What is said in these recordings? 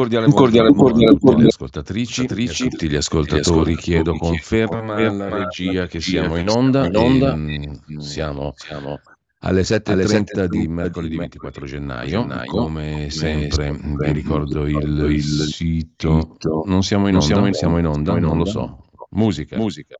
Cordiale, un cordiale, un cordiale, buongiorno a tutte le ascoltatrici, e a tutti gli ascoltatori. Chiedo conferma alla regia che siamo in onda. In onda. E, siamo, siamo alle 7.30 di mercoledì 24 gennaio. Come sempre vi ricordo il, il sito. Non siamo in onda, siamo in onda, non lo so. Musica. Musica.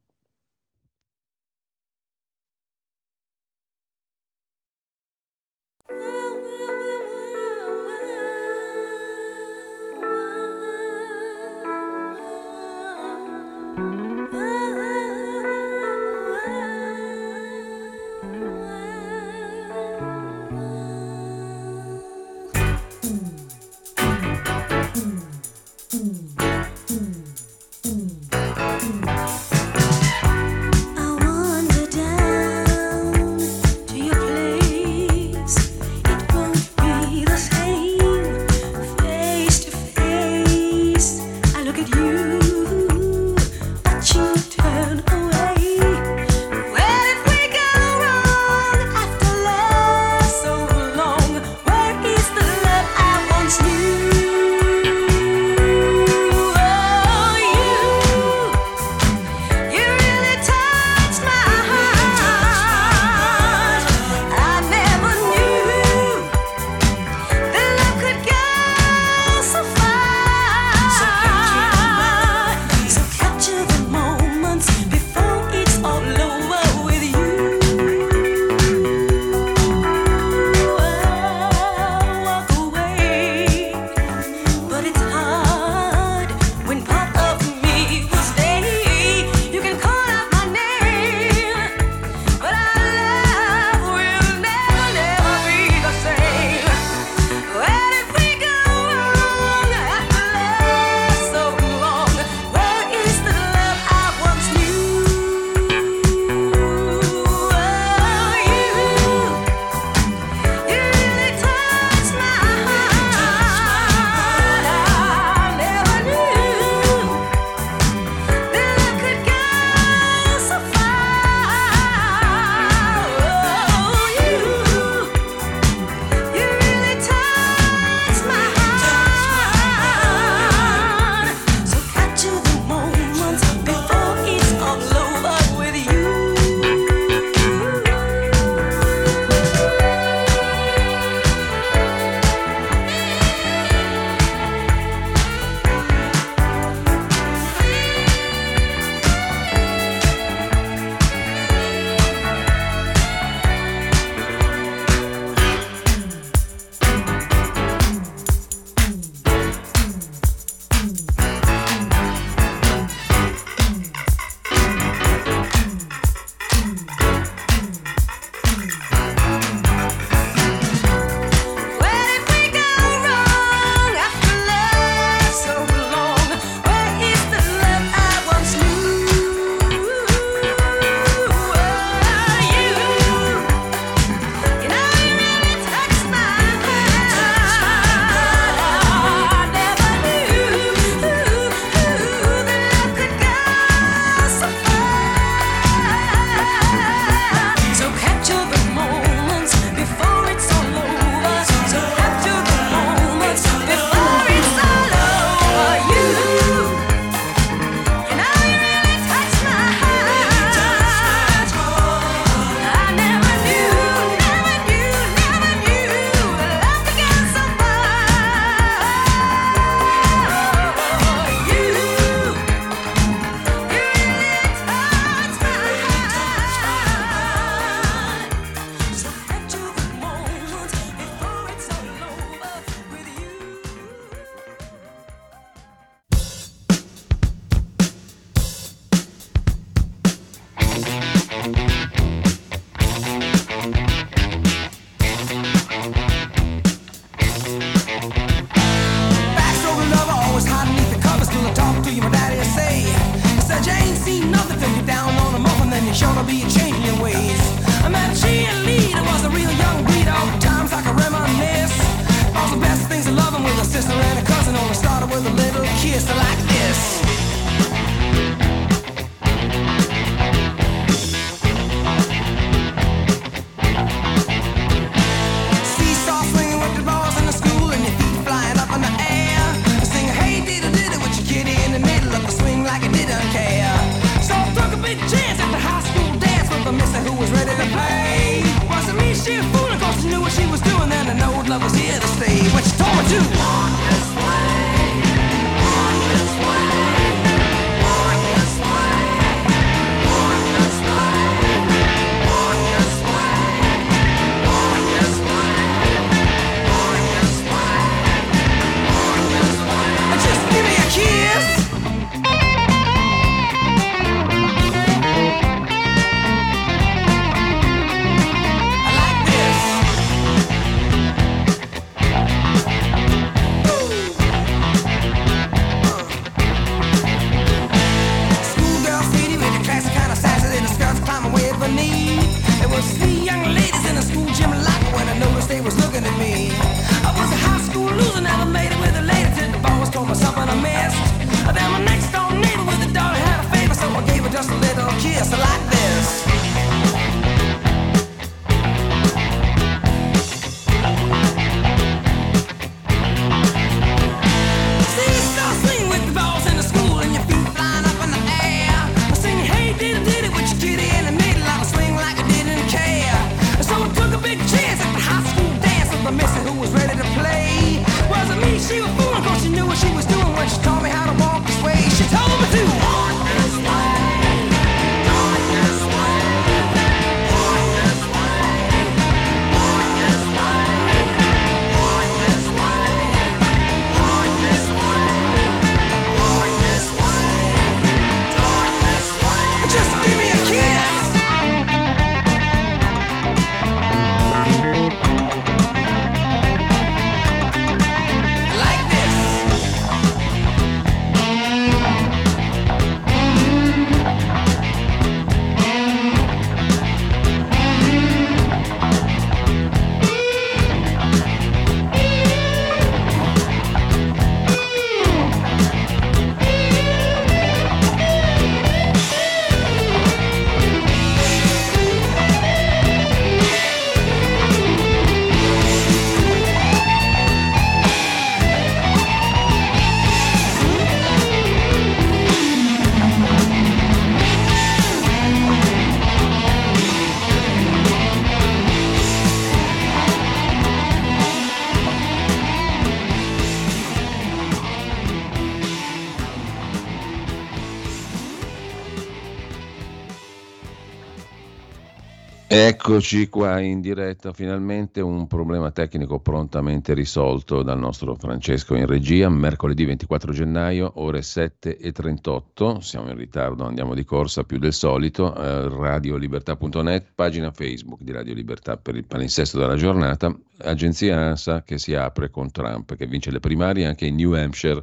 Eccoci qua in diretta, finalmente un problema tecnico prontamente risolto dal nostro Francesco in regia, mercoledì 24 gennaio, ore 7.38, siamo in ritardo, andiamo di corsa più del solito, eh, radiolibertà.net, pagina Facebook di Radio Libertà per il palinsesto della giornata, agenzia ANSA che si apre con Trump, che vince le primarie anche in New Hampshire,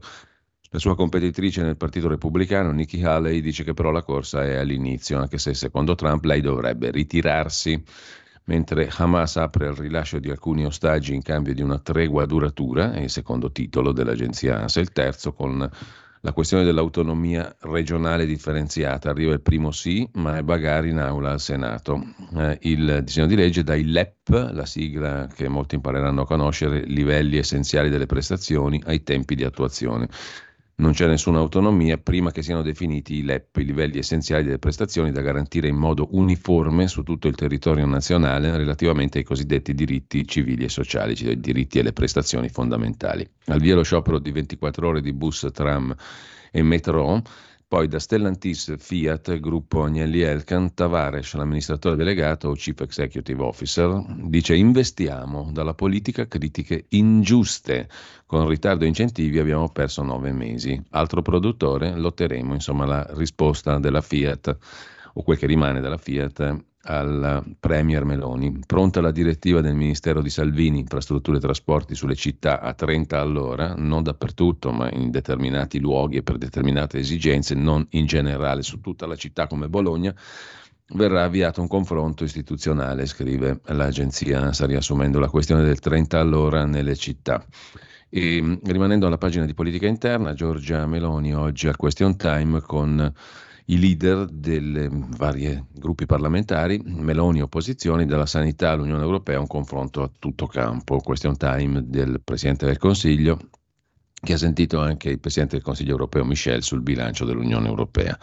la sua competitrice nel Partito Repubblicano, Nikki Haley, dice che però la corsa è all'inizio, anche se secondo Trump lei dovrebbe ritirarsi, mentre Hamas apre al rilascio di alcuni ostaggi in cambio di una tregua duratura, è il secondo titolo dell'agenzia ANSA, il terzo con la questione dell'autonomia regionale differenziata. Arriva il primo sì, ma è bagari in aula al Senato. Eh, il disegno di legge dà il LEP, la sigla che molti impareranno a conoscere, livelli essenziali delle prestazioni, ai tempi di attuazione non c'è nessuna autonomia prima che siano definiti i LEP, i livelli essenziali delle prestazioni da garantire in modo uniforme su tutto il territorio nazionale relativamente ai cosiddetti diritti civili e sociali, cioè i diritti e le prestazioni fondamentali. Al via lo sciopero di 24 ore di bus, tram e metro poi da Stellantis Fiat, gruppo Agnelli Elkan, Tavares, l'amministratore delegato o Chief Executive Officer, dice investiamo dalla politica critiche ingiuste. Con ritardo e incentivi abbiamo perso nove mesi. Altro produttore, lotteremo, insomma la risposta della Fiat o quel che rimane della Fiat al Premier Meloni. Pronta la direttiva del Ministero di Salvini, infrastrutture e trasporti sulle città a 30 all'ora, non dappertutto, ma in determinati luoghi e per determinate esigenze, non in generale su tutta la città come Bologna. Verrà avviato un confronto istituzionale, scrive l'agenzia, sta riassumendo la questione del 30 all'ora nelle città. E, rimanendo alla pagina di politica interna, Giorgia Meloni oggi al question time con i leader dei vari gruppi parlamentari, Meloni opposizioni, dalla sanità all'Unione Europea, un confronto a tutto campo, question time del Presidente del Consiglio, che ha sentito anche il Presidente del Consiglio europeo Michel sul bilancio dell'Unione Europea.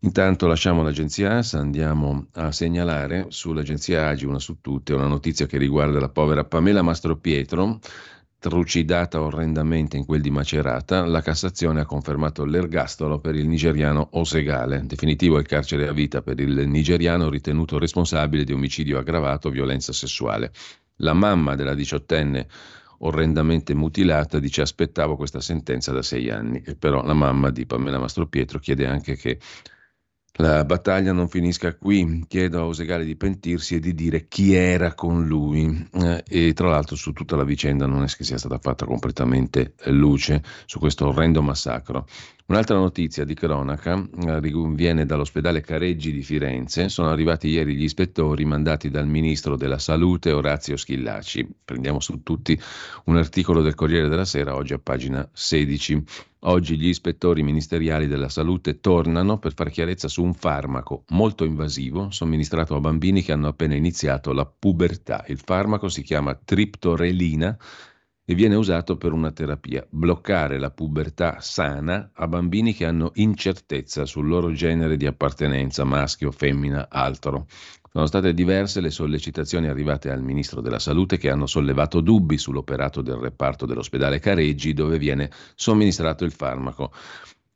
Intanto lasciamo l'agenzia ANSA, andiamo a segnalare sull'agenzia AGI, una su tutte, una notizia che riguarda la povera Pamela Mastropietro, trucidata orrendamente in quel di Macerata, la Cassazione ha confermato l'ergastolo per il nigeriano Osegale. Definitivo il carcere a vita per il nigeriano ritenuto responsabile di omicidio aggravato, violenza sessuale. La mamma della diciottenne orrendamente mutilata dice aspettavo questa sentenza da sei anni, e però la mamma di Pamela Mastropietro chiede anche che la battaglia non finisca qui, chiedo a Osegale di pentirsi e di dire chi era con lui eh, e tra l'altro su tutta la vicenda non è che sia stata fatta completamente luce su questo orrendo massacro. Un'altra notizia di cronaca eh, viene dall'ospedale Careggi di Firenze. Sono arrivati ieri gli ispettori mandati dal ministro della Salute Orazio Schillaci. Prendiamo su tutti un articolo del Corriere della Sera, oggi a pagina 16. Oggi gli ispettori ministeriali della salute tornano per fare chiarezza su un farmaco molto invasivo somministrato a bambini che hanno appena iniziato la pubertà. Il farmaco si chiama triptorelina e viene usato per una terapia, bloccare la pubertà sana a bambini che hanno incertezza sul loro genere di appartenenza, maschio, femmina, altro. Sono state diverse le sollecitazioni arrivate al Ministro della Salute che hanno sollevato dubbi sull'operato del reparto dell'ospedale Careggi dove viene somministrato il farmaco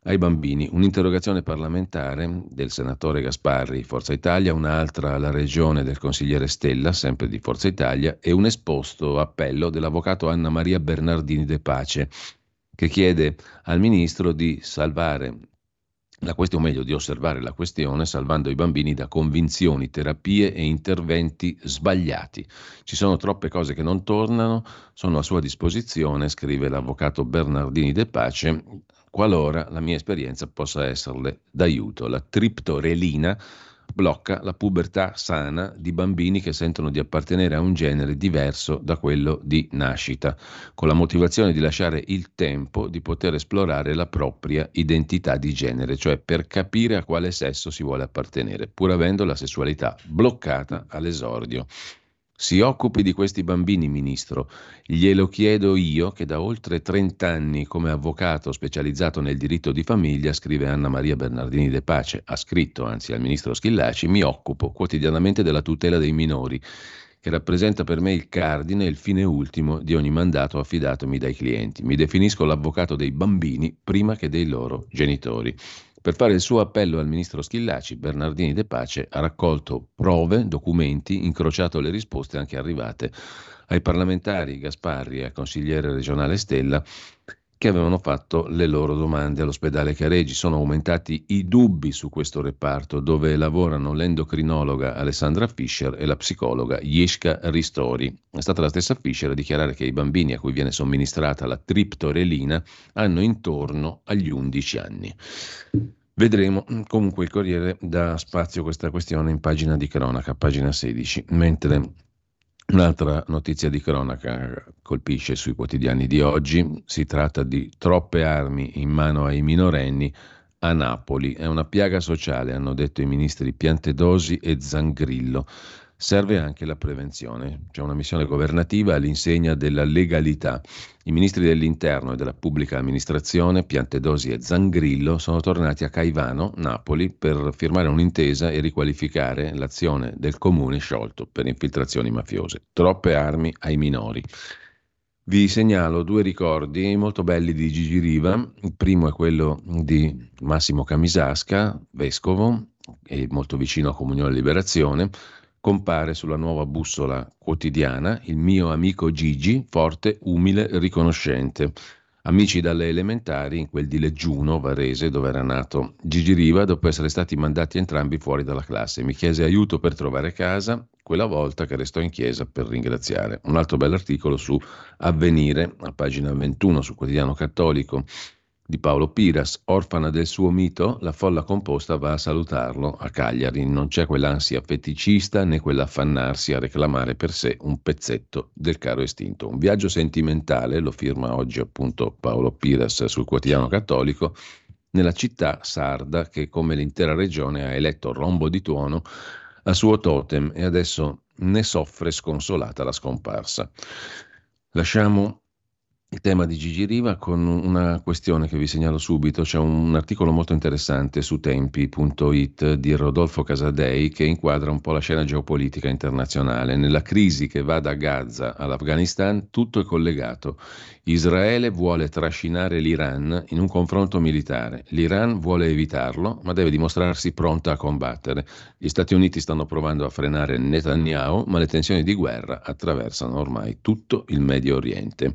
ai bambini. Un'interrogazione parlamentare del senatore Gasparri, Forza Italia, un'altra alla regione del consigliere Stella, sempre di Forza Italia, e un esposto appello dell'avvocato Anna Maria Bernardini De Pace, che chiede al ministro di salvare la questione, o meglio di osservare la questione, salvando i bambini da convinzioni, terapie e interventi sbagliati. Ci sono troppe cose che non tornano, sono a sua disposizione, scrive l'avvocato Bernardini De Pace, qualora la mia esperienza possa esserle d'aiuto. La triptorelina blocca la pubertà sana di bambini che sentono di appartenere a un genere diverso da quello di nascita, con la motivazione di lasciare il tempo di poter esplorare la propria identità di genere, cioè per capire a quale sesso si vuole appartenere, pur avendo la sessualità bloccata all'esordio. Si occupi di questi bambini, ministro. Glielo chiedo io, che da oltre 30 anni come avvocato specializzato nel diritto di famiglia, scrive Anna Maria Bernardini De Pace, ha scritto anzi al ministro Schillaci, mi occupo quotidianamente della tutela dei minori, che rappresenta per me il cardine e il fine ultimo di ogni mandato affidatomi dai clienti. Mi definisco l'avvocato dei bambini prima che dei loro genitori. Per fare il suo appello al ministro Schillaci, Bernardini De Pace ha raccolto prove, documenti, incrociato le risposte anche arrivate ai parlamentari Gasparri e al consigliere regionale Stella che avevano fatto le loro domande all'ospedale Careggi. Sono aumentati i dubbi su questo reparto dove lavorano l'endocrinologa Alessandra Fischer e la psicologa Jeska Ristori. È stata la stessa Fischer a dichiarare che i bambini a cui viene somministrata la triptorelina hanno intorno agli 11 anni. Vedremo, comunque il Corriere dà spazio a questa questione in pagina di cronaca, pagina 16, mentre Un'altra notizia di cronaca colpisce sui quotidiani di oggi, si tratta di troppe armi in mano ai minorenni a Napoli. È una piaga sociale, hanno detto i ministri Piantedosi e Zangrillo serve anche la prevenzione. C'è una missione governativa all'insegna della legalità. I ministri dell'interno e della pubblica amministrazione, Piantedosi e Zangrillo, sono tornati a Caivano, Napoli, per firmare un'intesa e riqualificare l'azione del comune sciolto per infiltrazioni mafiose. Troppe armi ai minori. Vi segnalo due ricordi molto belli di Gigi Riva. Il primo è quello di Massimo Camisasca, vescovo e molto vicino a Comunione e Liberazione compare sulla nuova bussola quotidiana il mio amico Gigi, forte, umile, riconoscente. Amici dalle elementari in quel di Leggiuno, Varese, dove era nato Gigi Riva, dopo essere stati mandati entrambi fuori dalla classe. Mi chiese aiuto per trovare casa, quella volta che restò in chiesa per ringraziare. Un altro bell'articolo su Avvenire, a pagina 21 sul quotidiano cattolico di Paolo Piras, orfana del suo mito, la folla composta va a salutarlo a Cagliari. Non c'è quell'ansia feticista né quell'affannarsi a reclamare per sé un pezzetto del caro estinto. Un viaggio sentimentale, lo firma oggi appunto Paolo Piras sul quotidiano cattolico, nella città sarda che come l'intera regione ha eletto Rombo di Tuono a suo totem e adesso ne soffre sconsolata la scomparsa. Lasciamo il tema di Gigi Riva con una questione che vi segnalo subito. C'è un articolo molto interessante su tempi.it di Rodolfo Casadei che inquadra un po' la scena geopolitica internazionale. Nella crisi che va da Gaza all'Afghanistan tutto è collegato. Israele vuole trascinare l'Iran in un confronto militare. L'Iran vuole evitarlo, ma deve dimostrarsi pronta a combattere. Gli Stati Uniti stanno provando a frenare Netanyahu, ma le tensioni di guerra attraversano ormai tutto il Medio Oriente.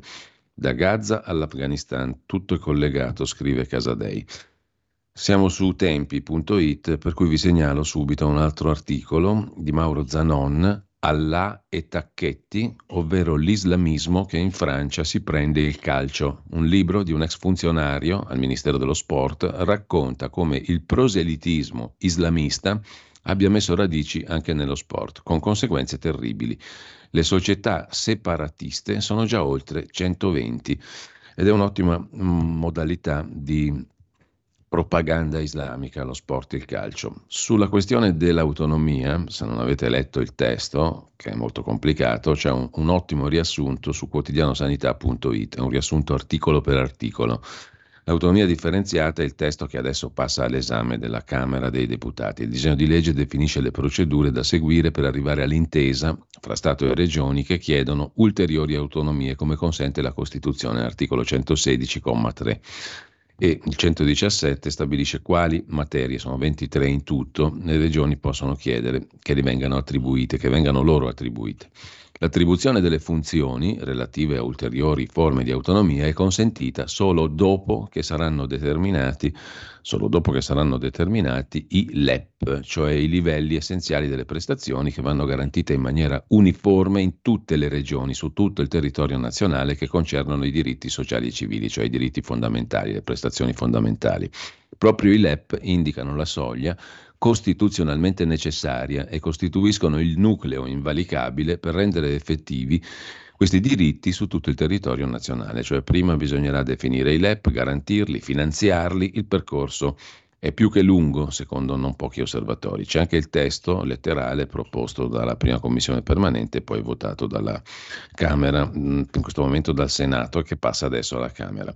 Da Gaza all'Afghanistan, tutto è collegato, scrive Casadei. Siamo su tempi.it, per cui vi segnalo subito un altro articolo di Mauro Zanon, Allah e Tacchetti, ovvero l'islamismo che in Francia si prende il calcio. Un libro di un ex funzionario al Ministero dello Sport racconta come il proselitismo islamista abbia messo radici anche nello sport, con conseguenze terribili. Le società separatiste sono già oltre 120 ed è un'ottima mm, modalità di propaganda islamica, lo sport e il calcio. Sulla questione dell'autonomia, se non avete letto il testo, che è molto complicato, c'è un, un ottimo riassunto su quotidianosanità.it, un riassunto articolo per articolo L'autonomia differenziata è il testo che adesso passa all'esame della Camera dei Deputati. Il disegno di legge definisce le procedure da seguire per arrivare all'intesa fra Stato e Regioni che chiedono ulteriori autonomie come consente la Costituzione, articolo 116,3 e il 117 stabilisce quali materie, sono 23 in tutto, le regioni possono chiedere che le vengano attribuite, che vengano loro attribuite. L'attribuzione delle funzioni relative a ulteriori forme di autonomia è consentita solo dopo che saranno determinati, che saranno determinati i LEP, cioè i livelli essenziali delle prestazioni che vanno garantite in maniera uniforme in tutte le regioni, su tutto il territorio nazionale che concernono i diritti sociali e civili, cioè i diritti fondamentali, le prestazioni fondamentali. Proprio i LEP indicano la soglia costituzionalmente necessaria e costituiscono il nucleo invalicabile per rendere effettivi questi diritti su tutto il territorio nazionale, cioè prima bisognerà definire i LEP, garantirli, finanziarli, il percorso è più che lungo, secondo non pochi osservatori. C'è anche il testo letterale proposto dalla prima commissione permanente e poi votato dalla Camera, in questo momento dal Senato, che passa adesso alla Camera.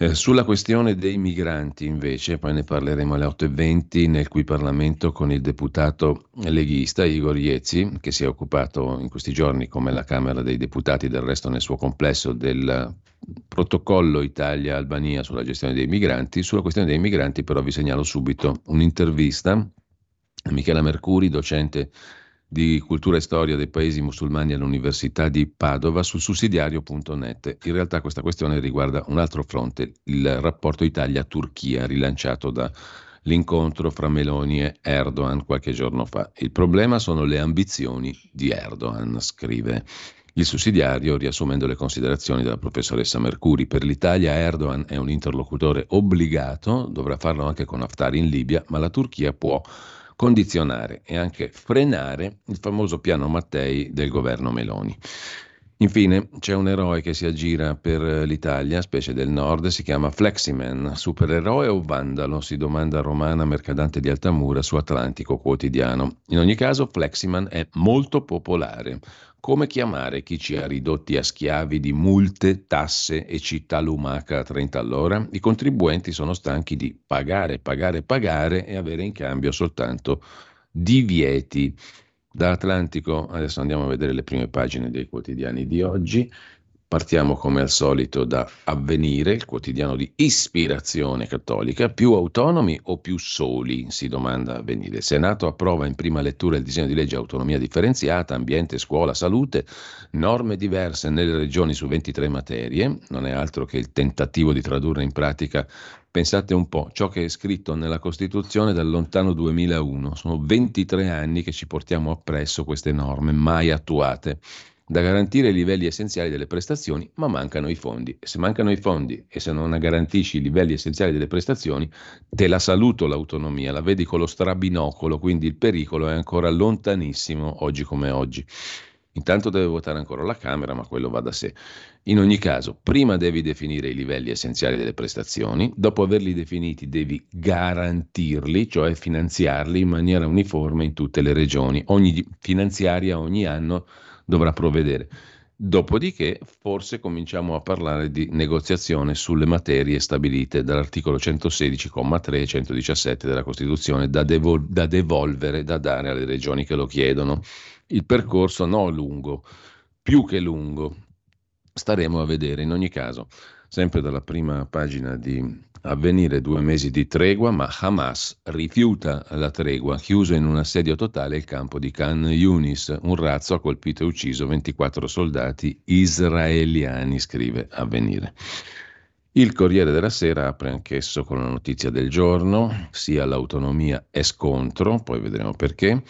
Eh, sulla questione dei migranti, invece, poi ne parleremo alle 8.20 nel cui Parlamento con il deputato leghista Igor Iezzi, che si è occupato in questi giorni, come la Camera dei Deputati, del resto nel suo complesso, del protocollo Italia-Albania sulla gestione dei migranti. Sulla questione dei migranti però vi segnalo subito un'intervista a Michela Mercuri, docente di cultura e storia dei paesi musulmani all'Università di Padova sul sussidiario.net. In realtà questa questione riguarda un altro fronte, il rapporto Italia-Turchia rilanciato dall'incontro fra Meloni e Erdogan qualche giorno fa. Il problema sono le ambizioni di Erdogan, scrive il sussidiario riassumendo le considerazioni della professoressa Mercuri. Per l'Italia Erdogan è un interlocutore obbligato, dovrà farlo anche con Haftar in Libia, ma la Turchia può condizionare e anche frenare il famoso piano Mattei del governo Meloni. Infine c'è un eroe che si aggira per l'Italia, specie del nord, si chiama Fleximan, supereroe o vandalo? Si domanda Romana Mercadante di Altamura su Atlantico Quotidiano. In ogni caso Fleximan è molto popolare. Come chiamare chi ci ha ridotti a schiavi di multe, tasse e città lumaca a 30 all'ora? I contribuenti sono stanchi di pagare, pagare, pagare e avere in cambio soltanto divieti. Da Atlantico adesso andiamo a vedere le prime pagine dei quotidiani di oggi. Partiamo come al solito da Avvenire, il quotidiano di ispirazione cattolica. Più autonomi o più soli? Si domanda Avvenire. Senato approva in prima lettura il disegno di legge autonomia differenziata, ambiente, scuola, salute, norme diverse nelle regioni su 23 materie. Non è altro che il tentativo di tradurre in pratica, pensate un po', ciò che è scritto nella Costituzione dal lontano 2001. Sono 23 anni che ci portiamo appresso queste norme mai attuate da garantire i livelli essenziali delle prestazioni, ma mancano i fondi. E se mancano i fondi e se non garantisci i livelli essenziali delle prestazioni, te la saluto l'autonomia, la vedi con lo strabinocolo, quindi il pericolo è ancora lontanissimo oggi come oggi. Intanto deve votare ancora la Camera, ma quello va da sé. In ogni caso, prima devi definire i livelli essenziali delle prestazioni, dopo averli definiti devi garantirli, cioè finanziarli in maniera uniforme in tutte le regioni. Ogni finanziaria ogni anno dovrà provvedere. Dopodiché forse cominciamo a parlare di negoziazione sulle materie stabilite dall'articolo 116,3 e 117 della Costituzione da, devol- da devolvere, da dare alle regioni che lo chiedono. Il percorso no lungo, più che lungo, staremo a vedere. In ogni caso, sempre dalla prima pagina di avvenire due mesi di tregua, ma Hamas rifiuta la tregua, chiuso in un assedio totale il campo di Khan Yunis. Un razzo ha colpito e ucciso 24 soldati israeliani, scrive Avvenire. Il Corriere della Sera apre anch'esso con la notizia del giorno, sia l'autonomia è scontro, poi vedremo perché.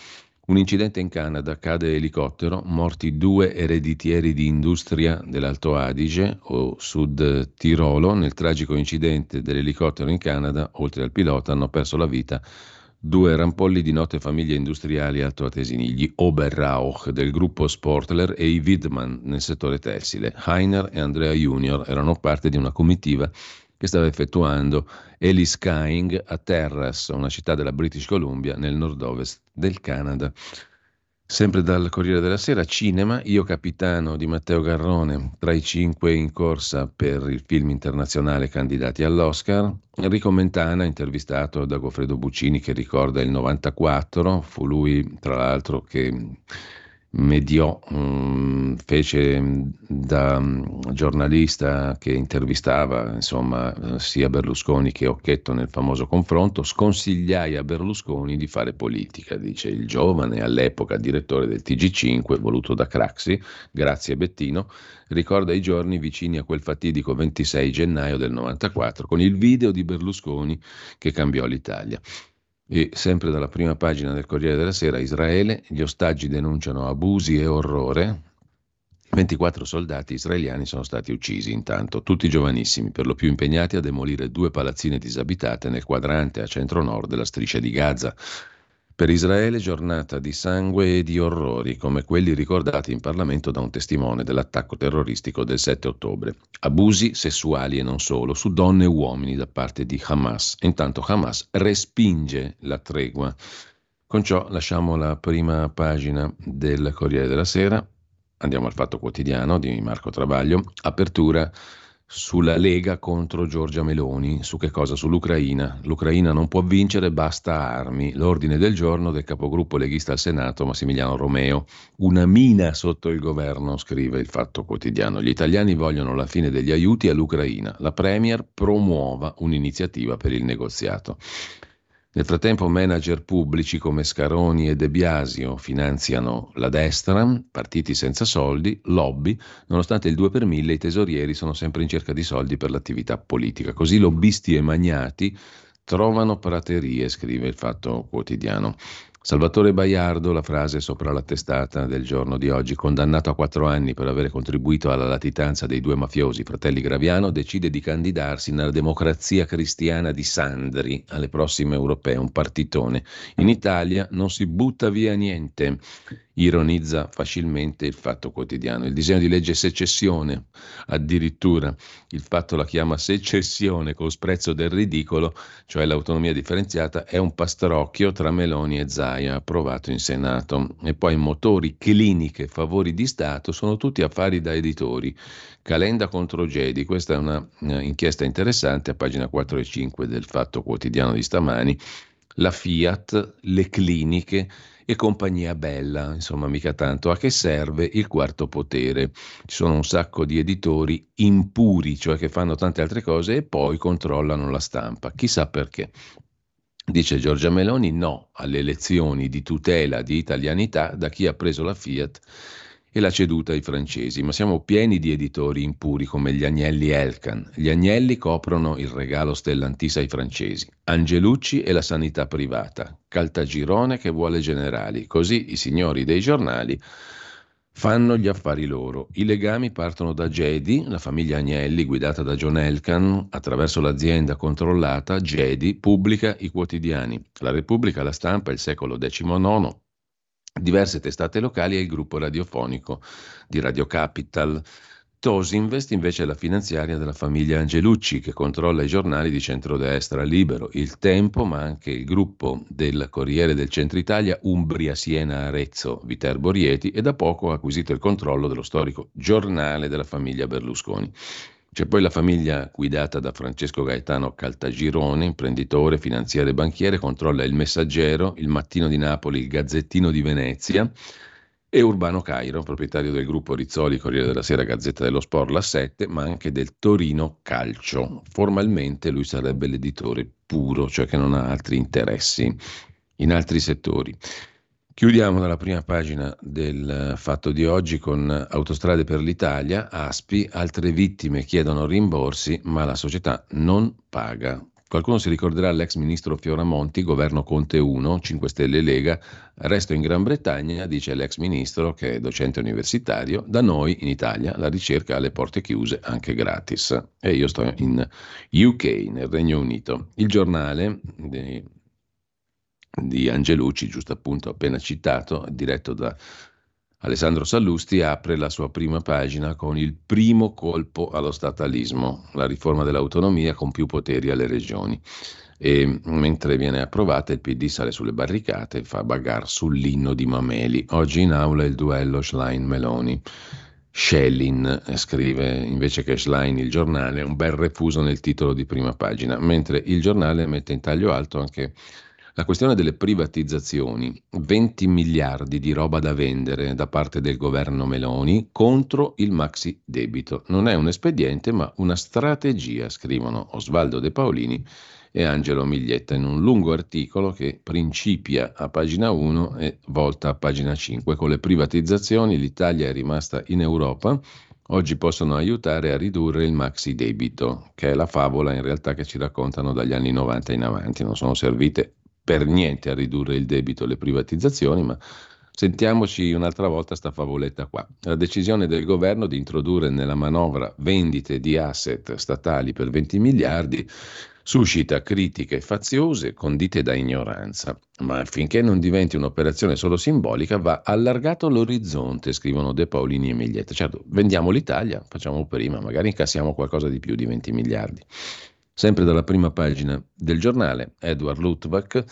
Un incidente in Canada, cade elicottero, morti due ereditieri di industria dell'Alto Adige o Sud Tirolo. Nel tragico incidente dell'elicottero in Canada, oltre al pilota, hanno perso la vita due rampolli di note famiglie industriali altoatesini, gli Oberrauch del gruppo Sportler e i Widman nel settore tessile. Heiner e Andrea Junior erano parte di una comitiva che stava effettuando Skying a Terras, una città della British Columbia nel nord-ovest del Canada. Sempre dal Corriere della Sera, cinema, Io capitano di Matteo Garrone, tra i cinque in corsa per il film internazionale candidati all'Oscar. Enrico Mentana, intervistato da Goffredo Buccini, che ricorda il 94, fu lui tra l'altro che mediò, um, fece mm, da um, giornalista che intervistava insomma, eh, sia Berlusconi che Occhetto nel famoso confronto, sconsigliai a Berlusconi di fare politica, dice il giovane all'epoca direttore del TG5 voluto da Craxi, grazie Bettino, ricorda i giorni vicini a quel fatidico 26 gennaio del 94 con il video di Berlusconi che cambiò l'Italia. E sempre dalla prima pagina del Corriere della Sera, Israele, gli ostaggi denunciano abusi e orrore. 24 soldati israeliani sono stati uccisi intanto, tutti giovanissimi, per lo più impegnati a demolire due palazzine disabitate nel quadrante a centro-nord della striscia di Gaza. Per Israele giornata di sangue e di orrori, come quelli ricordati in Parlamento da un testimone dell'attacco terroristico del 7 ottobre. Abusi sessuali e non solo, su donne e uomini da parte di Hamas. Intanto Hamas respinge la tregua. Con ciò lasciamo la prima pagina del Corriere della Sera. Andiamo al Fatto Quotidiano di Marco Travaglio. Apertura sulla Lega contro Giorgia Meloni. Su che cosa? Sull'Ucraina. L'Ucraina non può vincere, basta armi. L'ordine del giorno del capogruppo leghista al Senato, Massimiliano Romeo. Una mina sotto il governo, scrive il Fatto Quotidiano. Gli italiani vogliono la fine degli aiuti all'Ucraina. La Premier promuova un'iniziativa per il negoziato. Nel frattempo manager pubblici come Scaroni e De Biasio finanziano la destra, partiti senza soldi, lobby, nonostante il 2 per 1000 i tesorieri sono sempre in cerca di soldi per l'attività politica. Così lobbisti e magnati trovano praterie, scrive il Fatto Quotidiano. Salvatore Baiardo, la frase sopra la testata del giorno di oggi, condannato a quattro anni per aver contribuito alla latitanza dei due mafiosi, fratelli Graviano, decide di candidarsi nella democrazia cristiana di Sandri alle prossime europee, un partitone. In Italia non si butta via niente ironizza facilmente il fatto quotidiano. Il disegno di legge secessione, addirittura il fatto la chiama secessione con sprezzo del ridicolo, cioè l'autonomia differenziata, è un pastrocchio tra Meloni e Zaia approvato in Senato. E poi motori, cliniche, favori di Stato sono tutti affari da editori. Calenda contro Gedi, questa è una, una inchiesta interessante a pagina 4 e 5 del Fatto Quotidiano di stamani. La Fiat, le cliniche, e compagnia bella, insomma mica tanto. A che serve il quarto potere? Ci sono un sacco di editori impuri, cioè che fanno tante altre cose e poi controllano la stampa. Chissà perché. Dice Giorgia Meloni no alle elezioni di tutela di italianità da chi ha preso la Fiat e l'ha ceduta ai francesi, ma siamo pieni di editori impuri come gli Agnelli Elkan. Gli Agnelli coprono il regalo Stellantis ai francesi, Angelucci e la sanità privata, Caltagirone che vuole generali, così i signori dei giornali fanno gli affari loro. I legami partono da Gedi, la famiglia Agnelli guidata da John Elkan, attraverso l'azienda controllata, Gedi pubblica i quotidiani. La Repubblica, la stampa, il secolo XIX, diverse testate locali e il gruppo radiofonico di Radio Capital. Tosinvest invece è la finanziaria della famiglia Angelucci che controlla i giornali di centrodestra Libero, Il Tempo, ma anche il gruppo del Corriere del Centro Italia, Umbria, Siena, Arezzo, Viterbo Rieti e da poco ha acquisito il controllo dello storico giornale della famiglia Berlusconi. C'è poi la famiglia guidata da Francesco Gaetano Caltagirone, imprenditore, finanziere e banchiere, controlla il Messaggero, il Mattino di Napoli, il Gazzettino di Venezia e Urbano Cairo, proprietario del gruppo Rizzoli, Corriere della Sera, Gazzetta dello Sport, La 7, ma anche del Torino Calcio. Formalmente lui sarebbe l'editore puro, cioè che non ha altri interessi in altri settori. Chiudiamo dalla prima pagina del fatto di oggi con Autostrade per l'Italia, ASPI, altre vittime chiedono rimborsi ma la società non paga. Qualcuno si ricorderà l'ex ministro Fioramonti, governo Conte 1, 5 Stelle Lega, resto in Gran Bretagna, dice l'ex ministro che è docente universitario, da noi in Italia la ricerca ha le porte chiuse anche gratis. E io sto in UK, nel Regno Unito. Il giornale di Angelucci, giusto appunto appena citato, diretto da Alessandro Sallusti, apre la sua prima pagina con il primo colpo allo statalismo, la riforma dell'autonomia con più poteri alle regioni. E mentre viene approvata il PD sale sulle barricate e fa bagar sull'inno di Mameli. Oggi in aula il duello Schlein-Meloni. Schellin scrive invece che Schlein il giornale, un bel refuso nel titolo di prima pagina, mentre il giornale mette in taglio alto anche la questione delle privatizzazioni, 20 miliardi di roba da vendere da parte del governo Meloni contro il maxi debito. Non è un espediente ma una strategia, scrivono Osvaldo De Paolini e Angelo Miglietta in un lungo articolo che principia a pagina 1 e volta a pagina 5. Con le privatizzazioni l'Italia è rimasta in Europa. Oggi possono aiutare a ridurre il maxi debito, che è la favola in realtà che ci raccontano dagli anni 90 in avanti. Non sono servite per niente a ridurre il debito e le privatizzazioni, ma sentiamoci un'altra volta sta favoletta qua. La decisione del governo di introdurre nella manovra vendite di asset statali per 20 miliardi suscita critiche faziose condite da ignoranza, ma affinché non diventi un'operazione solo simbolica va allargato l'orizzonte, scrivono De Paolini e Miglietta. Certo, vendiamo l'Italia, facciamo prima, magari incassiamo qualcosa di più di 20 miliardi. Sempre dalla prima pagina del giornale, Edward Luttwak,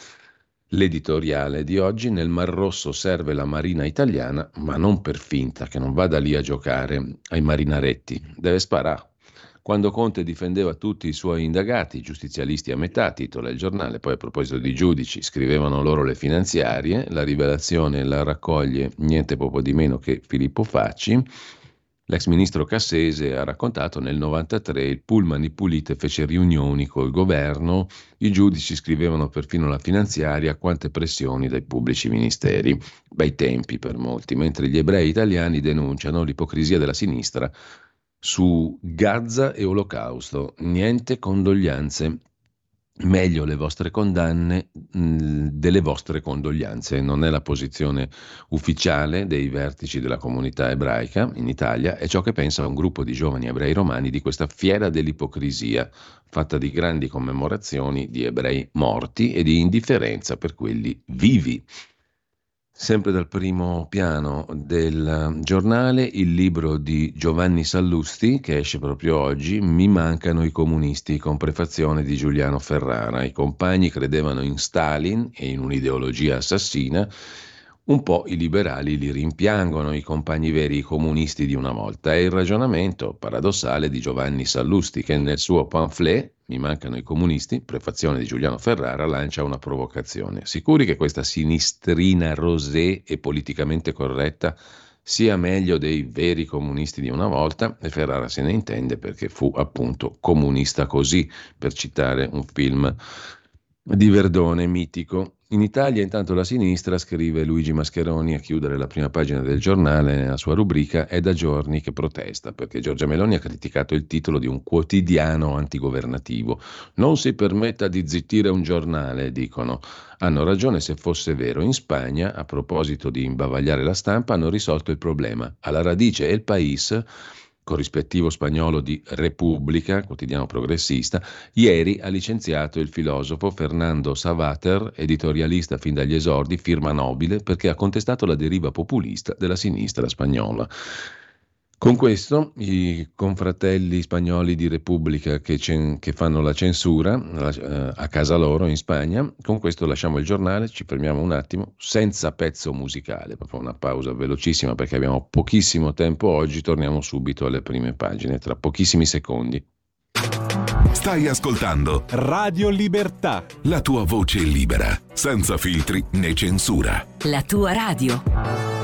l'editoriale di oggi, nel Mar Rosso serve la Marina italiana, ma non per finta, che non vada lì a giocare ai marinaretti, deve sparare. Quando Conte difendeva tutti i suoi indagati, giustizialisti a metà, titola il giornale, poi a proposito di giudici, scrivevano loro le finanziarie, la rivelazione la raccoglie niente poco di meno che Filippo Facci, L'ex ministro Cassese ha raccontato nel 93 il Pullman di Pulite fece riunioni col governo, i giudici scrivevano perfino la finanziaria, quante pressioni dai pubblici ministeri. Bei tempi per molti, mentre gli ebrei italiani denunciano l'ipocrisia della sinistra su Gaza e Olocausto. Niente condoglianze meglio le vostre condanne mh, delle vostre condoglianze. Non è la posizione ufficiale dei vertici della comunità ebraica in Italia, è ciò che pensa un gruppo di giovani ebrei romani di questa fiera dell'ipocrisia, fatta di grandi commemorazioni di ebrei morti e di indifferenza per quelli vivi. Sempre dal primo piano del giornale, il libro di Giovanni Sallusti, che esce proprio oggi, Mi mancano i comunisti, con prefazione di Giuliano Ferrara. I compagni credevano in Stalin e in un'ideologia assassina, un po' i liberali li rimpiangono, i compagni veri, i comunisti di una volta. È il ragionamento paradossale di Giovanni Sallusti, che nel suo pamphlet mi mancano i comunisti, prefazione di Giuliano Ferrara, lancia una provocazione. Sicuri che questa sinistrina rosé e politicamente corretta sia meglio dei veri comunisti di una volta? E Ferrara se ne intende perché fu appunto comunista così, per citare un film di Verdone mitico. In Italia intanto la sinistra, scrive Luigi Mascheroni a chiudere la prima pagina del giornale nella sua rubrica, è da giorni che protesta perché Giorgia Meloni ha criticato il titolo di un quotidiano antigovernativo. Non si permetta di zittire un giornale, dicono. Hanno ragione se fosse vero. In Spagna, a proposito di imbavagliare la stampa, hanno risolto il problema. Alla radice El País corrispettivo spagnolo di Repubblica, quotidiano progressista, ieri ha licenziato il filosofo Fernando Savater, editorialista fin dagli esordi, firma nobile, perché ha contestato la deriva populista della sinistra spagnola. Con questo i confratelli spagnoli di Repubblica che, che fanno la censura eh, a casa loro in Spagna, con questo lasciamo il giornale, ci fermiamo un attimo, senza pezzo musicale, proprio una pausa velocissima perché abbiamo pochissimo tempo oggi, torniamo subito alle prime pagine, tra pochissimi secondi. Stai ascoltando Radio Libertà. La tua voce libera, senza filtri né censura. La tua radio.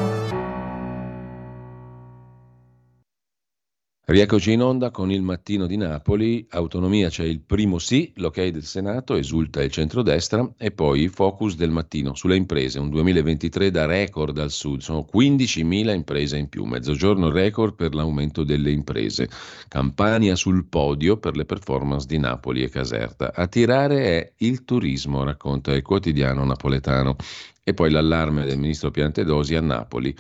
Rieccoci in onda con il mattino di Napoli, autonomia c'è il primo sì, l'ok del Senato, esulta il centrodestra e poi focus del mattino sulle imprese, un 2023 da record al sud, sono 15.000 imprese in più, mezzogiorno record per l'aumento delle imprese, Campania sul podio per le performance di Napoli e Caserta, a tirare è il turismo, racconta il quotidiano napoletano. E poi l'allarme del ministro Piantedosi a Napoli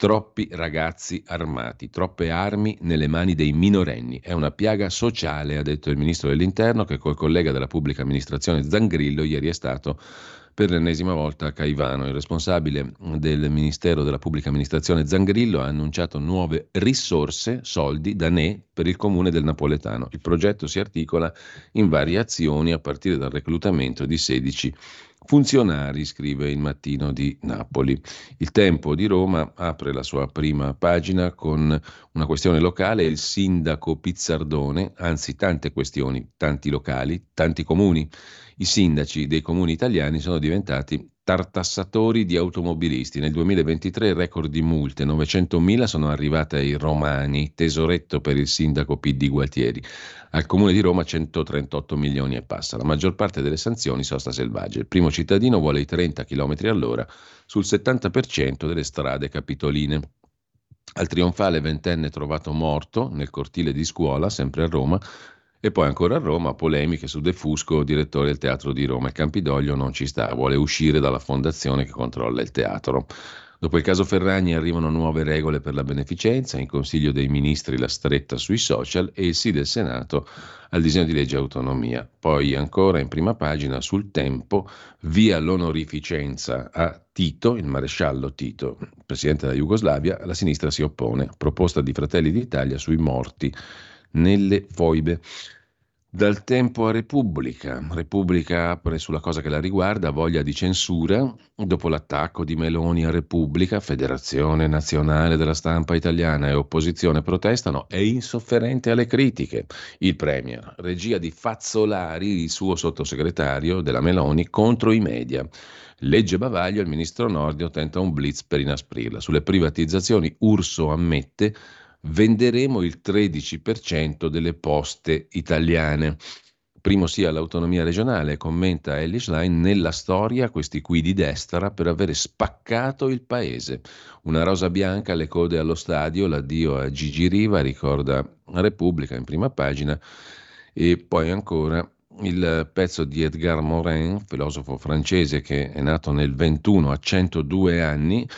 Troppi ragazzi armati, troppe armi nelle mani dei minorenni. È una piaga sociale, ha detto il ministro dell'Interno, che col collega della pubblica amministrazione Zangrillo ieri è stato per l'ennesima volta a Caivano. Il responsabile del Ministero della Pubblica Amministrazione Zangrillo ha annunciato nuove risorse, soldi, da ne per il comune del Napoletano. Il progetto si articola in varie azioni a partire dal reclutamento di 16 Funzionari, scrive il mattino di Napoli. Il Tempo di Roma apre la sua prima pagina con una questione locale, il sindaco Pizzardone, anzi tante questioni, tanti locali, tanti comuni. I sindaci dei comuni italiani sono diventati tartassatori di automobilisti. Nel 2023 il record di multe, 900.000 sono arrivate ai romani, tesoretto per il sindaco PD Gualtieri. Al comune di Roma 138 milioni e passa. La maggior parte delle sanzioni sosta selvaggia. Il primo cittadino vuole i 30 km all'ora sul 70% delle strade capitoline. Al trionfale ventenne trovato morto nel cortile di scuola, sempre a Roma, e poi ancora a Roma, polemiche su De Fusco, direttore del Teatro di Roma. Il Campidoglio non ci sta, vuole uscire dalla fondazione che controlla il teatro. Dopo il caso Ferragni arrivano nuove regole per la beneficenza, in Consiglio dei Ministri la stretta sui social e il sì del Senato al disegno di legge autonomia. Poi ancora in prima pagina sul tempo, via l'onorificenza a Tito, il maresciallo Tito, presidente della Jugoslavia, la sinistra si oppone. Proposta di Fratelli d'Italia sui morti nelle foibe. Dal tempo a Repubblica. Repubblica apre sulla cosa che la riguarda, voglia di censura. Dopo l'attacco di Meloni a Repubblica, Federazione Nazionale della Stampa Italiana e opposizione protestano, è insofferente alle critiche. Il Premier, regia di Fazzolari, il suo sottosegretario della Meloni, contro i media. Legge bavaglio, il ministro Nordio tenta un blitz per inasprirla. Sulle privatizzazioni Urso ammette venderemo il 13% delle poste italiane. Primo sia l'autonomia regionale, commenta Ellis Line, nella storia questi qui di destra per avere spaccato il paese. Una rosa bianca alle code allo stadio, l'addio a Gigi Riva, ricorda Repubblica in prima pagina, e poi ancora il pezzo di Edgar Morin, filosofo francese che è nato nel 21 a 102 anni,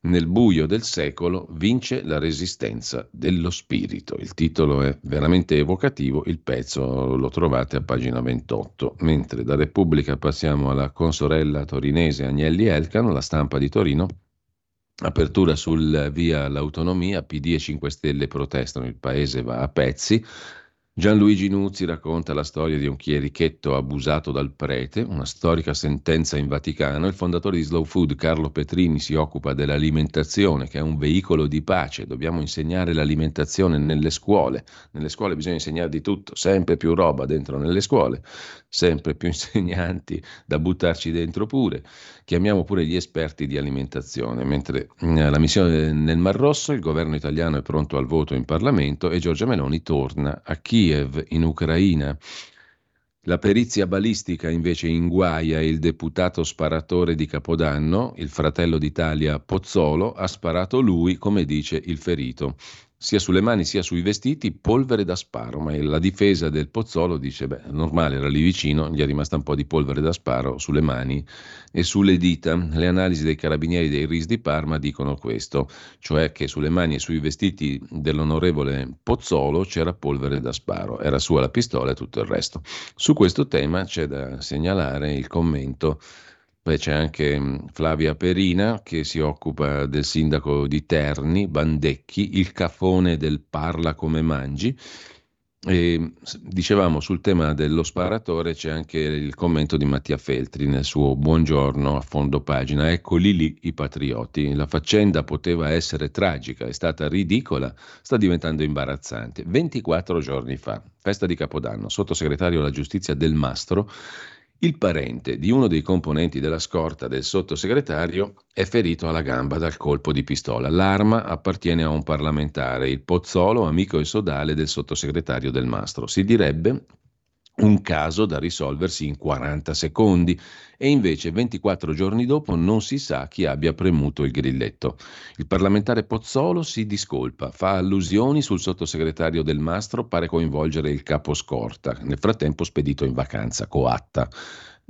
nel buio del secolo vince la resistenza dello spirito. Il titolo è veramente evocativo, il pezzo lo trovate a pagina 28. Mentre da Repubblica passiamo alla consorella torinese Agnelli Elcano, la stampa di Torino. Apertura sul via all'autonomia, PD e 5 Stelle protestano, il paese va a pezzi. Gianluigi Nuzzi racconta la storia di un chierichetto abusato dal prete, una storica sentenza in Vaticano. Il fondatore di Slow Food, Carlo Petrini, si occupa dell'alimentazione, che è un veicolo di pace. Dobbiamo insegnare l'alimentazione nelle scuole. Nelle scuole bisogna insegnare di tutto, sempre più roba dentro nelle scuole, sempre più insegnanti da buttarci dentro pure. Chiamiamo pure gli esperti di alimentazione. Mentre eh, la missione nel Mar Rosso, il governo italiano è pronto al voto in Parlamento e Giorgia Meloni torna a Kiev Kiev, in Ucraina. La perizia balistica invece inguaia il deputato sparatore di Capodanno, il fratello d'Italia Pozzolo, ha sparato lui, come dice il ferito sia sulle mani sia sui vestiti, polvere da sparo, ma la difesa del Pozzolo dice, beh, normale, era lì vicino, gli è rimasta un po' di polvere da sparo sulle mani e sulle dita. Le analisi dei carabinieri dei RIS di Parma dicono questo, cioè che sulle mani e sui vestiti dell'onorevole Pozzolo c'era polvere da sparo, era sua la pistola e tutto il resto. Su questo tema c'è da segnalare il commento poi c'è anche mm, Flavia Perina che si occupa del sindaco di Terni, Bandecchi, il cafone del parla come mangi. E dicevamo sul tema dello sparatore c'è anche il commento di Mattia Feltri nel suo buongiorno a fondo pagina. Eccoli lì i patrioti. La faccenda poteva essere tragica, è stata ridicola, sta diventando imbarazzante. 24 giorni fa, festa di Capodanno, sottosegretario alla giustizia del Mastro il parente di uno dei componenti della scorta del sottosegretario è ferito alla gamba dal colpo di pistola. L'arma appartiene a un parlamentare, il Pozzolo, amico e sodale del sottosegretario del Mastro. Si direbbe un caso da risolversi in 40 secondi e invece 24 giorni dopo non si sa chi abbia premuto il grilletto. Il parlamentare Pozzolo si discolpa, fa allusioni sul sottosegretario del Mastro, pare coinvolgere il capo scorta, nel frattempo spedito in vacanza, coatta.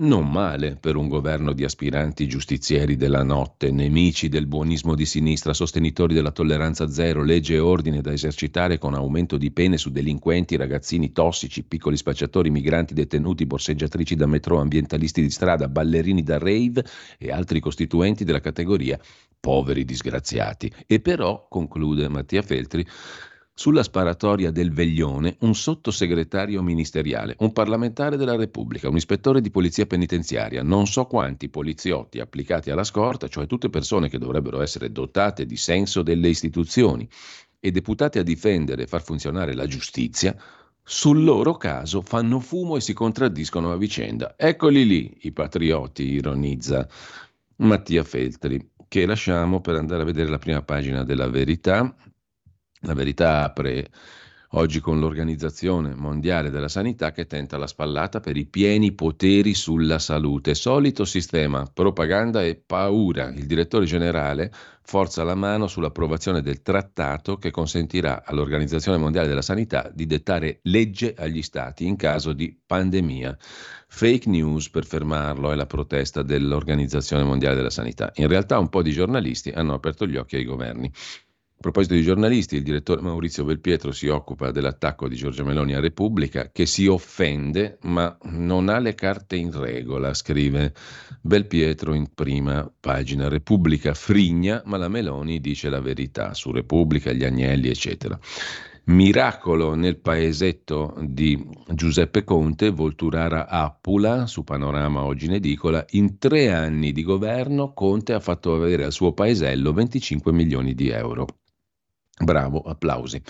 Non male per un governo di aspiranti giustizieri della notte, nemici del buonismo di sinistra, sostenitori della tolleranza zero, legge e ordine da esercitare con aumento di pene su delinquenti, ragazzini tossici, piccoli spacciatori, migranti detenuti, borseggiatrici da metro, ambientalisti di strada, ballerini da rave e altri costituenti della categoria poveri disgraziati. E però, conclude Mattia Feltri, sulla sparatoria del Veglione un sottosegretario ministeriale, un parlamentare della Repubblica, un ispettore di polizia penitenziaria, non so quanti poliziotti applicati alla scorta, cioè tutte persone che dovrebbero essere dotate di senso delle istituzioni e deputate a difendere e far funzionare la giustizia, sul loro caso fanno fumo e si contraddiscono a vicenda. Eccoli lì i patrioti, ironizza Mattia Feltri, che lasciamo per andare a vedere la prima pagina della verità la verità apre oggi con l'Organizzazione Mondiale della Sanità che tenta la spallata per i pieni poteri sulla salute. Solito sistema, propaganda e paura. Il direttore generale forza la mano sull'approvazione del trattato che consentirà all'Organizzazione Mondiale della Sanità di dettare legge agli stati in caso di pandemia. Fake news per fermarlo è la protesta dell'Organizzazione Mondiale della Sanità. In realtà un po' di giornalisti hanno aperto gli occhi ai governi. A proposito di giornalisti, il direttore Maurizio Belpietro si occupa dell'attacco di Giorgia Meloni a Repubblica, che si offende ma non ha le carte in regola, scrive Belpietro in prima pagina. Repubblica frigna, ma la Meloni dice la verità su Repubblica, gli agnelli, eccetera. Miracolo nel paesetto di Giuseppe Conte, Volturara Appula, su Panorama oggi in edicola, in tre anni di governo Conte ha fatto avere al suo paesello 25 milioni di euro. Bravo, applausi.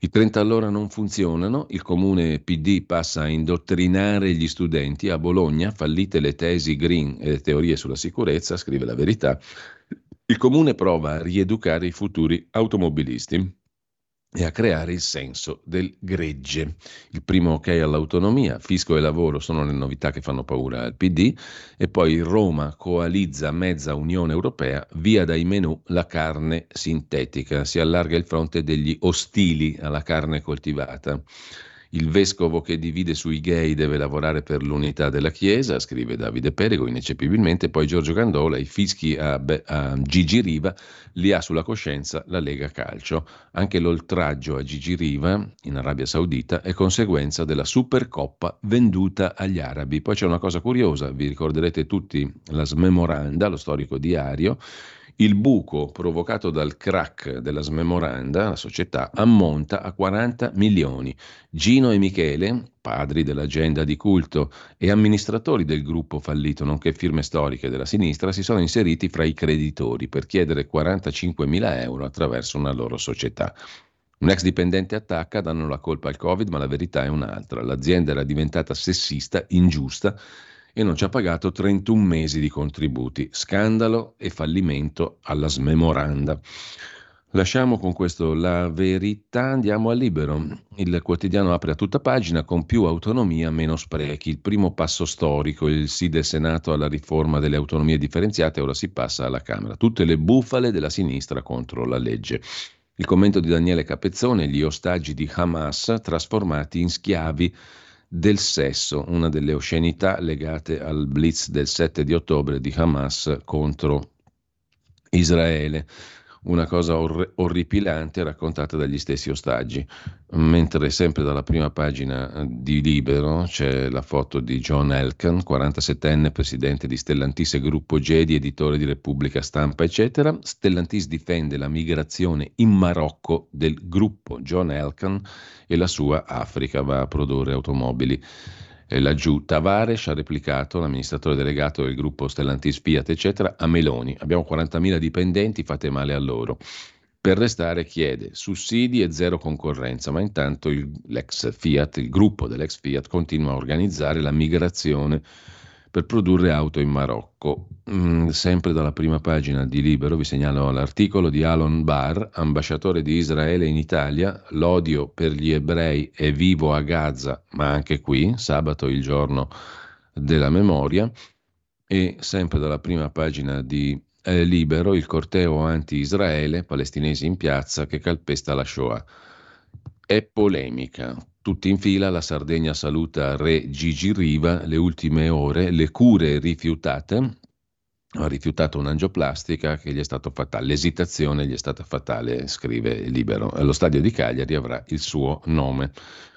I 30 all'ora non funzionano, il comune PD passa a indottrinare gli studenti. A Bologna, fallite le tesi green e le teorie sulla sicurezza, scrive la verità, il comune prova a rieducare i futuri automobilisti e a creare il senso del gregge. Il primo ok all'autonomia, fisco e lavoro sono le novità che fanno paura al PD e poi Roma coalizza mezza Unione Europea, via dai menù la carne sintetica, si allarga il fronte degli ostili alla carne coltivata. Il vescovo che divide sui gay deve lavorare per l'unità della Chiesa, scrive Davide Perego ineccepibilmente, poi Giorgio Gandola, i fischi a, a, Gigi Riva li ha sulla coscienza la Lega Calcio. Anche l'oltraggio a Gigi Riva in Arabia Saudita è conseguenza della Supercoppa venduta agli arabi. Poi c'è una cosa curiosa, vi ricorderete tutti la smemoranda, lo storico diario, il buco provocato dal crack della smemoranda, la società, ammonta a 40 milioni. Gino e Michele, padri dell'agenda di culto e amministratori del gruppo fallito, nonché firme storiche della sinistra, si sono inseriti fra i creditori per chiedere 45 mila euro attraverso una loro società. Un ex dipendente attacca, danno la colpa al Covid, ma la verità è un'altra. L'azienda era diventata sessista, ingiusta e non ci ha pagato 31 mesi di contributi. Scandalo e fallimento alla smemoranda. Lasciamo con questo la verità, andiamo al libero. Il quotidiano apre a tutta pagina con più autonomia, meno sprechi. Il primo passo storico, il sì del Senato alla riforma delle autonomie differenziate, ora si passa alla Camera. Tutte le bufale della sinistra contro la legge. Il commento di Daniele Capezzone, gli ostaggi di Hamas trasformati in schiavi del sesso, una delle oscenità legate al blitz del 7 di ottobre di Hamas contro Israele una cosa or- orripilante raccontata dagli stessi ostaggi. Mentre sempre dalla prima pagina eh, di Libero c'è la foto di John Elkan, 47enne presidente di Stellantis e gruppo Gedi, editore di Repubblica Stampa, eccetera. Stellantis difende la migrazione in Marocco del gruppo John Elkan e la sua Africa va a produrre automobili eh, laggiù. Tavares ha replicato, l'amministratore delegato del gruppo Stellantis Fiat, eccetera, a Meloni. Abbiamo 40.000 dipendenti, fate male a loro. Per restare chiede sussidi e zero concorrenza, ma intanto il, l'ex Fiat, il gruppo dell'ex Fiat, continua a organizzare la migrazione per produrre auto in Marocco. Mm, sempre dalla prima pagina di Libero vi segnalo l'articolo di Alon Barr, ambasciatore di Israele in Italia, l'odio per gli ebrei è vivo a Gaza, ma anche qui, sabato il giorno della memoria, e sempre dalla prima pagina di eh, Libero, il corteo anti-Israele, palestinesi in piazza che calpesta la Shoah. È polemica. Tutti in fila, la Sardegna saluta Re Gigi Riva, le ultime ore, le cure rifiutate, ha rifiutato un'angioplastica che gli è stata fatale, l'esitazione gli è stata fatale, scrive Libero. Lo stadio di Cagliari avrà il suo nome.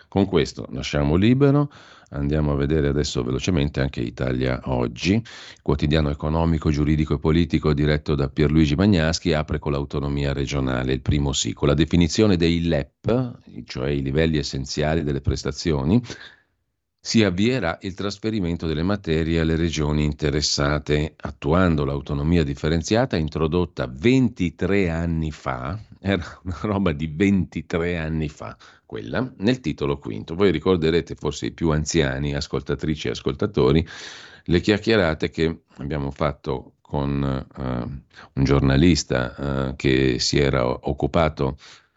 Con questo lasciamo libero, andiamo a vedere adesso velocemente anche Italia Oggi, quotidiano economico, giuridico e politico diretto da Pierluigi Magnaschi, apre con l'autonomia regionale, il primo sì, con la definizione dei LEP, cioè i livelli essenziali delle prestazioni, si avvierà il trasferimento delle materie alle regioni interessate, attuando l'autonomia differenziata introdotta 23 anni fa, era una roba di 23 anni fa, quella, nel titolo quinto. Voi ricorderete, forse i più anziani, ascoltatrici e ascoltatori, le chiacchierate che abbiamo fatto con uh, un giornalista uh, che si era occupato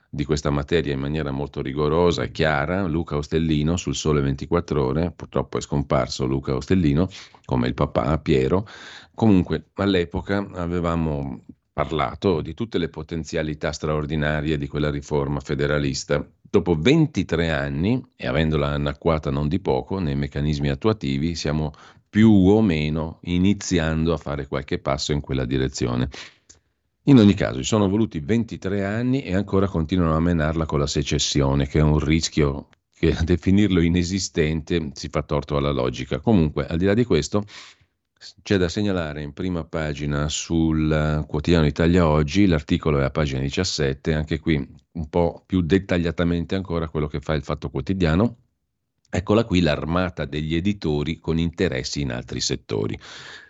di questa materia in maniera molto rigorosa e chiara, Luca Ostellino sul Sole 24 ore, purtroppo è scomparso Luca Ostellino, come il papà Piero. Comunque all'epoca avevamo parlato di tutte le potenzialità straordinarie di quella riforma federalista. Dopo 23 anni, e avendola annacquata non di poco nei meccanismi attuativi, siamo più o meno iniziando a fare qualche passo in quella direzione. In ogni caso, ci sono voluti 23 anni e ancora continuano a menarla con la secessione, che è un rischio che a definirlo inesistente si fa torto alla logica. Comunque, al di là di questo, C'è da segnalare in prima pagina sul quotidiano Italia Oggi, l'articolo è a pagina 17, anche qui un po' più dettagliatamente ancora quello che fa il Fatto Quotidiano. Eccola qui l'armata degli editori con interessi in altri settori.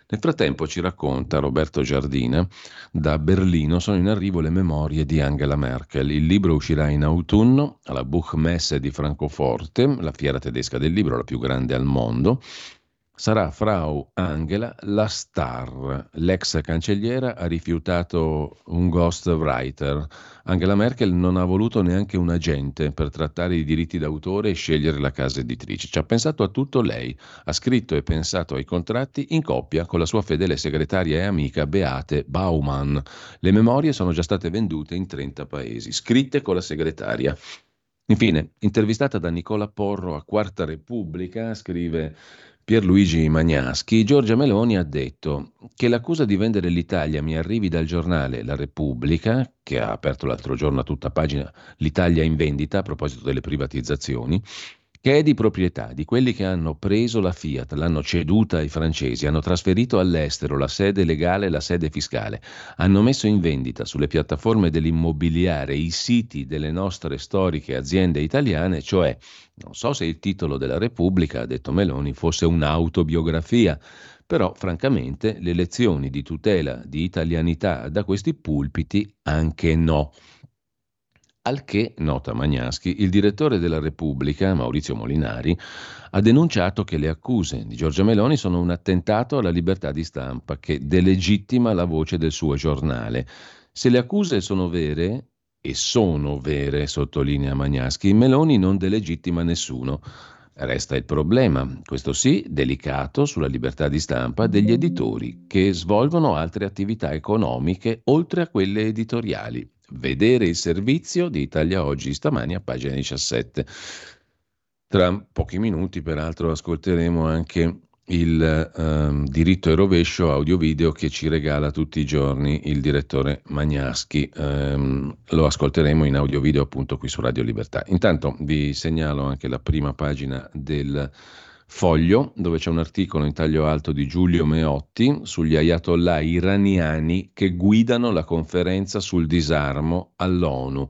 Nel frattempo ci racconta Roberto Giardina, da Berlino sono in arrivo le memorie di Angela Merkel. Il libro uscirà in autunno alla Buchmesse di Francoforte, la fiera tedesca del libro, la più grande al mondo, sarà Frau Angela la star. L'ex cancelliera ha rifiutato un ghostwriter. Angela Merkel non ha voluto neanche un agente per trattare i diritti d'autore e scegliere la casa editrice. Ci ha pensato a tutto lei. Ha scritto e pensato ai contratti in coppia con la sua fedele segretaria e amica Beate Baumann. Le memorie sono già state vendute in 30 paesi, scritte con la segretaria. Infine, intervistata da Nicola Porro a Quarta Repubblica, scrive Pierluigi Magnaschi, Giorgia Meloni ha detto che l'accusa di vendere l'Italia mi arrivi dal giornale La Repubblica, che ha aperto l'altro giorno a tutta pagina l'Italia in vendita a proposito delle privatizzazioni, che è di proprietà di quelli che hanno preso la Fiat, l'hanno ceduta ai francesi, hanno trasferito all'estero la sede legale e la sede fiscale, hanno messo in vendita sulle piattaforme dell'immobiliare i siti delle nostre storiche aziende italiane, cioè non so se il titolo della Repubblica, ha detto Meloni, fosse un'autobiografia, però francamente le lezioni di tutela di italianità da questi pulpiti anche no. Al che, nota Magnaschi, il direttore della Repubblica, Maurizio Molinari, ha denunciato che le accuse di Giorgia Meloni sono un attentato alla libertà di stampa che delegittima la voce del suo giornale. Se le accuse sono vere, e sono vere, sottolinea Magnaschi, Meloni non delegittima nessuno. Resta il problema, questo sì, delicato, sulla libertà di stampa degli editori che svolgono altre attività economiche oltre a quelle editoriali. Vedere il servizio di Italia Oggi stamani a pagina 17. Tra pochi minuti, peraltro, ascolteremo anche il um, diritto e rovescio audio-video che ci regala tutti i giorni il direttore Magnaschi. Um, lo ascolteremo in audio-video appunto qui su Radio Libertà. Intanto vi segnalo anche la prima pagina del Foglio, dove c'è un articolo in taglio alto di Giulio Meotti sugli ayatollah iraniani che guidano la conferenza sul disarmo all'ONU.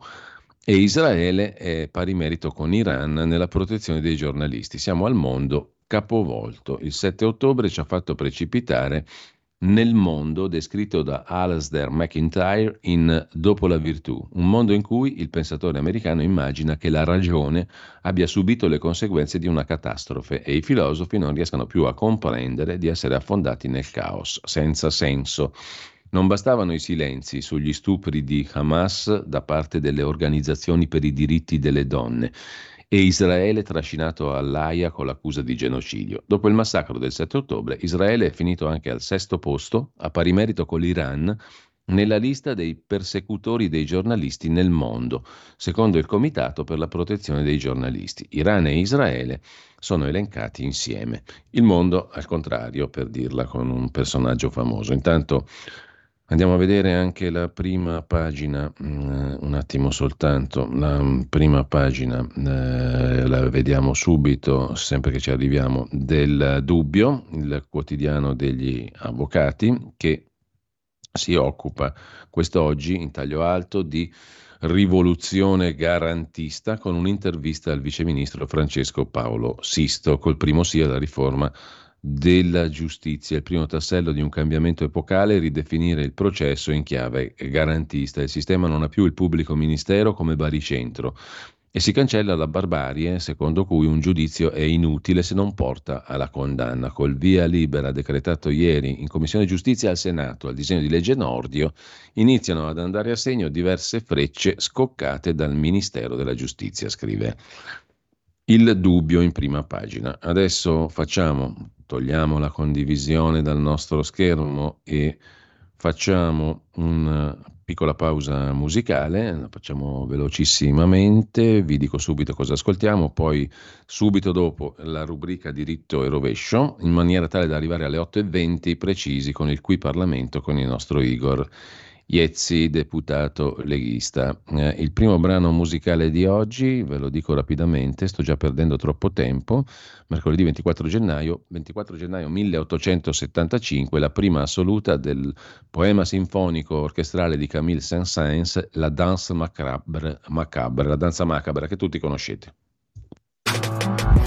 E Israele è pari merito con Iran nella protezione dei giornalisti. Siamo al mondo capovolto. Il 7 ottobre ci ha fatto precipitare nel mondo descritto da Alasdair McIntyre in Dopo la virtù, un mondo in cui il pensatore americano immagina che la ragione abbia subito le conseguenze di una catastrofe e i filosofi non riescano più a comprendere di essere affondati nel caos, senza senso. Non bastavano i silenzi sugli stupri di Hamas da parte delle organizzazioni per i diritti delle donne e Israele trascinato all'AIA con l'accusa di genocidio. Dopo il massacro del 7 ottobre, Israele è finito anche al sesto posto, a pari merito con l'Iran, nella lista dei persecutori dei giornalisti nel mondo, secondo il Comitato per la protezione dei giornalisti. Iran e Israele sono elencati insieme. Il mondo, al contrario, per dirla con un personaggio famoso. Intanto Andiamo a vedere anche la prima pagina, mm, un attimo soltanto, la prima pagina, eh, la vediamo subito, sempre che ci arriviamo, del Dubbio, il quotidiano degli avvocati, che si occupa quest'oggi in taglio alto di rivoluzione garantista con un'intervista al viceministro Francesco Paolo Sisto, col primo sì alla riforma della giustizia, il primo tassello di un cambiamento epocale è ridefinire il processo in chiave garantista. Il sistema non ha più il pubblico ministero come baricentro e si cancella la barbarie secondo cui un giudizio è inutile se non porta alla condanna. Col via libera decretato ieri in Commissione Giustizia al Senato al disegno di legge Nordio iniziano ad andare a segno diverse frecce scoccate dal Ministero della Giustizia, scrive il dubbio in prima pagina. Adesso facciamo togliamo la condivisione dal nostro schermo e facciamo una piccola pausa musicale, la facciamo velocissimamente, vi dico subito cosa ascoltiamo, poi subito dopo la rubrica diritto e rovescio, in maniera tale da arrivare alle 8.20 precisi con il qui Parlamento con il nostro Igor. Iezzi, deputato leghista. Eh, il primo brano musicale di oggi, ve lo dico rapidamente, sto già perdendo troppo tempo, mercoledì 24 gennaio, 24 gennaio 1875, la prima assoluta del poema sinfonico orchestrale di Camille Saint-Saëns, La danse macabre, macabre, la danza macabra che tutti conoscete.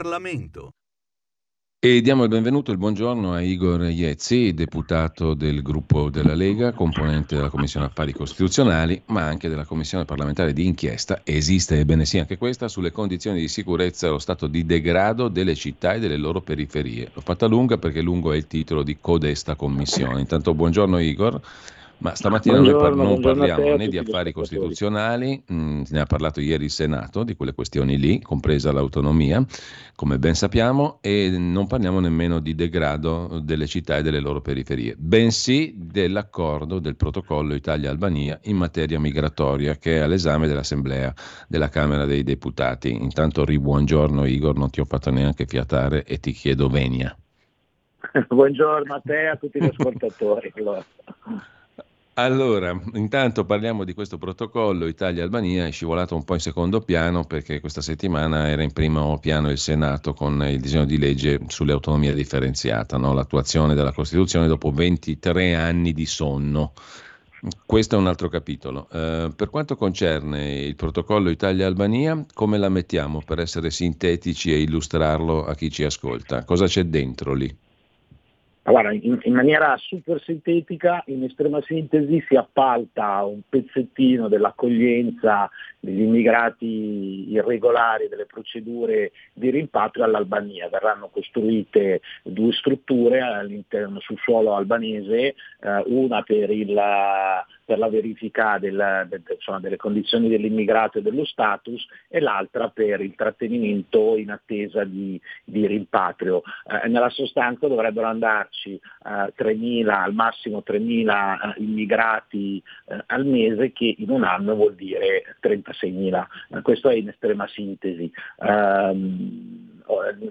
Parlamento. E diamo il benvenuto e il buongiorno a Igor Iezzi, deputato del gruppo della Lega, componente della Commissione Affari Costituzionali, ma anche della Commissione parlamentare di inchiesta, esiste ebbene sì anche questa, sulle condizioni di sicurezza e lo stato di degrado delle città e delle loro periferie. L'ho fatta lunga perché lungo è il titolo di codesta commissione. Intanto buongiorno Igor. Ma stamattina noi par- Buongiorno, non buongiorno parliamo né di affari costituzionali, mh, ne ha parlato ieri il Senato di quelle questioni lì, compresa l'autonomia, come ben sappiamo, e non parliamo nemmeno di degrado delle città e delle loro periferie, bensì dell'accordo del protocollo Italia-Albania in materia migratoria che è all'esame dell'Assemblea della Camera dei Deputati. Intanto ribuongiorno Igor, non ti ho fatto neanche fiatare e ti chiedo venia. Buongiorno a te e a tutti gli ascoltatori. Allora. Intanto parliamo di questo protocollo Italia-Albania, è scivolato un po' in secondo piano perché questa settimana era in primo piano il Senato con il disegno di legge sull'autonomia differenziata, no? l'attuazione della Costituzione dopo 23 anni di sonno. Questo è un altro capitolo. Eh, per quanto concerne il protocollo Italia-Albania, come la mettiamo per essere sintetici e illustrarlo a chi ci ascolta? Cosa c'è dentro lì? Allora, in, in maniera super sintetica, in estrema sintesi, si appalta un pezzettino dell'accoglienza degli immigrati irregolari, delle procedure di rimpatrio all'Albania. Verranno costruite due strutture sul suolo albanese, eh, una per il per la verifica del, del, insomma, delle condizioni dell'immigrato e dello status e l'altra per il trattenimento in attesa di, di rimpatrio. Eh, nella sostanza dovrebbero andarci eh, 3.000, al massimo 3.000 eh, immigrati eh, al mese che in un anno vuol dire 36.000. Eh, questo è in estrema sintesi. Um,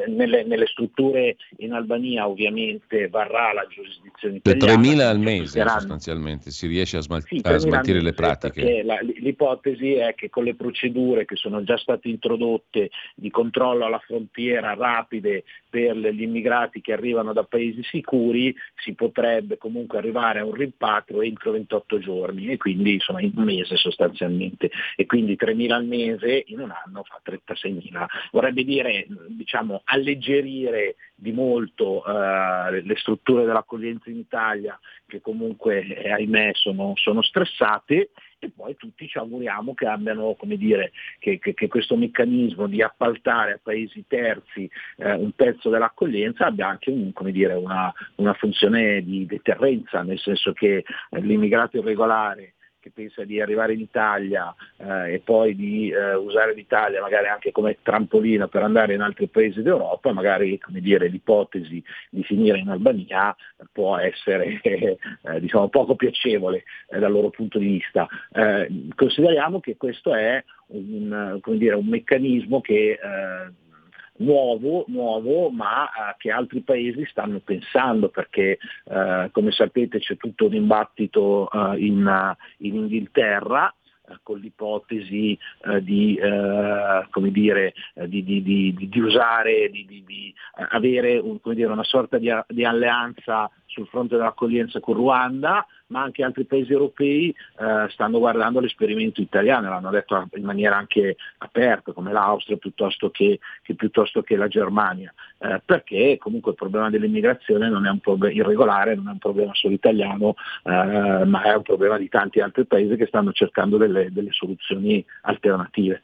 nelle, nelle, strutture in Albania ovviamente varrà la giurisdizione italiana. Per 3.000 al mese sostanzialmente si riesce a, smal- sì, a smaltire le pratiche. La, l'ipotesi è che con le procedure che sono già state introdotte di controllo alla frontiera rapide per gli immigrati che arrivano da paesi sicuri si potrebbe comunque arrivare a un rimpatrio entro 28 giorni e quindi insomma in un mese sostanzialmente e quindi 3.000 al mese in un anno fa 36.000. Vorrebbe dire diciamo, alleggerire di molto eh, le strutture dell'accoglienza in Italia che comunque eh, ahimè sono, sono, stressate e poi tutti ci auguriamo che abbiano come dire, che, che, che questo meccanismo di appaltare a paesi terzi eh, un pezzo dell'accoglienza abbia anche un, dire, una, una, funzione di deterrenza, nel senso che eh, l'immigrato irregolare pensa di arrivare in Italia eh, e poi di eh, usare l'Italia magari anche come trampolino per andare in altri paesi d'Europa, magari dire, l'ipotesi di finire in Albania può essere eh, diciamo, poco piacevole eh, dal loro punto di vista. Eh, consideriamo che questo è un, dire, un meccanismo che eh, nuovo, nuovo ma eh, che altri paesi stanno pensando perché eh, come sapete c'è tutto un dibattito eh, in, in Inghilterra eh, con l'ipotesi eh, di, eh, dire, eh, di, di, di, usare, di, avere un, dire, una sorta di, alleanza sul fronte dell'accoglienza con Ruanda, ma anche altri paesi europei eh, stanno guardando l'esperimento italiano, l'hanno detto in maniera anche aperta, come l'Austria piuttosto che, che, piuttosto che la Germania, eh, perché comunque il problema dell'immigrazione non è un problema irregolare, non è un problema solo italiano, eh, ma è un problema di tanti altri paesi che stanno cercando delle, delle soluzioni alternative.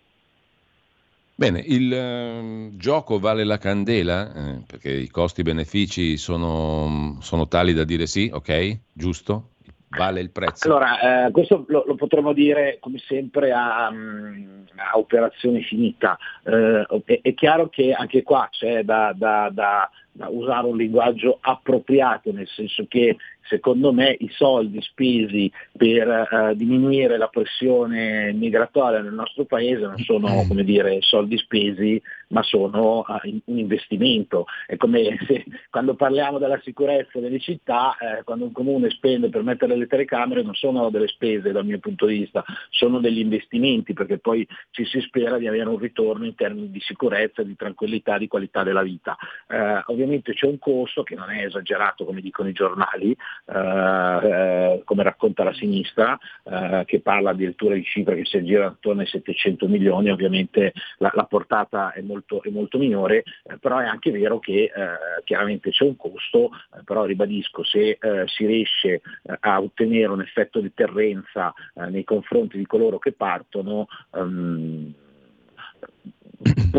Bene, il eh, gioco vale la candela eh, perché i costi-benefici sono, sono, tali da dire sì, ok? Giusto? Vale il prezzo? Allora, eh, questo lo, lo, potremmo dire come sempre a, mm, a operazione finita. Eh, è, è, chiaro che anche qua c'è da, da, da, da usare un linguaggio appropriato, nel senso che secondo me i soldi spesi per eh, diminuire la pressione migratoria nel nostro paese non sono mm. come dire, soldi spesi, ma sono uh, un investimento. È come se quando parliamo della sicurezza delle città, eh, quando un comune spende per mettere le telecamere non sono delle spese dal mio punto di vista, sono degli investimenti perché poi ci si spera di avere un ritorno in termini di sicurezza, di tranquillità, di qualità della vita. Eh, ovviamente c'è un costo che non è esagerato come dicono i giornali, eh, come racconta la sinistra, eh, che parla addirittura di cifre che si aggirano attorno ai 700 milioni, ovviamente la, la portata è molto, è molto minore, eh, però è anche vero che eh, chiaramente c'è un costo, eh, però ribadisco, se si riesce a ottenere un effetto di deterrenza nei confronti di coloro che partono, um,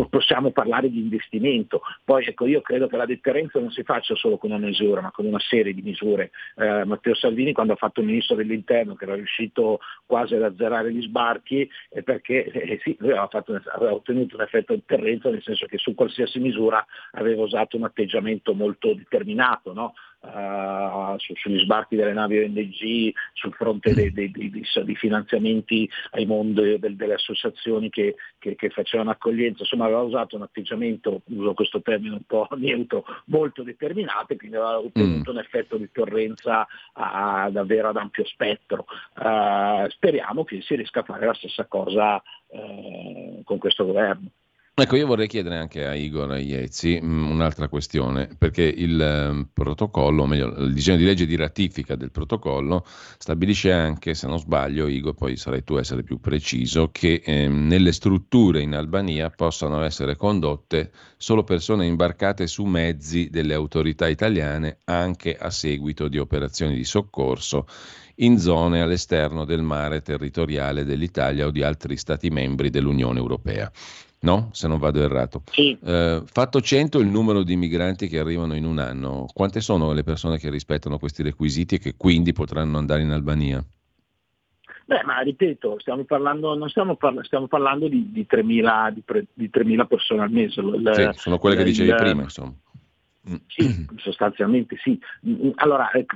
possiamo parlare di investimento. Poi ecco, io credo che la deterrenza non si faccia solo con una misura, ma con una serie di misure. Eh, Matteo Salvini quando ha fatto ministro dell'interno, che era riuscito quasi ad azzerare gli sbarchi, è perché eh, sì, lui aveva, fatto, aveva, ottenuto un effetto deterrenza, nel senso che su qualsiasi misura aveva usato un atteggiamento molto determinato. No? Uh, su, sugli sbarchi delle navi ONG, sul fronte dei, dei, dei, dei finanziamenti ai mondi del, delle associazioni che, che, che, facevano accoglienza, insomma aveva usato un atteggiamento, uso questo termine un po' neutro, molto determinato e quindi aveva ottenuto mm. un effetto di torrenza a, davvero ad ampio spettro. Uh, speriamo che si riesca a fare la stessa cosa uh, con questo governo. Ecco, io vorrei chiedere anche a Igor Iezzi mm, un'altra questione, perché il ehm, protocollo, o meglio, il disegno di legge di ratifica del protocollo stabilisce anche, se non sbaglio, Igor, poi sarai tu a essere più preciso, che eh, nelle strutture in Albania possano essere condotte solo persone imbarcate su mezzi delle autorità italiane anche a seguito di operazioni di soccorso in zone all'esterno del mare territoriale dell'Italia o di altri Stati membri dell'Unione Europea no? Se non vado errato. Sì. Eh, fatto 100 il numero di migranti che arrivano in un anno, quante sono le persone che rispettano questi requisiti e che quindi potranno andare in Albania? Beh, ma ripeto, stiamo parlando, non stiamo, parla- stiamo parlando di, di, 3.000, di, pre- di 3.000 persone al mese. L- sì, sono quelle che dicevi prima, insomma. Sì, sostanzialmente sì. Allora, ecco,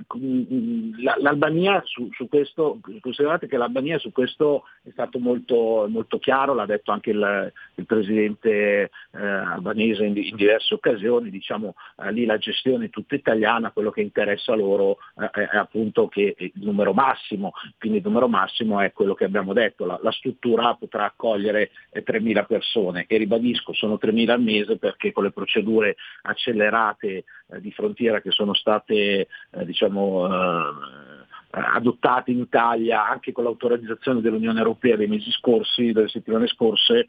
l'Albania su, su, questo, considerate che l'Albania su questo è stato molto, molto chiaro, l'ha detto anche il, il presidente eh, albanese in, in, diverse occasioni, diciamo eh, lì la gestione è tutta italiana, quello che interessa loro eh, è appunto che il numero massimo, quindi il numero massimo è quello che abbiamo detto, la, la struttura potrà accogliere 3.000 persone e ribadisco sono 3.000 al mese perché con le procedure accelerate state eh, di frontiera che sono state eh, diciamo, eh, adottate in Italia anche con l'autorizzazione dell'Unione Europea dei mesi scorsi, delle settimane scorse,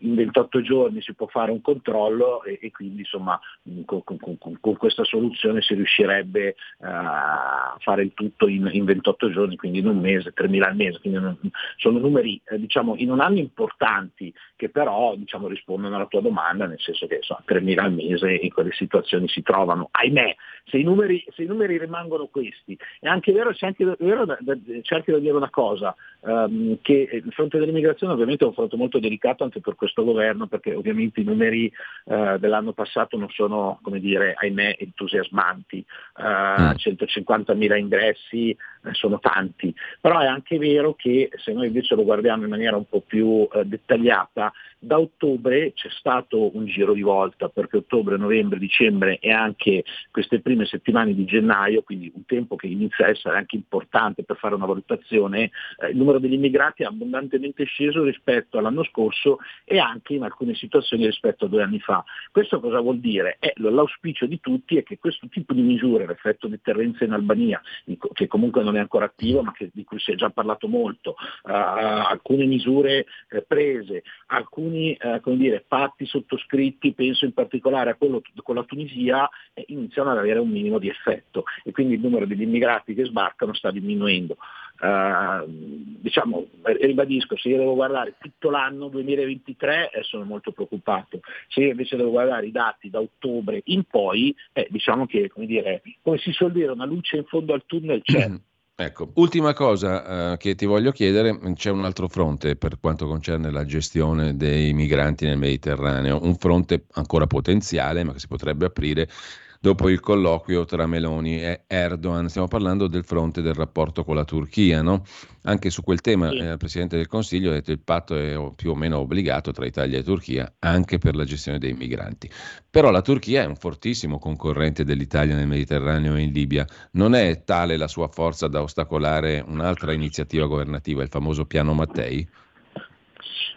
in 28 giorni si può fare un controllo e, e quindi insomma con, con, con, questa soluzione si riuscirebbe uh, a fare il tutto in, in, 28 giorni, quindi in un mese, 3.000 al mese, non, sono numeri eh, diciamo, in un anno importanti che però diciamo, rispondono alla tua domanda, nel senso che insomma, 3.000 al mese in quelle situazioni si trovano, ahimè, se i numeri, se i numeri rimangono questi, è anche vero, c'è anche vero da, da, anche da dire una cosa, um, che il fronte dell'immigrazione ovviamente è un fronte molto delicato anche per questo governo perché ovviamente i numeri eh, dell'anno passato non sono, come dire, ahimè, entusiasmanti. Eh, 150.000 mm. ingressi sono tanti, però è anche vero che se noi invece lo guardiamo in maniera un po' più eh, dettagliata, da ottobre c'è stato un giro di volta perché ottobre, novembre, dicembre e anche queste prime settimane di gennaio, quindi un tempo che inizia a essere anche importante per fare una valutazione, eh, il numero degli immigrati è abbondantemente sceso rispetto all'anno scorso e anche in alcune situazioni rispetto a due anni fa. Questo cosa vuol dire? Eh, l'auspicio di tutti è che questo tipo di misure, l'effetto deterrenza in Albania, che comunque non è ancora attivo ma che, di cui si è già parlato molto, uh, alcune misure eh, prese, alcuni eh, dire, patti sottoscritti, penso in particolare a quello con la Tunisia, eh, iniziano ad avere un minimo di effetto e quindi il numero degli immigrati che sbarcano sta diminuendo. Uh, diciamo, ribadisco, se io devo guardare tutto l'anno 2023 eh, sono molto preoccupato, se io invece devo guardare i dati da ottobre in poi, eh, diciamo che come, dire, come si suol dire, una luce in fondo al tunnel c'è. Ecco, ultima cosa eh, che ti voglio chiedere, c'è un altro fronte per quanto concerne la gestione dei migranti nel Mediterraneo, un fronte ancora potenziale ma che si potrebbe aprire dopo il colloquio tra Meloni e Erdogan. Stiamo parlando del fronte del rapporto con la Turchia. No? Anche su quel tema sì. eh, il Presidente del Consiglio ha detto che il patto è più o meno obbligato tra Italia e Turchia anche per la gestione dei migranti. Però la Turchia è un fortissimo concorrente dell'Italia nel Mediterraneo e in Libia. Non è tale la sua forza da ostacolare un'altra iniziativa governativa, il famoso piano Mattei?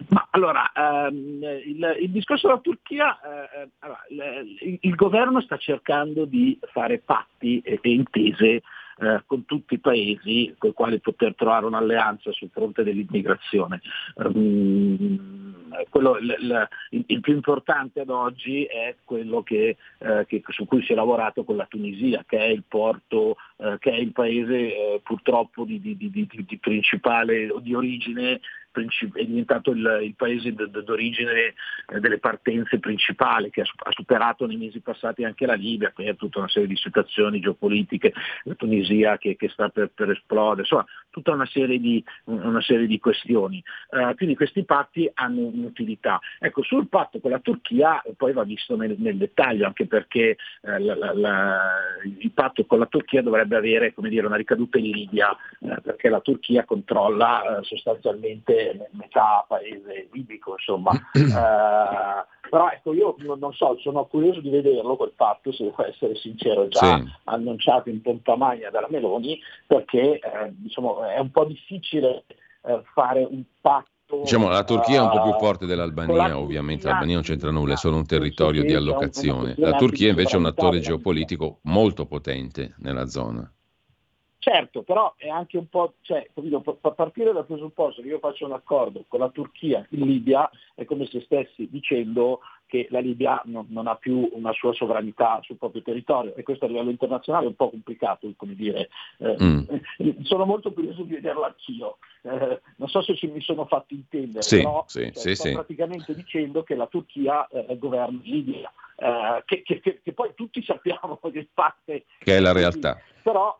Ma allora, ehm, il, il, discorso della Turchia, eh, allora, il, il, governo sta cercando di fare patti e, e intese eh, con tutti i paesi con i quali poter trovare un'alleanza sul fronte dell'immigrazione. Um, quello, il, il, il, più importante ad oggi è quello che, eh, che, su cui si è lavorato con la Tunisia, che è il porto, eh, che è il paese eh, purtroppo di, di, di, di principale di origine è diventato il, il paese d'origine eh, delle partenze principali che ha superato nei mesi passati anche la Libia per tutta una serie di situazioni geopolitiche, la Tunisia che, che sta per, per, esplodere, insomma tutta una serie di, una serie di questioni. Uh, quindi questi patti hanno un'utilità. Ecco, sul patto con la Turchia poi va visto nel, nel dettaglio, anche perché uh, la, la, il patto con la Turchia dovrebbe avere dire, una ricaduta in Libia, uh, perché la Turchia controlla sostanzialmente metà paese libico, insomma. eh, però ecco, io non, non, so, sono curioso di vederlo quel fatto, se devo essere sincero, già sì. annunciato in pompa magna dalla Meloni, perché eh, diciamo, è un po' difficile eh, fare un patto Diciamo, la Turchia è un po' più forte dell'Albania, ovviamente l'Albania non c'entra nulla, è solo un territorio di allocazione. La Turchia invece è un attore geopolitico molto potente nella zona. Certo, però è anche un po', cioè, capito, partire dal presupposto che io faccio un accordo con la Turchia in Libia è come se stessi dicendo che la Libia non, non, ha più una sua sovranità sul proprio territorio e questo a livello internazionale è un po' complicato, come dire. Eh, mm. Sono molto curioso di vederlo anch'io. Eh, non so se ci mi sono fatto intendere, sì, però sì, cioè, sì, sto praticamente dicendo che la Turchia eh, governa Libia, eh, che, che, che, che, poi tutti sappiamo che parte... Che è la realtà. Però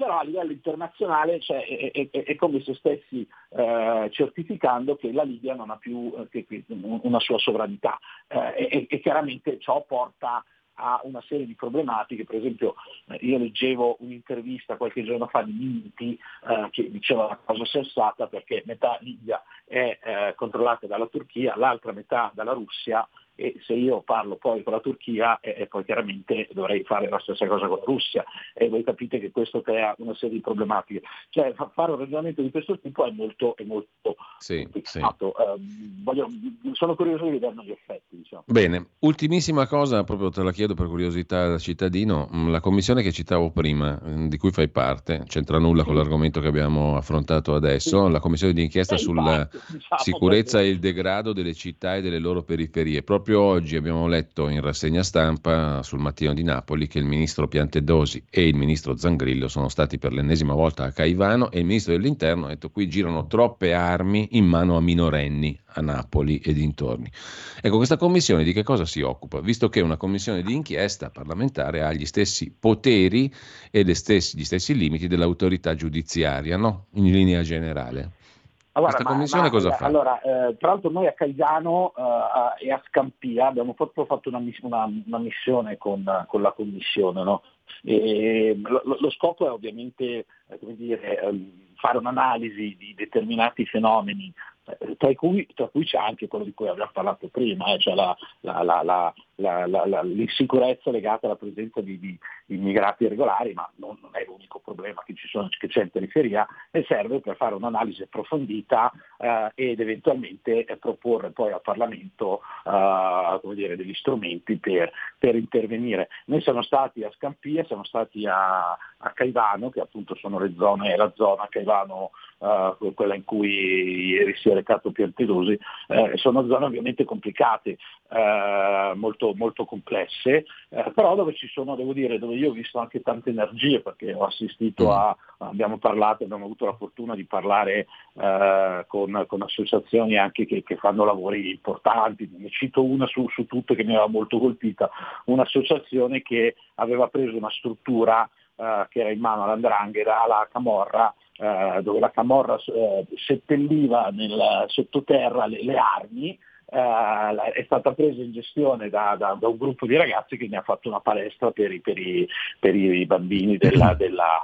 però a livello internazionale cioè, è, è, è, come se stessi eh, certificando che la Libia non ha più eh, una sua sovranità. Eh, e, e, chiaramente ciò porta a una serie di problematiche, per esempio eh, io leggevo un'intervista qualche giorno fa di Minti eh, che diceva una cosa sensata perché metà Libia è eh, controllata dalla Turchia, l'altra metà dalla Russia e se io parlo poi con la Turchia e, e, poi chiaramente dovrei fare la stessa cosa con la Russia e voi capite che questo crea una serie di problematiche. Cioè fare un ragionamento di questo tipo è molto, è molto sì, complicato. Sì. Uh, voglio, sono curioso di vederne gli effetti. Diciamo. Bene, ultimissima cosa, proprio te la chiedo per curiosità da cittadino, mm, la commissione che citavo prima, mm, di cui fai parte, c'entra nulla sì. con l'argomento che abbiamo affrontato adesso, la commissione di inchiesta sulla diciamo sicurezza perché... e il degrado delle città e delle loro periferie. Proprio proprio oggi abbiamo letto in rassegna stampa sul mattino di Napoli che il ministro Piantedosi e il ministro Zangrillo sono stati per l'ennesima volta a Caivano e il ministro dell'interno ha detto qui girano troppe armi in mano a minorenni a Napoli e dintorni. Ecco, questa commissione di che cosa si occupa? Visto che una commissione di inchiesta parlamentare ha gli stessi poteri e stessi, gli stessi limiti dell'autorità giudiziaria, no? In linea generale. Allora, Questa commissione ma, cosa fa? Allora, eh, tra l'altro noi a Cagliano eh, e a Scampia abbiamo proprio fatto una, una, una missione con, con, la commissione. No? E, lo, lo, scopo è ovviamente eh, dire, ehm, fare un'analisi di determinati fenomeni eh, tra cui, tra cui, c'è anche quello di cui abbiamo parlato prima, eh, cioè la, la, la, l'insicurezza legata alla presenza di, di, immigrati irregolari, ma non, non, è l'unico problema che, sono, che, c'è in periferia e serve per fare un'analisi approfondita eh, ed eventualmente eh, proporre poi al Parlamento eh, dire, degli strumenti per, per, intervenire. Noi siamo stati a Scampia, siamo stati a, a Caivano, che appunto sono le zone, la zona Caivano, uh, quella in cui ieri si è recato Piantedosi, eh, sono zone ovviamente complicate, eh, molto, complesse, eh, però dove ci sono, devo dire, dove io ho visto anche tante energie, perché ho assistito a, abbiamo parlato, abbiamo avuto la fortuna di parlare eh, con, con, associazioni anche che, che, fanno lavori importanti, ne cito una su, su tutte che mi aveva molto colpita, un'associazione che aveva preso una struttura eh, che era in mano all'Andrangheta, alla Camorra, eh, dove la Camorra eh, seppelliva nel sottoterra le, le armi, eh, è stata presa in gestione da, da, da, un gruppo di ragazzi che ne ha fatto una palestra per i, per i, per i bambini della, della,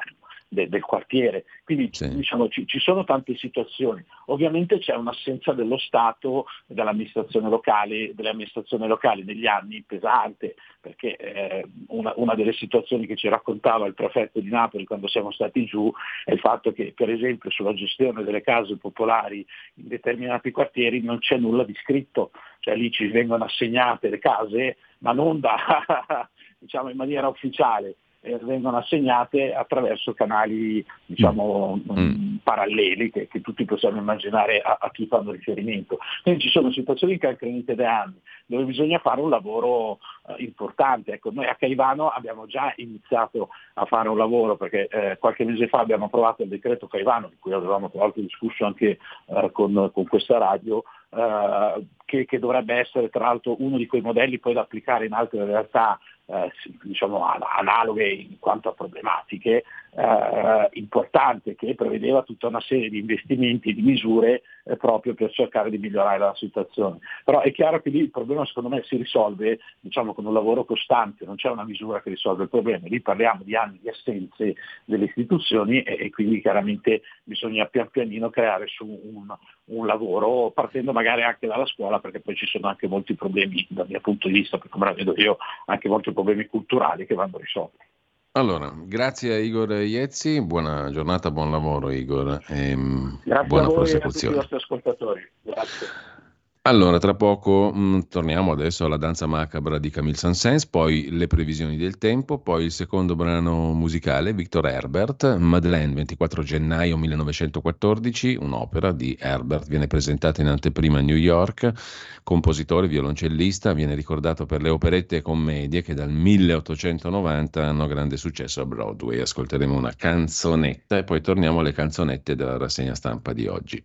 de, del quartiere. Quindi sì. diciamo, ci, ci, sono tante situazioni. Ovviamente c'è un'assenza dello Stato, dell'amministrazione locale, delle amministrazioni locali negli anni pesante, perché eh, una, una, delle situazioni che ci raccontava il prefetto di Napoli quando siamo stati giù è il fatto che per esempio sulla gestione delle case popolari in determinati quartieri non c'è nulla di scritto, cioè lì ci vengono assegnate le case ma non da, diciamo, in maniera ufficiale eh, vengono assegnate attraverso canali diciamo, mm. mm. paralleli che, che, tutti possiamo immaginare a, a, chi fanno riferimento. Quindi ci sono situazioni incancrenite da anni dove bisogna fare un lavoro eh, importante. Ecco, noi a Caivano abbiamo già iniziato a fare un lavoro perché eh, qualche mese fa abbiamo approvato il decreto Caivano, di cui avevamo tra l'altro discusso anche eh, con, con questa radio, eh, che, che, dovrebbe essere tra l'altro uno di quei modelli poi da applicare in altre realtà eh, diciamo, analoghe in quanto a problematiche, eh, importante che prevedeva tutta una serie di investimenti e di misure proprio per cercare di migliorare la situazione. Però è chiaro che lì il problema secondo me si risolve diciamo, con un lavoro costante, non c'è una misura che risolve il problema, lì parliamo di anni di assenze delle istituzioni e, e quindi chiaramente bisogna pian pianino creare su un, un lavoro partendo magari anche dalla scuola perché poi ci sono anche molti problemi dal mio punto di vista, per come la vedo io, anche molti problemi culturali che vanno risolti. Allora, grazie a Igor Iezzi, buona giornata, buon lavoro Igor e ehm, grazie buona a voi prosecuzione. E a tutti i nostri ascoltatori. Grazie. Allora, tra poco mh, mm, torniamo adesso alla danza macabra di Camille Saint-Saëns, poi le previsioni del tempo, poi il secondo brano musicale, Victor Herbert, Madeleine, 24 gennaio 1914, un'opera di Herbert, viene presentata in anteprima a New York, compositore, violoncellista, viene ricordato per le operette e commedie che dal 1890 hanno grande successo a Broadway. Ascolteremo una canzonetta e poi torniamo alle canzonette della rassegna stampa di oggi.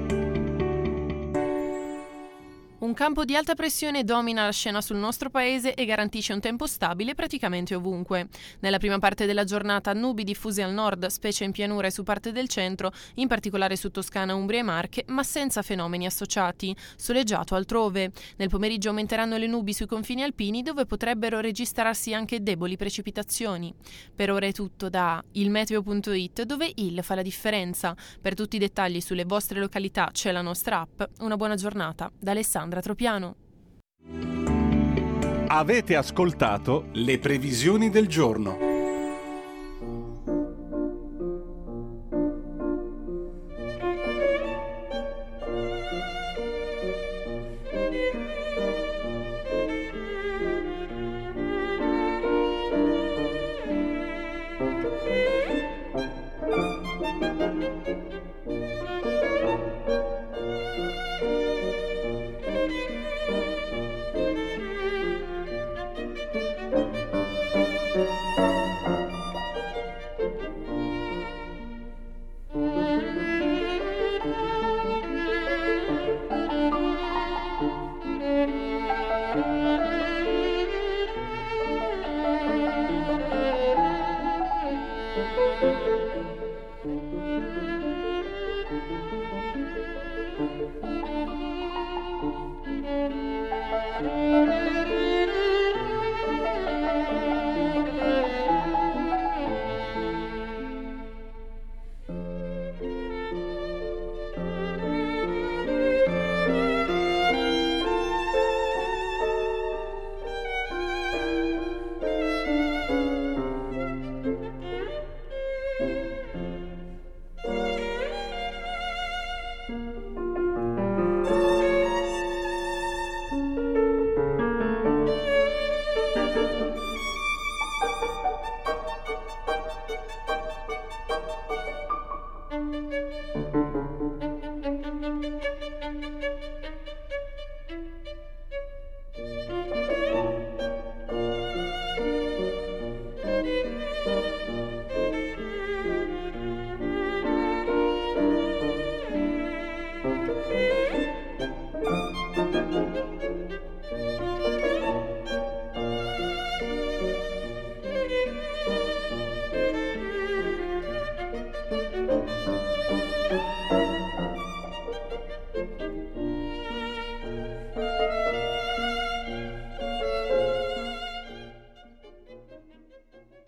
Un campo di alta pressione domina la scena sul nostro paese e garantisce un tempo stabile praticamente ovunque. Nella prima parte della giornata nubi diffuse al nord, specie in pianura e su parte del centro, in particolare su Toscana, Umbria e Marche, ma senza fenomeni associati. Soleggiato altrove. Nel pomeriggio aumenteranno le nubi sui confini alpini dove potrebbero registrarsi anche deboli precipitazioni. Per ora è tutto da ilmeteo.it dove il fa la differenza. Per tutti i dettagli sulle vostre località c'è la nostra app. Una buona giornata. Da Alessandra Tropiano. Avete ascoltato le previsioni del giorno.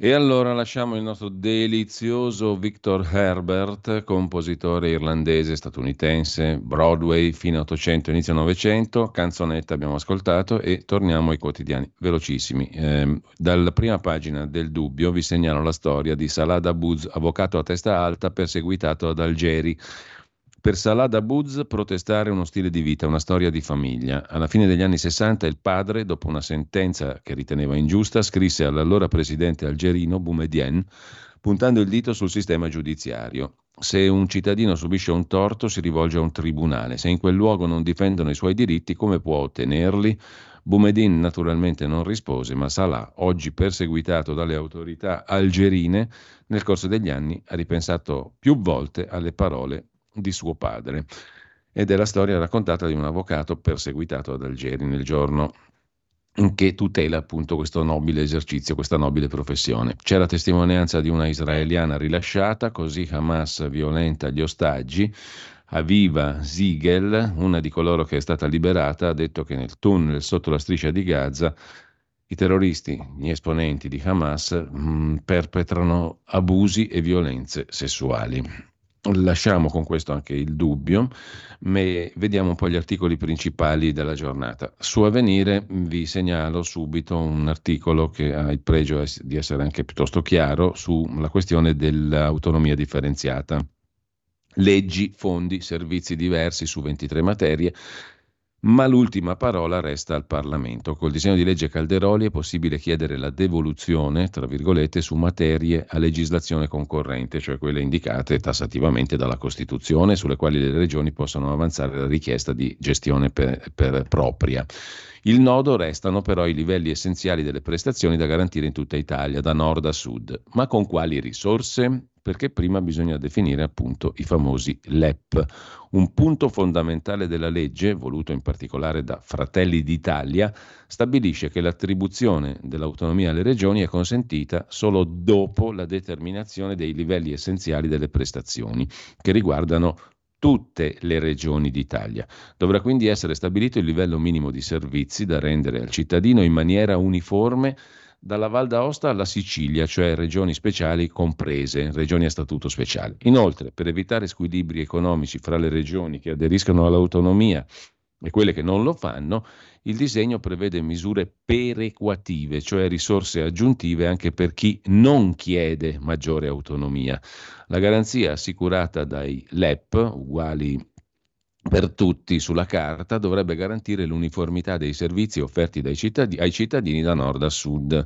E allora lasciamo il nostro delizioso Victor Herbert, compositore irlandese statunitense, Broadway, fine 800, inizio 900, canzonetta abbiamo ascoltato e torniamo ai quotidiani velocissimi. Eh, dalla prima pagina del Dubbio vi segnalo la storia di Salah Dabuz, avvocato a testa alta perseguitato ad Algeri per Salah Dabuz protestare uno stile di vita, una storia di famiglia. Alla fine degli anni 60 il padre, dopo una sentenza che riteneva ingiusta, scrisse all'allora presidente algerino Boumediene, puntando il dito sul sistema giudiziario. Se un cittadino subisce un torto si rivolge a un tribunale, se in quel luogo non difendono i suoi diritti come può ottenerli? Boumediene naturalmente non rispose, ma Salah, oggi perseguitato dalle autorità algerine, nel corso degli anni ha ripensato più volte alle parole di suo padre. ed è la storia raccontata di un avvocato perseguitato ad Algeri nel giorno che tutela appunto questo nobile esercizio, questa nobile professione. C'è la testimonianza di una israeliana rilasciata, così Hamas violenta gli ostaggi. Aviva Ziegel, una di coloro che è stata liberata, ha detto che nel tunnel sotto la striscia di Gaza i terroristi, gli esponenti di Hamas, mh, mm, perpetrano abusi e violenze sessuali. Lasciamo con questo anche il dubbio, ma vediamo un po' gli articoli principali della giornata. Su Avvenire vi segnalo subito un articolo che ha il pregio di essere anche piuttosto chiaro sulla questione dell'autonomia differenziata. Leggi, fondi, servizi diversi su 23 materie ma l'ultima parola resta al Parlamento. Col disegno di legge Calderoli è possibile chiedere la devoluzione, tra virgolette, su materie a legislazione concorrente, cioè quelle indicate tassativamente dalla Costituzione, sulle quali le regioni possono avanzare la richiesta di gestione per, per propria. Il nodo restano però i livelli essenziali delle prestazioni da garantire in tutta Italia, da nord a sud. Ma con quali risorse? Perché prima bisogna definire appunto i famosi LEP. Un punto fondamentale della legge, voluto in particolare da Fratelli d'Italia, stabilisce che l'attribuzione dell'autonomia alle regioni è consentita solo dopo la determinazione dei livelli essenziali delle prestazioni, che riguardano tutte le regioni d'Italia. Dovrà quindi essere stabilito il livello minimo di servizi da rendere al cittadino in maniera uniforme dalla Val d'Aosta alla Sicilia, cioè regioni speciali comprese, regioni a statuto speciale. Inoltre, per evitare squilibri economici fra le regioni che aderiscono all'autonomia e quelle che non lo fanno, il disegno prevede misure perequative, cioè risorse aggiuntive anche per chi non chiede maggiore autonomia. La garanzia assicurata dai LEP, uguali per tutti sulla carta, dovrebbe garantire l'uniformità dei servizi offerti cittadini, ai cittadini da nord a sud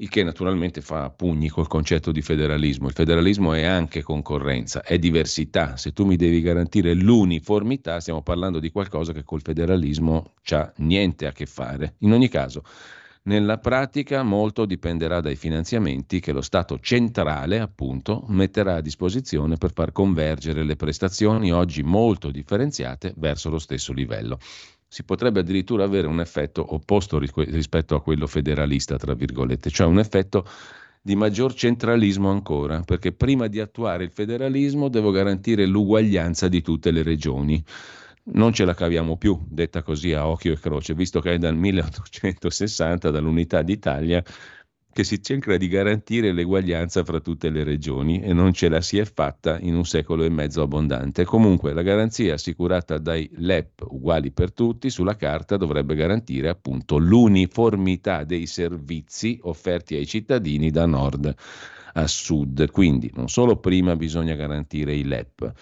il che naturalmente fa pugni col concetto di federalismo. Il federalismo è anche concorrenza, è diversità. Se tu mi devi garantire l'uniformità, stiamo parlando di qualcosa che col federalismo ha niente a che fare. In ogni caso, nella pratica molto dipenderà dai finanziamenti che lo Stato centrale, appunto, metterà a disposizione per far convergere le prestazioni oggi molto differenziate verso lo stesso livello si potrebbe addirittura avere un effetto opposto rispetto a quello federalista, tra virgolette, cioè un effetto di maggior centralismo ancora, perché prima di attuare il federalismo devo garantire l'uguaglianza di tutte le regioni. Non ce la caviamo più, detta così a occhio e croce, visto che è dal 1860, dall'unità d'Italia, che si cerca di garantire l'eguaglianza fra tutte le regioni e non ce la si è fatta in un secolo e mezzo abbondante. Comunque la garanzia assicurata dai LEP uguali per tutti sulla carta dovrebbe garantire appunto l'uniformità dei servizi offerti ai cittadini da nord a sud. Quindi non solo prima bisogna garantire i LEP,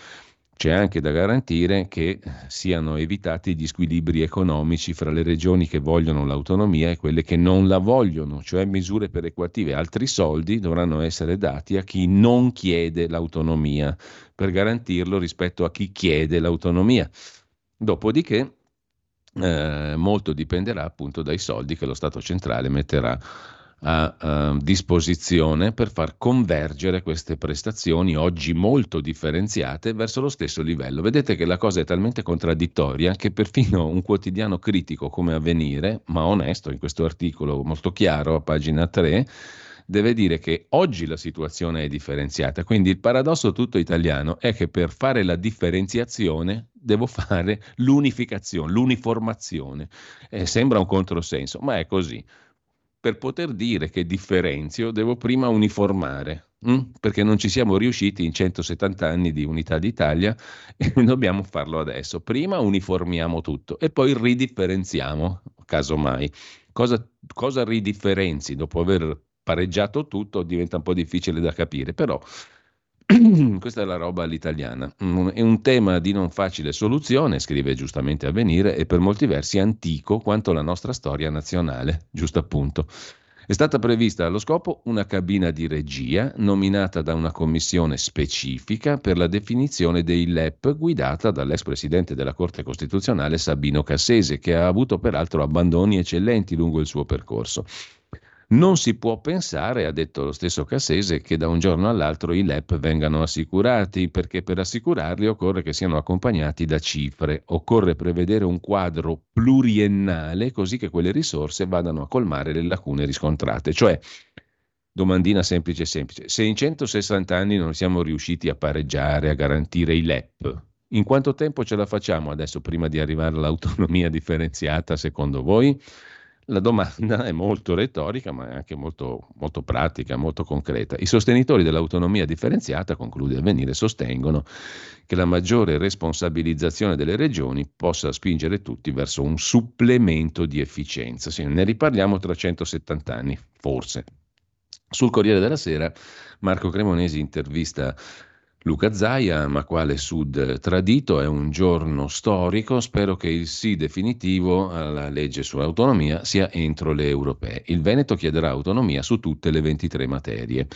c'è anche da garantire che siano evitati gli squilibri economici fra le regioni che vogliono l'autonomia e quelle che non la vogliono, cioè misure perequative. Altri soldi dovranno essere dati a chi non chiede l'autonomia per garantirlo rispetto a chi chiede l'autonomia. Dopodiché eh, molto dipenderà appunto dai soldi che lo Stato centrale metterà a, a disposizione per far convergere queste prestazioni oggi molto differenziate verso lo stesso livello. Vedete che la cosa è talmente contraddittoria che perfino un quotidiano critico come Avvenire, ma onesto in questo articolo molto chiaro a pagina 3, deve dire che oggi la situazione è differenziata. Quindi il paradosso tutto italiano è che per fare la differenziazione devo fare l'unificazione, l'uniformazione. Eh, sembra un controsenso, ma è così per poter dire che differenzio devo prima uniformare, hm? perché non ci siamo riusciti in 170 anni di unità d'Italia e dobbiamo farlo adesso. Prima uniformiamo tutto e poi ridifferenziamo, casomai. Cosa, cosa ridifferenzi dopo aver pareggiato tutto diventa un po' difficile da capire, però Questa è la roba all'italiana. È un tema di non facile soluzione, scrive giustamente Avvenire, e per molti versi antico quanto la nostra storia nazionale, giusto appunto. È stata prevista allo scopo una cabina di regia nominata da una commissione specifica per la definizione dei LEP guidata dall'ex presidente della Corte Costituzionale Sabino Cassese, che ha avuto peraltro abbandoni eccellenti lungo il suo percorso. Non si può pensare, ha detto lo stesso Cassese, che da un giorno all'altro i LEP vengano assicurati, perché per assicurarli occorre che siano accompagnati da cifre, occorre prevedere un quadro pluriennale così che quelle risorse vadano a colmare le lacune riscontrate. Cioè, domandina semplice semplice, se in 160 anni non siamo riusciti a pareggiare, a garantire i LEP, in quanto tempo ce la facciamo adesso prima di arrivare all'autonomia differenziata secondo voi? La domanda è molto retorica, ma è anche molto, molto, pratica, molto concreta. I sostenitori dell'autonomia differenziata, conclude Avvenire, sostengono che la maggiore responsabilizzazione delle regioni possa spingere tutti verso un supplemento di efficienza. Sì, ne riparliamo tra 170 anni, forse. Sul Corriere della Sera, Marco Cremonesi intervista Luca Zaia, ma quale Sud tradito, è un giorno storico, spero che il sì definitivo alla legge sull'autonomia sia entro le europee. Il Veneto chiederà autonomia su tutte le 23 materie.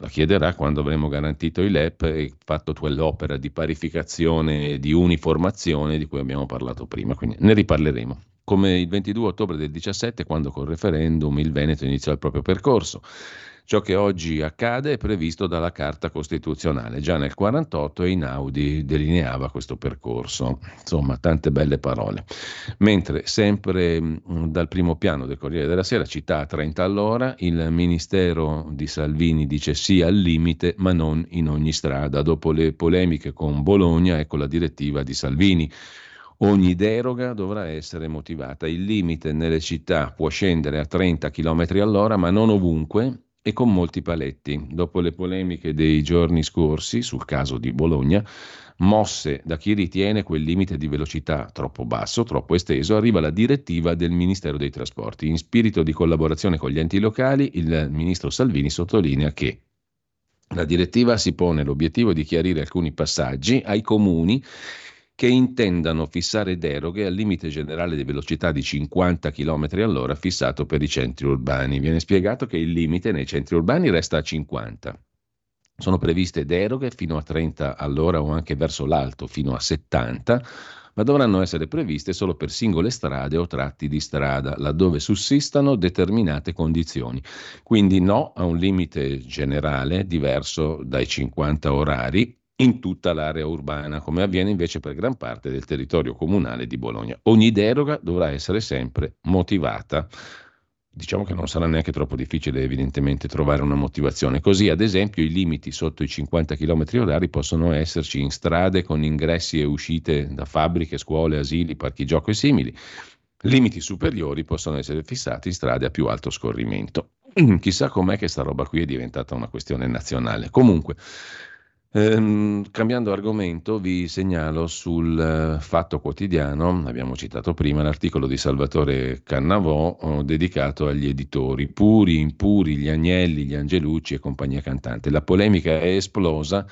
La chiederà quando avremo garantito i LEP e fatto quell'opera di parificazione e di uniformazione di cui abbiamo parlato prima, quindi ne riparleremo come il 22 ottobre del 17, quando col referendum il Veneto iniziò il proprio percorso. Ciò che oggi accade è previsto dalla Carta Costituzionale. Già nel 1948 Einaudi delineava questo percorso. Insomma, tante belle parole. Mentre sempre mm, dal primo piano del Corriere della Sera, città a 30 all'ora, il Ministero di Salvini dice sì al limite, ma non in ogni strada. Dopo le polemiche con Bologna, ecco la direttiva di Salvini. Ogni deroga dovrà essere motivata. Il limite nelle città può scendere a 30 km all'ora, ma non ovunque e con molti paletti. Dopo le polemiche dei giorni scorsi sul caso di Bologna, mosse da chi ritiene quel limite di velocità troppo basso, troppo esteso, arriva la direttiva del Ministero dei Trasporti. In spirito di collaborazione con gli enti locali, il ministro Salvini sottolinea che la direttiva si pone l'obiettivo di chiarire alcuni passaggi ai comuni che intendano fissare deroghe al limite generale di velocità di 50 km all'ora fissato per i centri urbani. Viene spiegato che il limite nei centri urbani resta a 50. Sono previste deroghe fino a 30 all'ora o anche verso l'alto fino a 70, ma dovranno essere previste solo per singole strade o tratti di strada, laddove sussistano determinate condizioni. Quindi no a un limite generale diverso dai 50 orari in tutta l'area urbana, come avviene invece per gran parte del territorio comunale di Bologna. Ogni deroga dovrà essere sempre motivata. Diciamo che non sarà neanche troppo difficile evidentemente trovare una motivazione. Così, ad esempio, i limiti sotto i 50 km orari possono esserci in strade con ingressi e uscite da fabbriche, scuole, asili, parchi gioco e simili. Limiti superiori possono essere fissati in strade a più alto scorrimento. Chissà com'è che sta roba qui è diventata una questione nazionale. Comunque, Ehm, cambiando argomento, vi segnalo sul uh, Fatto Quotidiano, abbiamo citato prima, l'articolo di Salvatore Cannavò oh, dedicato agli editori, puri, impuri, gli Agnelli, gli Angelucci e compagnia cantante. La polemica è esplosa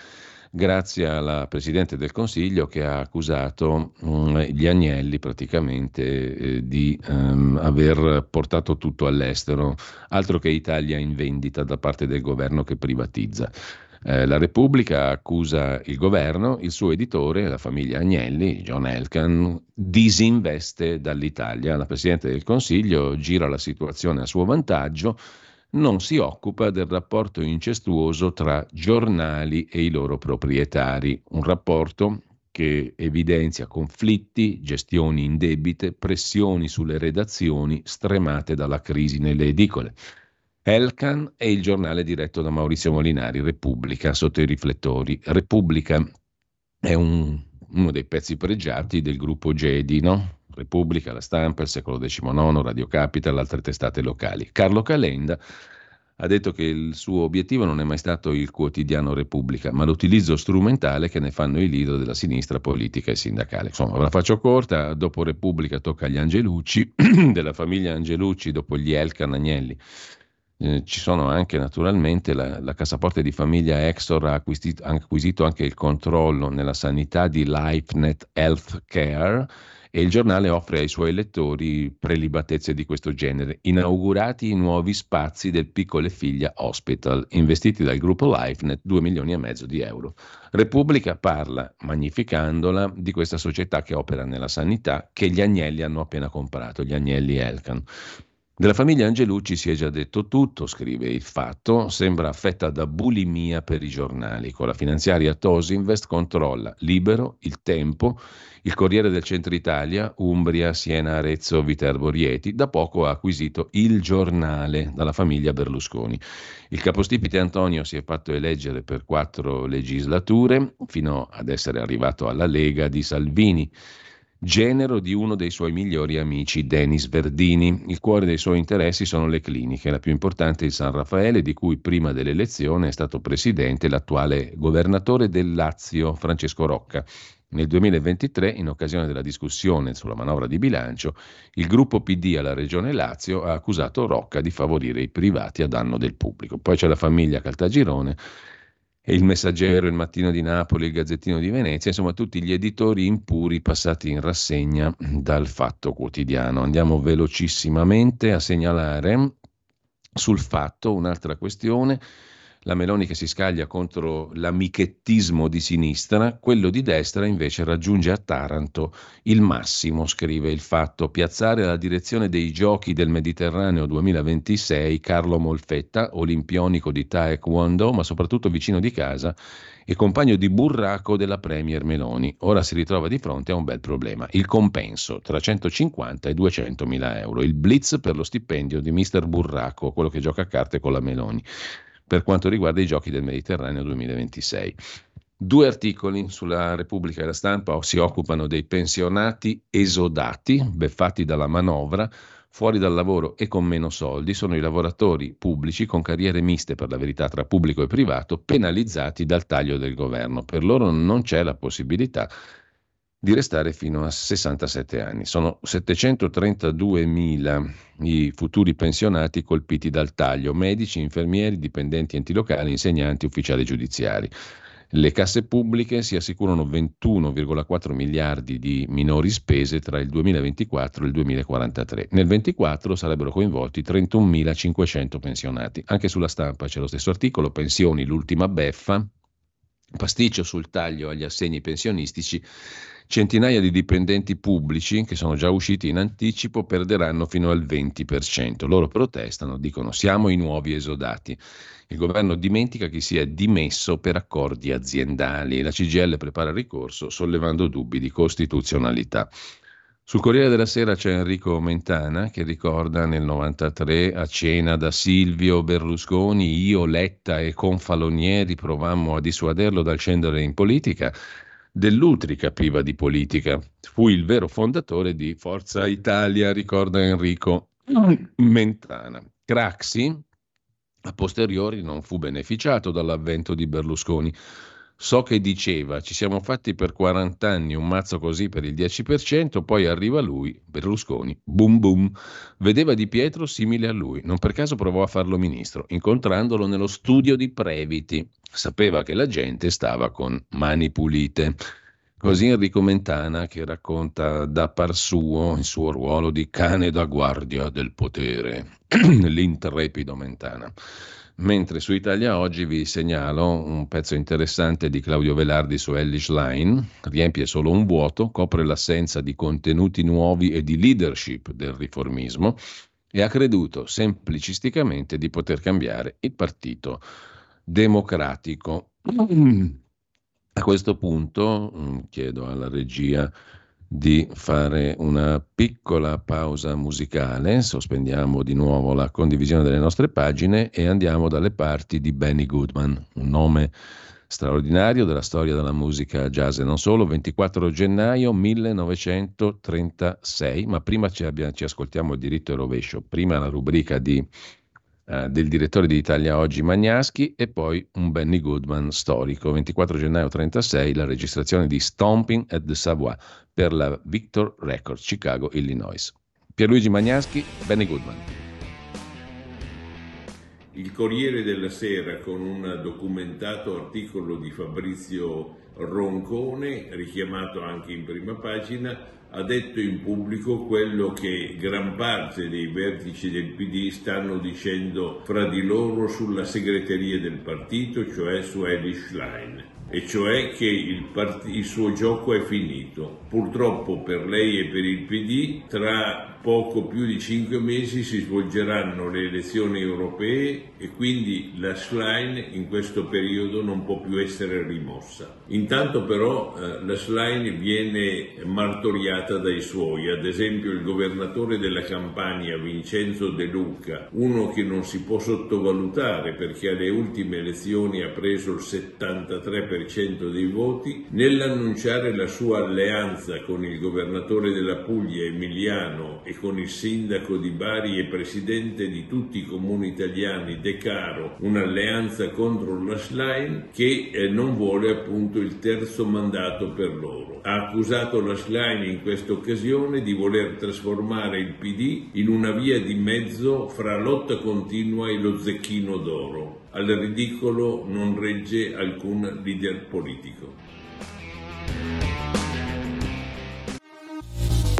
grazie alla Presidente del Consiglio che ha accusato um, gli Agnelli praticamente eh, di um, aver portato tutto all'estero, altro che Italia in vendita da parte del governo che privatizza. Eh, la Repubblica accusa il governo, il suo editore, la famiglia Agnelli, John Elkan, disinveste dall'Italia. La Presidente del Consiglio gira la situazione a suo vantaggio, non si occupa del rapporto incestuoso tra giornali e i loro proprietari, un rapporto che evidenzia conflitti, gestioni indebite, pressioni sulle redazioni stremate dalla crisi nelle edicole. Elkan è il giornale diretto da Maurizio Molinari, Repubblica, sotto i riflettori. Repubblica è un, uno dei pezzi pregiati del gruppo Gedi, no? Repubblica, La Stampa, il secolo XIX, Radio Capital, altre testate locali. Carlo Calenda ha detto che il suo obiettivo non è mai stato il quotidiano Repubblica, ma l'utilizzo strumentale che ne fanno i leader della sinistra politica e sindacale. Insomma, ve la faccio corta, dopo Repubblica tocca agli Angelucci, della famiglia Angelucci, dopo gli Elkan Agnelli eh, ci sono anche naturalmente la, la cassaforte di famiglia Exor ha acquisito, acquisito anche il controllo nella sanità di LifeNet Healthcare e il giornale offre ai suoi lettori prelibatezze di questo genere. Inaugurati i nuovi spazi del Piccole Figlia Hospital, investiti dal gruppo LifeNet 2 milioni e mezzo di euro. Repubblica parla, magnificandola, di questa società che opera nella sanità che gli Agnelli hanno appena comprato, gli Agnelli Elkan. Della famiglia Angelucci si è già detto tutto, scrive il fatto, sembra affetta da bulimia per i giornali. Con la finanziaria Tosinvest controlla Libero, Il Tempo, il Corriere del Centro Italia, Umbria, Siena, Arezzo, Viterbo, Rieti. Da poco ha acquisito Il Giornale dalla famiglia Berlusconi. Il capostipite Antonio si è fatto eleggere per quattro legislature, fino ad essere arrivato alla Lega di Salvini genero di uno dei suoi migliori amici, Denis Verdini. Il cuore dei suoi interessi sono le cliniche, la più importante è il San Raffaele, di cui prima dell'elezione è stato presidente l'attuale governatore del Lazio, Francesco Rocca. Nel 2023, in occasione della discussione sulla manovra di bilancio, il gruppo PD alla Regione Lazio ha accusato Rocca di favorire i privati a danno del pubblico. Poi c'è la famiglia Caltagirone il Messaggero, il Mattino di Napoli, il Gazzettino di Venezia, insomma tutti gli editori impuri passati in rassegna dal Fatto Quotidiano. Andiamo velocissimamente a segnalare sul fatto un'altra questione la Meloni che si scaglia contro l'amichettismo di sinistra, quello di destra invece raggiunge a Taranto il massimo, scrive il fatto, piazzare alla direzione dei giochi del Mediterraneo 2026 Carlo Molfetta, olimpionico di Taekwondo, ma soprattutto vicino di casa e compagno di burraco della Premier Meloni. Ora si ritrova di fronte a un bel problema, il compenso tra 150 e 200 mila euro, il blitz per lo stipendio di Mister Burraco, quello che gioca a carte con la Meloni per quanto riguarda i giochi del Mediterraneo 2026. Due articoli sulla Repubblica e la Stampa si occupano dei pensionati esodati, beffati dalla manovra, fuori dal lavoro e con meno soldi, sono i lavoratori pubblici con carriere miste per la verità tra pubblico e privato, penalizzati dal taglio del governo. Per loro non c'è la possibilità di restare fino a 67 anni. Sono 732.000 i futuri pensionati colpiti dal taglio, medici, infermieri, dipendenti enti locali, insegnanti, ufficiali giudiziari. Le casse pubbliche si assicurano 21,4 miliardi di minori spese tra il 2024 e il 2043. Nel 2024 sarebbero coinvolti 31.500 pensionati. Anche sulla stampa c'è lo stesso articolo, pensioni, l'ultima beffa, pasticcio sul taglio agli assegni pensionistici Centinaia di dipendenti pubblici che sono già usciti in anticipo perderanno fino al 20%. Loro protestano, dicono siamo i nuovi esodati. Il governo dimentica chi si è dimesso per accordi aziendali. La CGL prepara ricorso sollevando dubbi di costituzionalità. Sul Corriere della Sera c'è Enrico Mentana che ricorda nel 93 a cena da Silvio Berlusconi, io, Letta e Confalonieri provammo a dissuaderlo dal scendere in politica dell'Utri capiva di politica. Fu il vero fondatore di Forza Italia, ricorda Enrico Mentana. Craxi, a posteriori, non fu beneficiato dall'avvento di Berlusconi. So che diceva, ci siamo fatti per 40 anni un mazzo così per il 10%, poi arriva lui, Berlusconi, boom boom. Vedeva Di Pietro simile a lui, non per caso provò a farlo ministro, incontrandolo nello studio di Previti. Sapeva che la gente stava con mani pulite. Così Enrico Mentana che racconta da par suo il suo ruolo di cane da guardia del potere, l'intrepido Mentana. Mentre su Italia Oggi vi segnalo un pezzo interessante di Claudio Velardi su Ellis Line, riempie solo un vuoto, copre l'assenza di contenuti nuovi e di leadership del riformismo e ha creduto semplicisticamente di poter cambiare il partito democratico. A questo punto mm, chiedo alla regia di fare una piccola pausa musicale, sospendiamo di nuovo la condivisione delle nostre pagine e andiamo dalle parti di Benny Goodman, un nome straordinario della storia della musica jazz e non solo, 24 gennaio 1936, ma prima ci, abbiamo, ci ascoltiamo il diritto e rovescio, prima la rubrica di eh, del direttore di Italia Oggi Magnaschi e poi un Benny Goodman storico. 24 gennaio 36 la registrazione di Stomping at the Savoy per la Victor Records, Chicago, Illinois. Pierluigi Magnaschi, Benny Goodman. Il Corriere della Sera con un documentato articolo di Fabrizio Roncone, richiamato anche in prima pagina, ha detto in pubblico quello che gran parte dei vertici del PD stanno dicendo fra di loro sulla segreteria del partito, cioè su Elish Schlein. e cioè che il, part- il suo gioco è finito. Purtroppo per lei e per il PD tra poco più di cinque mesi si svolgeranno le elezioni europee e quindi la Schlein in questo periodo non può più essere rimossa. Intanto però eh, la Schlein viene martoriata dai suoi, ad esempio il governatore della Campania Vincenzo De Luca, uno che non si può sottovalutare perché alle ultime elezioni ha preso il 73% dei voti, nell'annunciare la sua alleanza con il governatore della Puglia Emiliano e con il sindaco di Bari e presidente di tutti i comuni italiani De Caro, un'alleanza contro la Schlein che eh, non vuole appunto il terzo mandato per loro. Ha accusato la Schlein in questa occasione di voler trasformare il PD in una via di mezzo fra lotta continua e lo zecchino d'oro. Al ridicolo non regge alcun leader politico.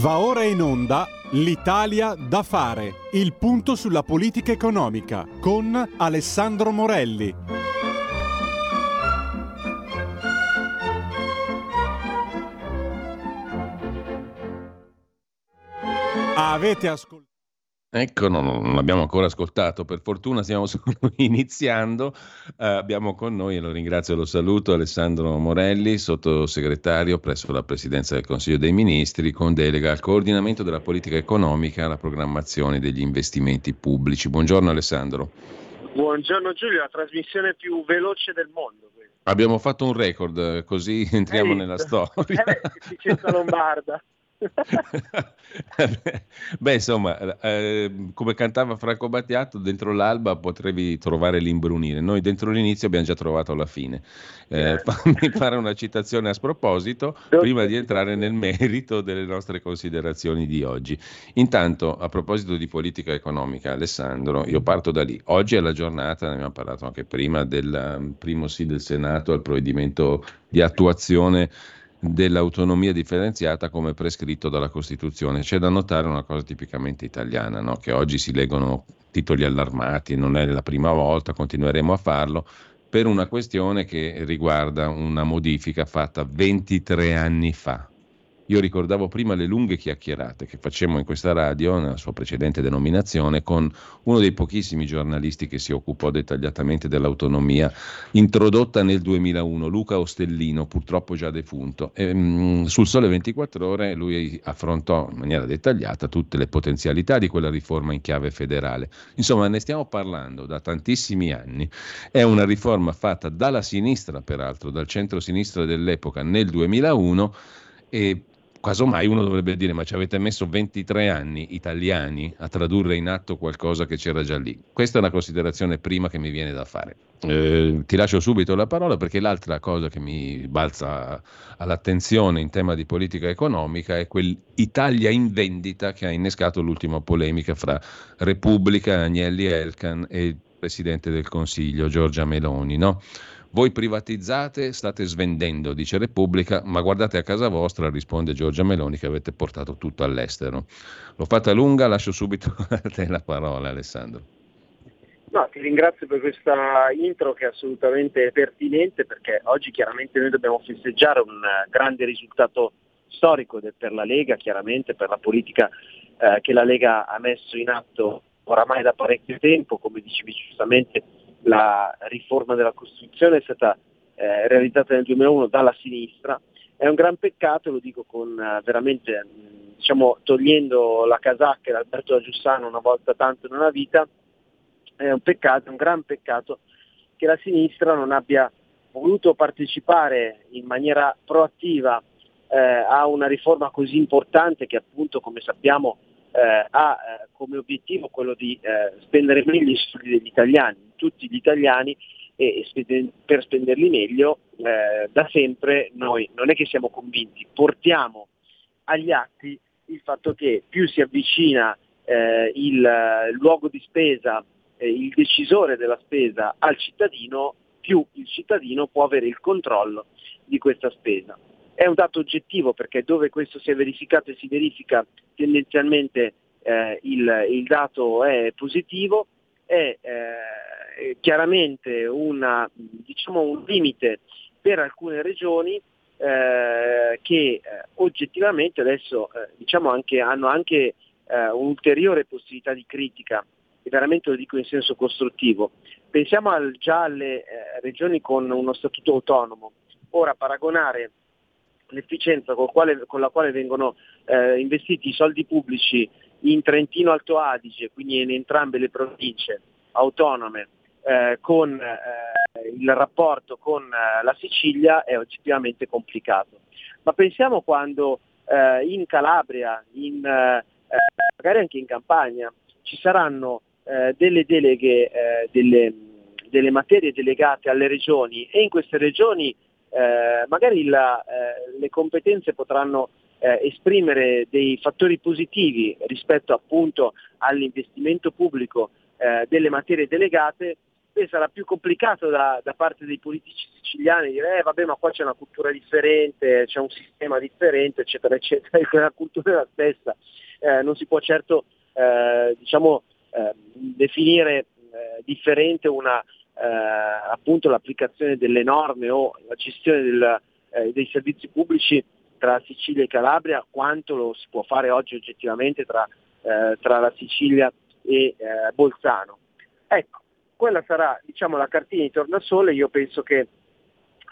Va ora in onda L'Italia da fare, il punto sulla politica economica con Alessandro Morelli. Avete ascoltato? Ecco, no, non l'abbiamo ancora ascoltato, per fortuna stiamo solo iniziando. Uh, abbiamo con noi, e lo ringrazio e lo saluto, Alessandro Morelli, sottosegretario presso la Presidenza del Consiglio dei Ministri, con delega al coordinamento della politica economica e alla programmazione degli investimenti pubblici. Buongiorno Alessandro. Buongiorno Giulio, la trasmissione più veloce del mondo. Quindi. Abbiamo fatto un record, così entriamo nella storia. Eh beh, Lombarda. Beh, insomma, eh, come cantava Franco Battiato, dentro l'alba potevi trovare l'imbrunire. Noi dentro l'inizio abbiamo già trovato la fine. Eh, fammi fare una citazione a sproposito prima di entrare nel merito delle nostre considerazioni di oggi. Intanto, a proposito di politica economica, Alessandro, io parto da lì. Oggi è la giornata, ne abbiamo parlato anche prima, del um, primo sì del Senato al provvedimento di attuazione dell'autonomia differenziata come prescritto dalla Costituzione. C'è da notare una cosa tipicamente italiana, no? che oggi si leggono titoli allarmati, non è la prima volta, continueremo a farlo, per una questione che riguarda una modifica fatta 23 anni fa. Io ricordavo prima le lunghe chiacchierate che facemmo in questa radio, nella sua precedente denominazione, con uno dei pochissimi giornalisti che si occupò dettagliatamente dell'autonomia, introdotta nel 2001, Luca Ostellino, purtroppo già defunto. E, mh, sul Sole 24 Ore lui affrontò in maniera dettagliata tutte le potenzialità di quella riforma in chiave federale. Insomma, ne stiamo parlando da tantissimi anni. È una riforma fatta dalla sinistra, peraltro, dal centro-sinistra dell'epoca nel 2001 e Casomai uno dovrebbe dire ma ci avete messo 23 anni italiani a tradurre in atto qualcosa che c'era già lì. Questa è una considerazione prima che mi viene da fare. Eh, ti lascio subito la parola perché l'altra cosa che mi balza all'attenzione in tema di politica economica è quell'Italia in vendita che ha innescato l'ultima polemica fra Repubblica, Agnelli Elkan e il Presidente del Consiglio Giorgia Meloni. No? Voi privatizzate, state svendendo, dice Repubblica, ma guardate a casa vostra, risponde Giorgia Meloni, che avete portato tutto all'estero. L'ho fatta lunga, lascio subito a te la parola Alessandro. No, ti ringrazio per questa intro che è assolutamente pertinente perché oggi chiaramente noi dobbiamo festeggiare un grande risultato storico per la Lega, chiaramente per la politica eh, che la Lega ha messo in atto oramai da parecchio tempo, come dicevi giustamente la riforma della Costituzione è stata eh, realizzata nel 2001 dalla sinistra. È un gran peccato, lo dico con eh, veramente diciamo, togliendo la casacca da Alberto da Giussano una volta tanto in una vita, è un peccato, un gran peccato che la sinistra non abbia voluto partecipare in maniera proattiva eh, a una riforma così importante che appunto come sappiamo eh, ha eh, come obiettivo quello di eh, spendere meglio i soldi degli italiani, tutti gli italiani e, per spenderli meglio eh, da sempre noi non è che siamo convinti, portiamo agli atti il fatto che più si avvicina eh, il, luogo di spesa, il decisore della spesa al cittadino, più il cittadino può avere il controllo di questa spesa. È un dato oggettivo perché dove questo si è verificato e si verifica tendenzialmente eh, il, il, dato è positivo, è eh, chiaramente una, diciamo, un limite per alcune regioni eh, che eh, oggettivamente adesso eh, diciamo anche, hanno anche un'ulteriore possibilità di critica e veramente lo dico in senso costruttivo. Pensiamo al, già alle regioni con uno statuto autonomo. Ora paragonare l'efficienza con, quale, con la quale vengono eh, investiti i soldi pubblici in Trentino Alto Adige, quindi in entrambe le province autonome, eh, con eh, il rapporto con eh, la Sicilia è oggettivamente complicato. Ma pensiamo quando eh, in Calabria, in, eh, magari anche in Campania, ci saranno delle deleghe, delle, delle materie delegate alle regioni e in queste regioni magari la, le competenze potranno eh, esprimere dei fattori positivi rispetto appunto all'investimento pubblico eh, delle materie delegate, beh, sarà più complicato da, da, parte dei politici siciliani dire eh, vabbè ma qua c'è una cultura differente, c'è un sistema differente, eccetera, eccetera, e la cultura è la stessa. Eh, non si può certo diciamo, definire differente una, eh, appunto l'applicazione delle norme o la gestione del, eh, dei servizi pubblici tra Sicilia e Calabria, quanto lo si può fare oggi oggettivamente tra, eh, tra la Sicilia e eh, Bolzano. Ecco, quella sarà diciamo, la cartina di tornasole, io penso che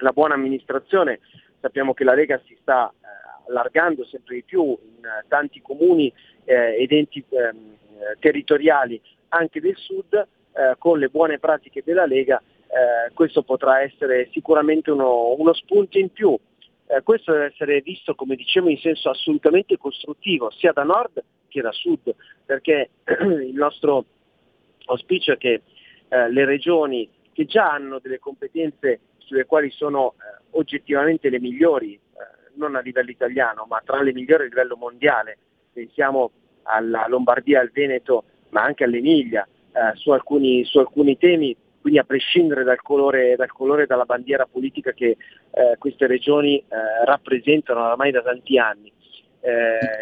la buona amministrazione, sappiamo che la Lega si sta eh, allargando sempre di più in tanti comuni eh, ed enti ehm, territoriali anche del sud, eh, con le buone pratiche della Lega eh, questo potrà essere sicuramente uno, uno spunto in più. Eh, questo deve essere visto, come dicevo, in senso assolutamente costruttivo, sia da nord che da sud, perché il nostro auspicio è che eh, le regioni che già hanno delle competenze sulle quali sono eh, oggettivamente le migliori, non a livello italiano, ma tra le migliori a livello mondiale, pensiamo alla Lombardia, al Veneto, ma anche all'Emilia, eh, su, alcuni, su, alcuni, temi, quindi a prescindere dal colore, dal colore dalla bandiera politica che eh, queste regioni eh, rappresentano oramai da tanti anni.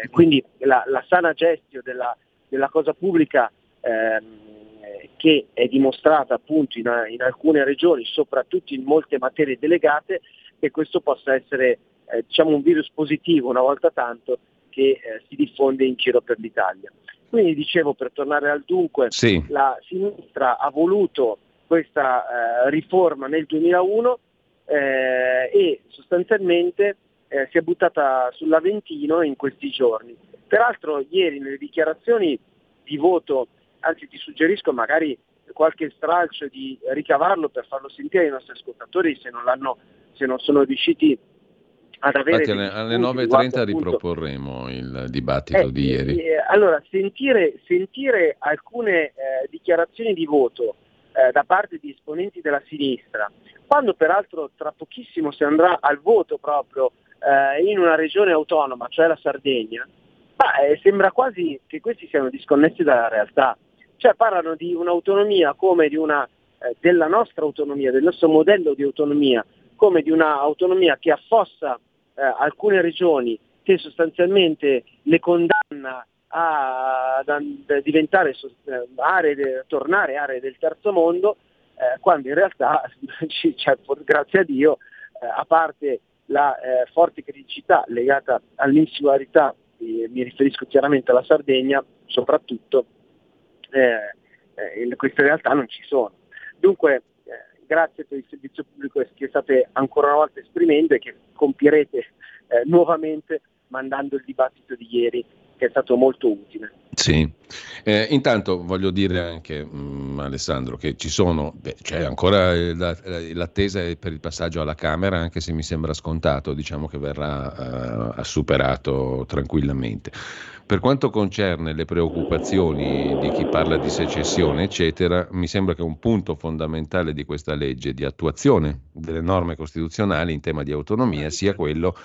quindi la, la, sana gestio della, della cosa pubblica ehm, che che è dimostrata appunto in, in, alcune regioni, soprattutto in molte materie delegate, che questo possa essere eh, diciamo un virus positivo una volta tanto che eh, si diffonde in giro per l'Italia. Quindi dicevo, per tornare al dunque, sì. la sinistra ha voluto questa eh, riforma nel 2001 eh, e sostanzialmente eh, si è buttata sull'Aventino in questi giorni. Peraltro ieri nelle dichiarazioni di voto, anzi ti suggerisco magari qualche stralcio di ricavarlo per farlo sentire ai nostri ascoltatori se non, se non sono riusciti ad avere... Infatti alle, alle 9.30 riproporremo il dibattito eh, di ieri. Eh, allora, sentire, sentire alcune eh, dichiarazioni di voto eh, da parte di esponenti della sinistra, quando peraltro tra pochissimo si andrà al voto proprio eh, in una regione autonoma, cioè la Sardegna, ma, eh, sembra quasi che questi siano disconnessi dalla realtà. Cioè parlano di un'autonomia come di una, della nostra autonomia, del nostro modello di autonomia, come di un'autonomia che affossa eh, alcune regioni che sostanzialmente le condanna a, a diventare eh, aree de, tornare aree del terzo mondo, eh, quando in realtà, cioè, grazie a Dio, eh, a parte la eh, forte criticità legata all'insularità, mi riferisco chiaramente alla Sardegna, soprattutto, eh, queste realtà non ci sono. Dunque grazie per il servizio pubblico che state ancora una volta esprimendo e che compierete eh, nuovamente mandando il dibattito di ieri che è stato molto utile. Sì, eh, intanto voglio dire anche mh, mm, Alessandro che ci sono, beh, c'è ancora la, l'attesa per il passaggio alla Camera, anche se mi sembra scontato, diciamo che verrà uh, superato tranquillamente. Per quanto concerne le preoccupazioni di chi parla di secessione, eccetera, mi sembra che un punto fondamentale di questa legge di attuazione delle norme costituzionali in tema di autonomia sia quello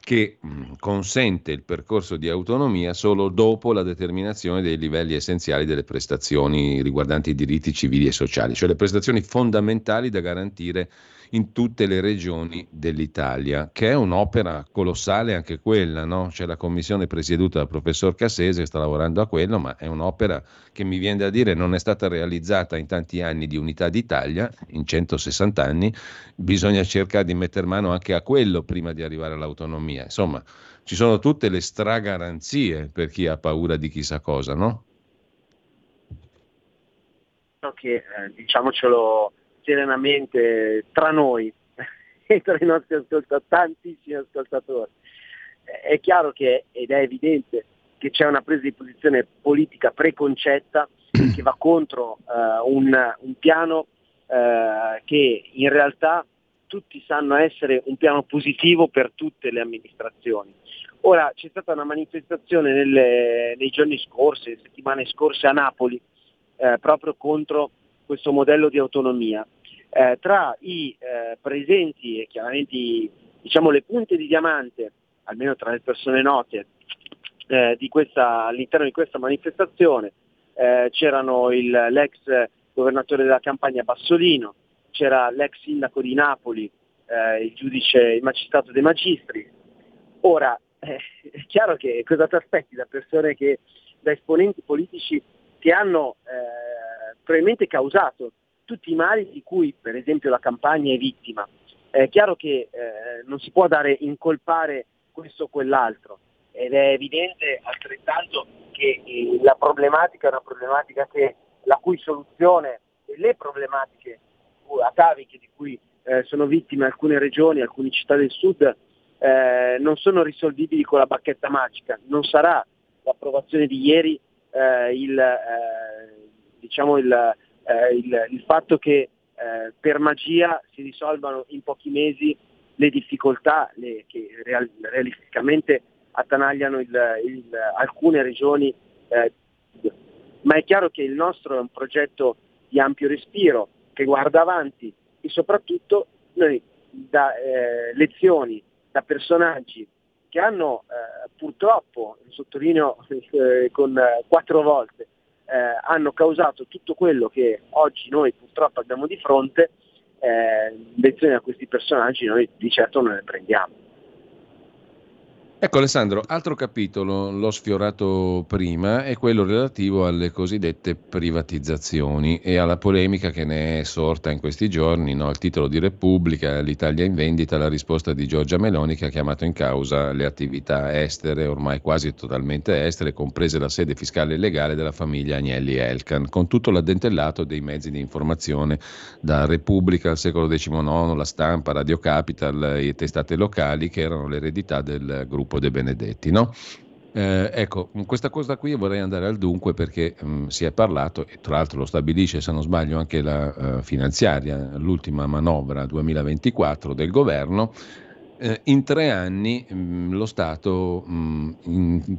che consente il percorso di autonomia solo dopo la determinazione dei livelli essenziali delle prestazioni riguardanti i diritti civili e sociali, cioè le prestazioni fondamentali da garantire in tutte le regioni dell'Italia, che è un'opera colossale anche quella, no? C'è la commissione presieduta dal professor Cassese che sta lavorando a quello, ma è un'opera che mi viene da dire non è stata realizzata in tanti anni di unità d'Italia, in 160 anni, bisogna cercare di mettere mano anche a quello prima di arrivare all'autonomia. Insomma, ci sono tutte le stragaranzie per chi ha paura di chissà cosa, no? Che eh, diciamocelo serenamente tra noi e tra i nostri ascoltatori, tantissimi ascoltatori. È chiaro che, ed è evidente, che c'è una presa di posizione politica preconcetta che va contro uh, un, un, piano uh, che in realtà tutti sanno essere un piano positivo per tutte le amministrazioni. Ora c'è stata una manifestazione nelle, nei giorni scorsi, settimane scorse a Napoli, eh, proprio contro questo modello di autonomia. Eh, tra i eh, presenti e chiaramente diciamo, le punte di diamante, almeno tra le persone note, eh, di questa, all'interno di questa manifestazione eh, c'erano il, l'ex governatore della campagna Bassolino, c'era l'ex sindaco di Napoli, eh, il giudice, il magistrato dei magistri. Ora, eh, è chiaro che cosa ti aspetti da persone che, da esponenti politici che hanno probabilmente causato tutti i mali di cui per esempio la campagna è vittima. È chiaro che eh, non si può dare incolpare questo o quell'altro ed è evidente altrettanto che eh, la problematica è una problematica che, la cui soluzione e le problematiche ataviche di cui eh, sono vittime alcune regioni, alcune città del sud, eh, non sono risolvibili con la bacchetta magica. Non sarà l'approvazione di ieri eh, il, eh, diciamo il, eh, il, il, fatto che eh, per magia si risolvano in pochi mesi le difficoltà le, che real, realisticamente attanagliano il, alcune regioni, eh, ma è chiaro che il nostro è un progetto di ampio respiro che guarda avanti e soprattutto noi da eh, lezioni, da personaggi che hanno eh, purtroppo, sottolineo eh, con quattro volte, eh, hanno causato tutto quello che oggi noi purtroppo abbiamo di fronte, eh, lezioni a questi personaggi noi di certo non le prendiamo. Ecco Alessandro, altro capitolo, l'ho sfiorato prima, è quello relativo alle cosiddette privatizzazioni e alla polemica che ne è sorta in questi giorni, no? il titolo di Repubblica, l'Italia in vendita, la risposta di Giorgia Meloni che ha chiamato in causa le attività estere, ormai quasi totalmente estere, comprese la sede fiscale e legale della famiglia Agnelli Elkan, con tutto l'addentellato dei mezzi di informazione, da Repubblica al secolo XIX, la stampa, Radio Capital e testate locali che erano l'eredità del gruppo Filippo De Benedetti. No? Eh, ecco, questa cosa qui vorrei andare al dunque perché mh, mm, si è parlato, e tra l'altro lo stabilisce se non sbaglio anche la uh, finanziaria, l'ultima manovra 2024 del governo, eh, in tre anni mm, lo Stato mm,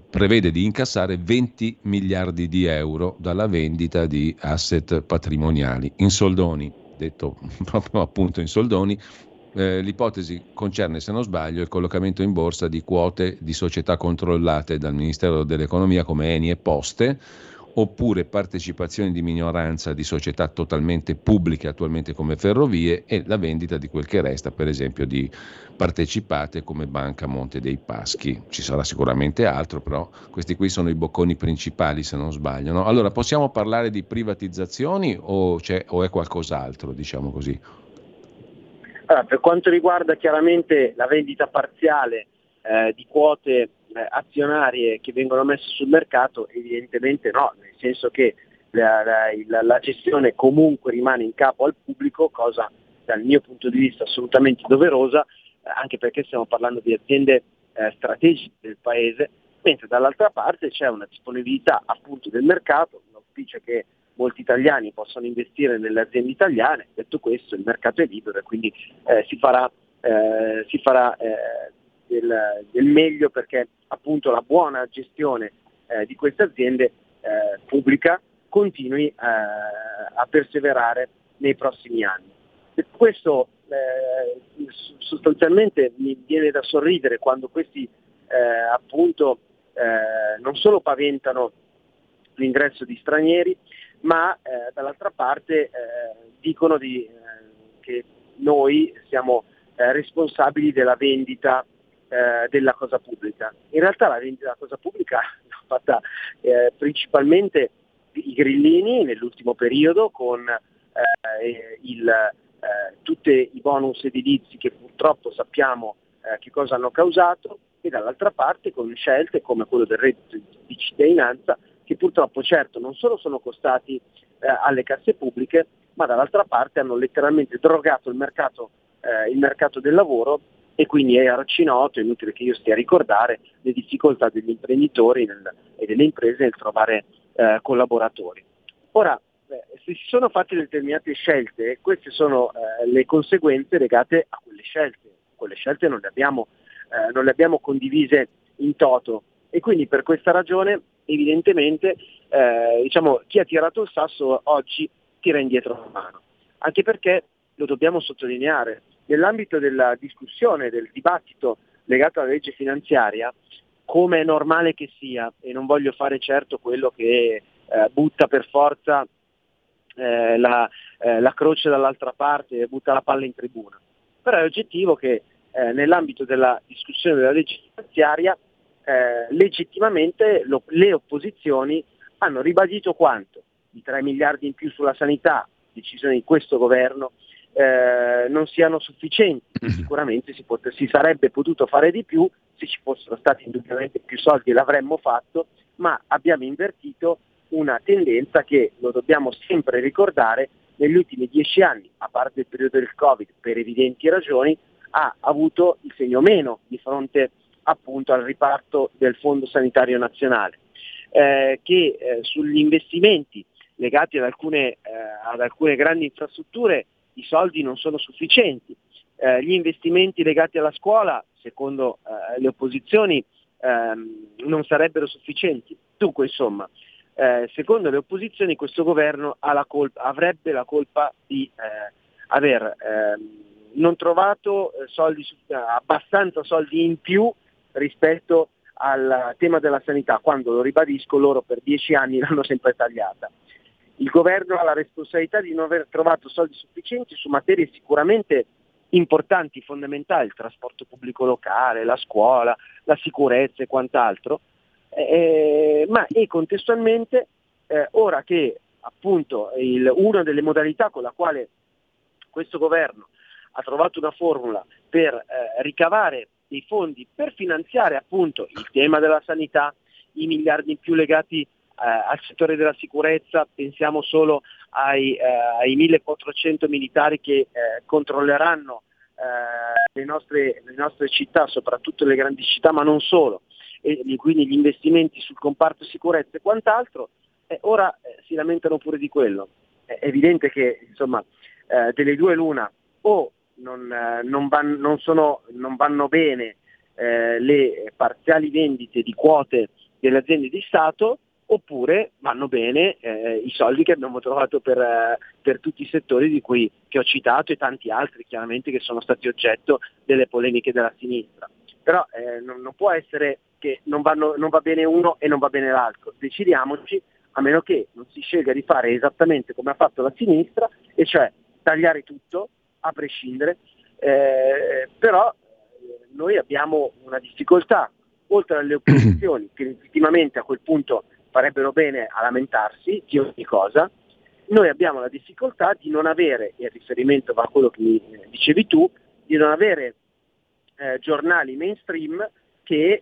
prevede di incassare 20 miliardi di euro dalla vendita di asset patrimoniali in soldoni, detto proprio appunto in soldoni, eh, l'ipotesi concerne, se non sbaglio, il collocamento in borsa di quote di società controllate dal Ministero dell'Economia come Eni e Poste, oppure partecipazioni di minoranza di società totalmente pubbliche attualmente come ferrovie e la vendita di quel che resta, per esempio, di partecipate come Banca Monte dei Paschi. Ci sarà sicuramente altro, però questi qui sono i bocconi principali, se non sbaglio. No? Allora, possiamo parlare di privatizzazioni o, o è qualcos'altro, diciamo così? Allora, per quanto riguarda chiaramente la vendita parziale eh, di quote eh, azionarie che vengono messe sul mercato, evidentemente no, nel senso che la, la, la, gestione comunque rimane in capo al pubblico, cosa dal mio punto di vista assolutamente doverosa, eh, anche perché stiamo parlando di aziende eh, strategiche del paese, mentre dall'altra parte c'è una disponibilità appunto del mercato, l'auspicio che molti italiani possono investire nelle aziende italiane, detto questo il mercato è libero e quindi eh, si farà, eh, si farà eh, del, del, meglio perché appunto la buona gestione eh, di queste aziende eh, pubblica continui eh, a perseverare nei prossimi anni. Detto questo sostanzialmente mi viene da sorridere quando questi appunto non solo paventano l'ingresso di stranieri, ma eh, dall'altra parte eh, dicono di, eh, che noi siamo eh, responsabili della vendita eh, della cosa pubblica. In realtà la vendita della cosa pubblica l'ha fatta principalmente i grillini nell'ultimo periodo con il, tutti i bonus edilizi che purtroppo sappiamo che cosa hanno causato e dall'altra parte con scelte come quello del reddito di cittadinanza che purtroppo certo non solo sono costati eh, alle casse pubbliche, ma dall'altra parte hanno letteralmente drogato il mercato, eh, il mercato del lavoro e quindi è arcinoto, è inutile che io stia a ricordare le difficoltà degli imprenditori nel, e delle imprese nel trovare eh, collaboratori. Ora, eh, se si sono fatte determinate scelte, queste sono eh, le conseguenze legate a quelle scelte. Quelle scelte non le abbiamo, eh, non le abbiamo condivise in toto e quindi per questa ragione evidentemente eh, diciamo, chi ha tirato il sasso oggi tira indietro la mano. Anche perché, lo dobbiamo sottolineare, nell'ambito della discussione, del dibattito legato alla legge finanziaria, come è normale che sia, e non voglio fare certo quello che eh, butta per forza eh, la, eh, la, croce dall'altra parte butta la palla in tribuna, però è oggettivo che eh, nell'ambito della discussione della legge finanziaria eh, legittimamente lo, le opposizioni hanno ribadito quanto? I 3 miliardi in più sulla sanità, decisione di questo governo, eh, non siano sufficienti. Mm-hmm. Sicuramente si, pot- si, sarebbe potuto fare di più, se ci fossero stati indubbiamente più soldi l'avremmo fatto, ma abbiamo invertito una tendenza che, lo dobbiamo sempre ricordare, negli ultimi dieci anni, a parte il periodo del Covid, per evidenti ragioni, ha avuto il segno meno di fronte a appunto al riparto del Fondo Sanitario Nazionale, eh, che eh, sugli investimenti legati ad alcune, eh, ad alcune, grandi infrastrutture i soldi non sono sufficienti. Eh, gli investimenti legati alla scuola, secondo eh, le opposizioni, ehm, non sarebbero sufficienti. Dunque, insomma, eh, secondo le opposizioni questo governo la colpa, avrebbe la colpa di aver ehm, non trovato soldi, abbastanza soldi in più rispetto al tema della sanità, quando lo ribadisco loro per dieci anni l'hanno sempre tagliata. Il governo ha la responsabilità di non aver trovato soldi sufficienti su materie sicuramente importanti, fondamentali, il trasporto pubblico locale, la scuola, la sicurezza e quant'altro, eh, ma e contestualmente eh, ora che appunto il, una delle modalità con la quale questo governo ha trovato una formula per eh, ricavare dei fondi per finanziare appunto il tema della sanità, i miliardi in più legati eh, al settore della sicurezza, pensiamo solo ai, eh, ai 1400 militari che eh, controlleranno eh, le nostre, le, nostre, città, soprattutto le grandi città, ma non solo, e quindi gli investimenti sul comparto sicurezza e quant'altro, eh, ora eh, si lamentano pure di quello. È evidente che insomma, delle due l'una o non, eh, non, van, non, sono, non vanno bene eh, le parziali vendite di quote delle aziende di Stato oppure vanno bene eh, i soldi che abbiamo trovato per, eh, per tutti i settori di cui, ho citato e tanti altri chiaramente che sono stati oggetto delle polemiche della sinistra. Però eh, non, non, può essere che vanno, non va bene uno e non va bene l'altro, decidiamoci a meno che non si scelga di fare esattamente come ha fatto la sinistra, e cioè tagliare tutto, a prescindere, eh, però eh, noi abbiamo una difficoltà, oltre alle opposizioni che legittimamente a quel punto farebbero bene a lamentarsi di ogni cosa, noi abbiamo la difficoltà di non avere, e il riferimento va a quello che mi dicevi tu, di non avere eh, giornali mainstream che eh,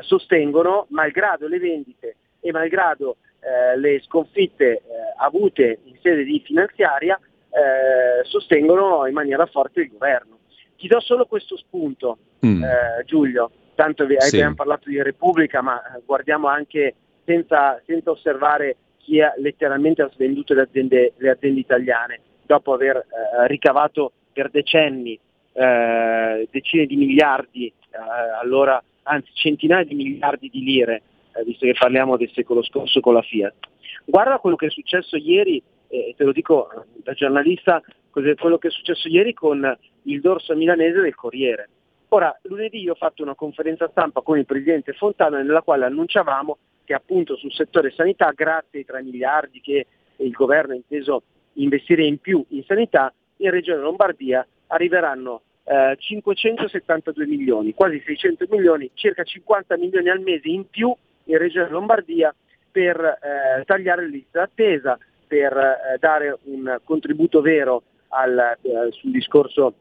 sostengono, malgrado le vendite e malgrado eh, le sconfitte eh, avute in sede di finanziaria, eh, sostengono in maniera forte il governo. Ti do solo questo spunto, mm. Eh, Giulio, tanto vi, sì. abbiamo parlato di Repubblica, ma guardiamo anche senza, senza osservare chi ha letteralmente ha svenduto le aziende, le aziende italiane dopo aver eh, ricavato per decenni eh, decine di miliardi, eh, allora, anzi centinaia di miliardi di lire, eh, visto che parliamo del secolo scorso con la Fiat. Guarda quello che è successo ieri, e te lo dico da giornalista, quello che è successo ieri con il dorso milanese del Corriere. Ora, lunedì ho fatto una conferenza stampa con il Presidente Fontana nella quale annunciavamo che appunto sul settore sanità, grazie ai 3 miliardi che il governo ha inteso investire in più in sanità, in Regione Lombardia arriveranno eh, 572 milioni, quasi 600 milioni, circa 50 milioni al mese in più in Regione Lombardia per eh, tagliare le liste d'attesa, per eh, dare un contributo vero al, eh, sul discorso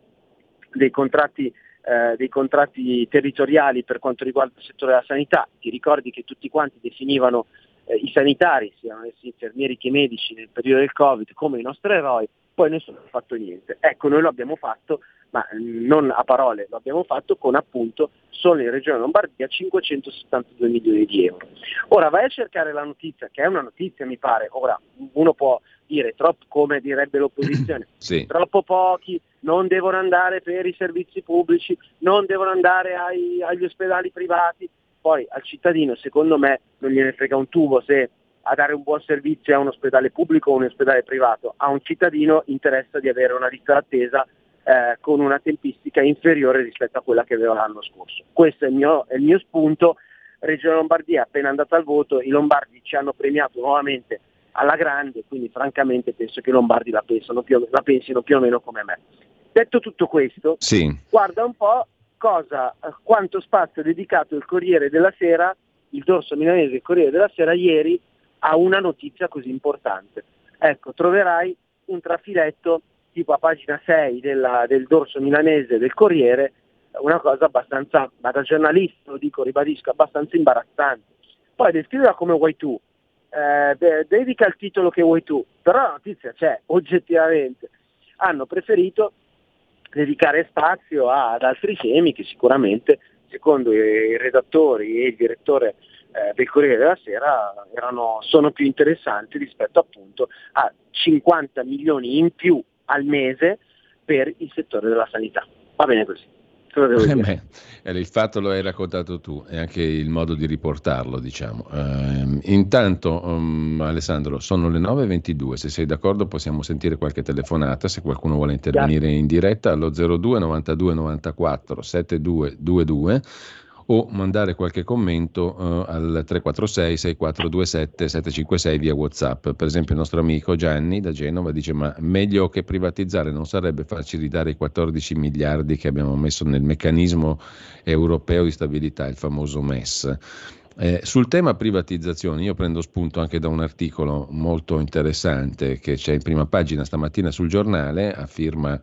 dei contratti eh, dei contratti territoriali per quanto riguarda il settore della sanità. Ti ricordi che tutti quanti definivano eh, i sanitari, siano essi infermieri che medici nel periodo del Covid, come i nostri eroi, poi nessuno ha fatto niente. Ecco, noi lo abbiamo fatto, ma non a parole, lo abbiamo fatto con appunto solo in Regione Lombardia 572 milioni di euro. Ora vai a cercare la notizia, che è una notizia mi pare, ora uno può dire troppo come direbbe l'opposizione, sì. troppo pochi, non devono andare per i servizi pubblici, non devono andare ai, agli ospedali privati, poi al cittadino secondo me non gliene frega un tubo se a dare un buon servizio a un ospedale pubblico o un ospedale privato, a un cittadino interessa di avere una lista d'attesa eh, con una tempistica inferiore rispetto a quella che aveva l'anno scorso. Questo è il mio, è il mio spunto. Regione Lombardia appena andata al voto, i lombardi ci hanno premiato nuovamente alla grande, quindi francamente penso che i lombardi la, più, la pensino più o meno come me. Detto tutto questo, sì. guarda un po' cosa, quanto spazio ha dedicato il Corriere della Sera, il dorso milanese del Corriere della Sera ieri a una notizia così importante. Ecco, troverai un trafiletto tipo a pagina 6 della, del dorso milanese del Corriere, una cosa abbastanza, ma da giornalista lo dico, ribadisco, abbastanza imbarazzante. Poi descriverla come vuoi tu, eh, dedica il titolo che vuoi tu, però la notizia c'è, oggettivamente. Hanno preferito dedicare spazio ad altri temi che sicuramente, secondo i redattori e il direttore eh, del Corriere della Sera erano, sono più interessanti rispetto appunto a 50 milioni in più al mese per il settore della sanità. Va bene così. Eh beh, il fatto lo hai raccontato tu e anche il modo di riportarlo, diciamo. Uh, intanto, um, Alessandro, sono le 9.22, se sei d'accordo possiamo sentire qualche telefonata, se qualcuno vuole intervenire in diretta allo 02 92 94 7222 o mandare qualche commento uh, al 346 6427 756 via Whatsapp. Per esempio il nostro amico Gianni da Genova dice ma meglio che privatizzare non sarebbe farci ridare i 14 miliardi che abbiamo messo nel meccanismo europeo di stabilità, il famoso MES. Eh, sul tema privatizzazioni io prendo spunto anche da un articolo molto interessante che c'è in prima pagina stamattina sul giornale a firma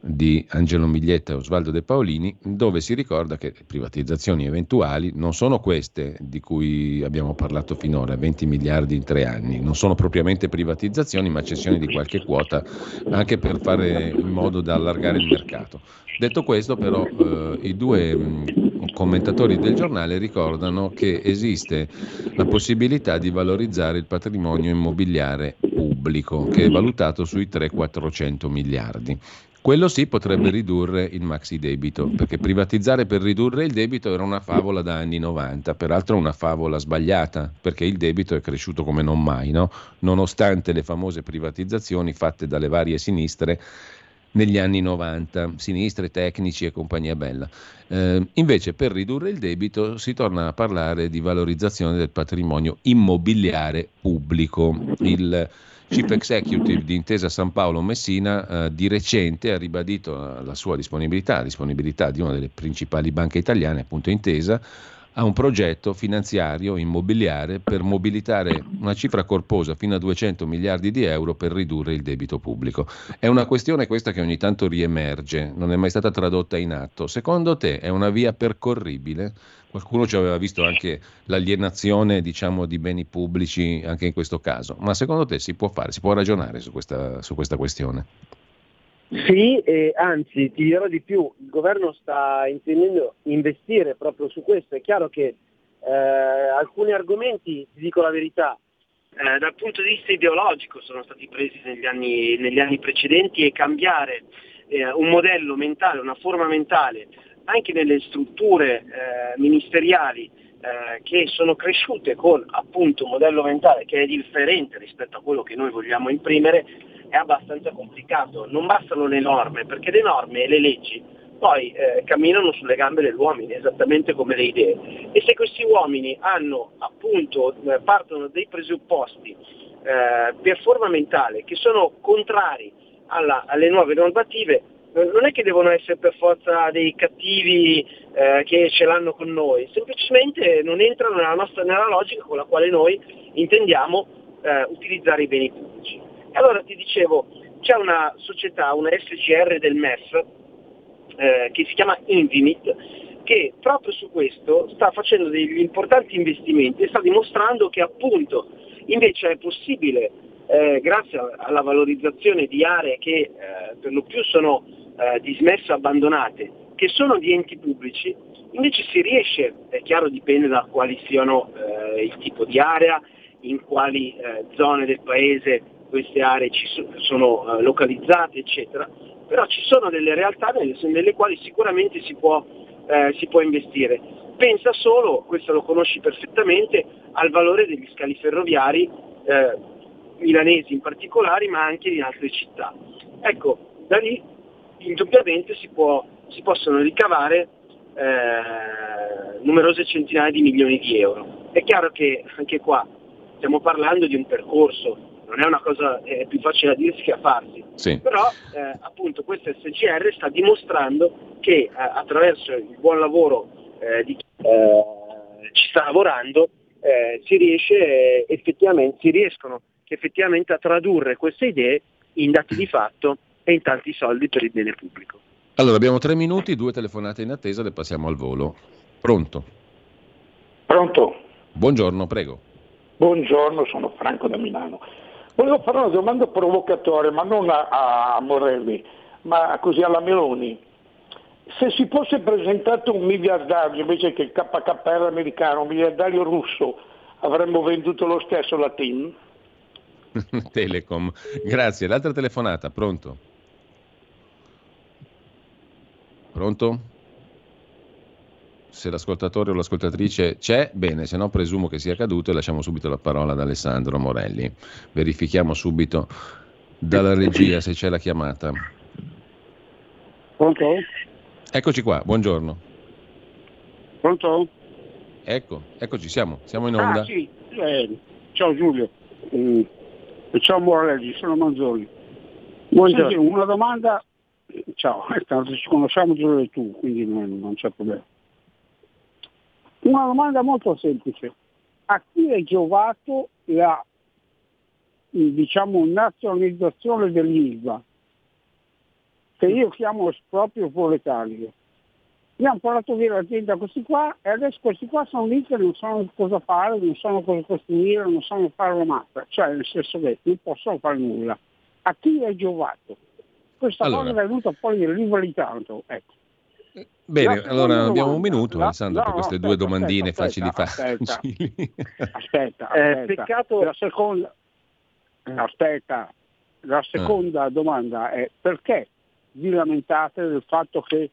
di Angelo Miglietta e Osvaldo De Paolini, dove si ricorda che privatizzazioni eventuali non sono queste di cui abbiamo parlato finora, 20 miliardi in tre anni, non sono propriamente privatizzazioni ma cessioni di qualche quota anche per fare in modo da allargare il mercato. Detto questo però eh, i due mh, commentatori del giornale ricordano che esiste la possibilità di valorizzare il patrimonio immobiliare pubblico che è valutato sui 3-400 miliardi. Quello sì potrebbe ridurre il maxi debito, perché privatizzare per ridurre il debito era una favola da anni 90, peraltro una favola sbagliata, perché il debito è cresciuto come non mai, no? nonostante le famose privatizzazioni fatte dalle varie sinistre negli anni 90, sinistre, tecnici e compagnia bella. Eh, invece per ridurre il debito si torna a parlare di valorizzazione del patrimonio immobiliare pubblico. Il Chief Executive di Intesa San Paolo Messina eh, di recente ha ribadito la sua disponibilità, la disponibilità di una delle principali banche italiane, appunto Intesa, a un progetto finanziario immobiliare per mobilitare una cifra corposa fino a 200 miliardi di euro per ridurre il debito pubblico. È una questione questa che ogni tanto riemerge, non è mai stata tradotta in atto. Secondo te è una via percorribile? Qualcuno ci aveva visto anche l'alienazione diciamo, di beni pubblici anche in questo caso, ma secondo te si può fare, si può ragionare su questa, su questa questione? Sì, e anzi ti dirò di più, il governo sta intendendo investire proprio su questo. È chiaro che eh, alcuni argomenti, ti dico la verità, eh, dal punto di vista ideologico sono stati presi negli anni, negli anni precedenti e cambiare eh, un modello mentale, una forma mentale, anche nelle strutture eh, ministeriali eh, che sono cresciute con appunto un modello mentale che è differente rispetto a quello che noi vogliamo imprimere, è abbastanza complicato. Non bastano le norme, perché le norme e le leggi poi eh, camminano sulle gambe degli uomini, esattamente come le idee. E se questi uomini hanno appunto, eh, partono dei presupposti eh, per forma mentale che sono contrari alla, alle nuove normative, non è che devono essere per forza dei cattivi eh, che ce l'hanno con noi, semplicemente non entrano nella, nostra, nella logica con la quale noi intendiamo eh, utilizzare i beni pubblici. Allora ti dicevo, c'è una società, una SGR del MEF, eh, che si chiama Invinit, che proprio su questo sta facendo degli importanti investimenti e sta dimostrando che appunto invece è possibile, eh, grazie alla valorizzazione di aree che eh, per lo più sono eh, dismesse, abbandonate, che sono di enti pubblici, invece si riesce, è chiaro dipende da quali siano eh, il tipo di area, in quali eh, zone del paese queste aree ci sono eh, localizzate, eccetera, però ci sono delle realtà nelle, nelle quali sicuramente si può, eh, si può, investire. Pensa solo, questo lo conosci perfettamente, al valore degli scali ferroviari, eh, milanesi in particolare, ma anche in altre città. Ecco, da lì indubbiamente si, può, si possono ricavare eh, numerose centinaia di milioni di euro. È chiaro che anche qua stiamo parlando di un percorso non è una cosa è più facile da dirsi che a farsi. Sì. Però eh, appunto questo SGR sta dimostrando che eh, attraverso il buon lavoro eh, di chi eh, ci sta lavorando eh, si riesce effettivamente, si riescono effettivamente a tradurre queste idee in dati di fatto e in tanti soldi per il bene pubblico. Allora abbiamo tre minuti, due telefonate in attesa, le passiamo al volo. Pronto? Pronto? Buongiorno, prego. Buongiorno, sono Franco da Milano. Volevo fare una domanda provocatoria, ma non a, a Morelli, ma così alla Meloni. Se si fosse presentato un miliardario invece che il KKR americano, un miliardario russo, avremmo venduto lo stesso la TIM? Telecom. Grazie. L'altra telefonata, pronto? Pronto? se l'ascoltatore o l'ascoltatrice c'è, bene, se no presumo che sia caduto e lasciamo subito la parola ad Alessandro Morelli. Verifichiamo subito dalla regia se c'è la chiamata. Pronto? Eccoci qua, buongiorno. Pronto? Ecco, eccoci siamo, siamo in onda. Ah sì, eh, ciao Giulio, mm. ciao Morelli, sono Manzoni. Buongiorno. Senti, una domanda, ciao, tanto ci conosciamo e tu, quindi non, non c'è problema. Una domanda molto semplice. A chi è giovato la diciamo, nazionalizzazione dell'ILVA, che io chiamo esproprio proletario? Abbiamo portato via l'azienda questi qua e adesso questi qua sono lì che non sanno cosa fare, non sanno cosa costruire, non sanno fare la mappa, cioè nel senso che non possono fare nulla. A chi è giovato? Questa allora. cosa è venuta poi rivalizzando. Ecco. Bene, allora abbiamo un minuto, Alessandro, no, per queste aspetta, due domandine aspetta, facili aspetta, facili. Aspetta, aspetta. Eh, peccato... La seconda... Aspetta, la seconda ah. domanda è perché vi lamentate del fatto che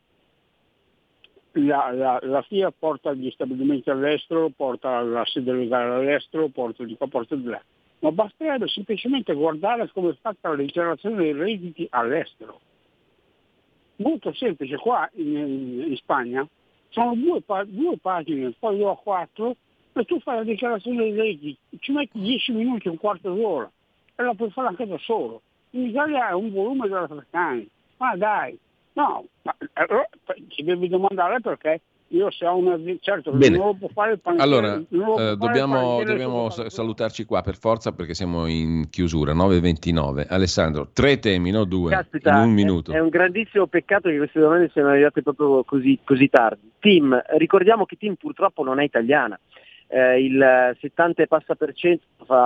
la, la, la FIA porta gli stabilimenti all'estero, porta la sede legale all'estero, porta di qua, porta di là. Ma basterebbe semplicemente guardare come è fatta la dichiarazione dei redditi all'estero molto semplice, qua in, in, Spagna sono due, due, pagine, poi io ho quattro, e tu fai la dichiarazione dei redditi, ci metti dieci minuti, un quarto d'ora, e la puoi fare anche da solo. In Italia è un volume della Toscana, ma dai, no, ma, allora, ci devi domandare perché io se ho una certo Bene. non lo può fare il panettiere allora eh, dobbiamo, dobbiamo salutarci qua per forza perché siamo in chiusura 9.29 Alessandro tre temi no? Due Caspita, in un minuto. è, è, un grandissimo peccato che queste domande siano arrivate proprio così, così tardi. Tim ricordiamo che Tim purtroppo non è italiana. Eh, il 70 e passa per cento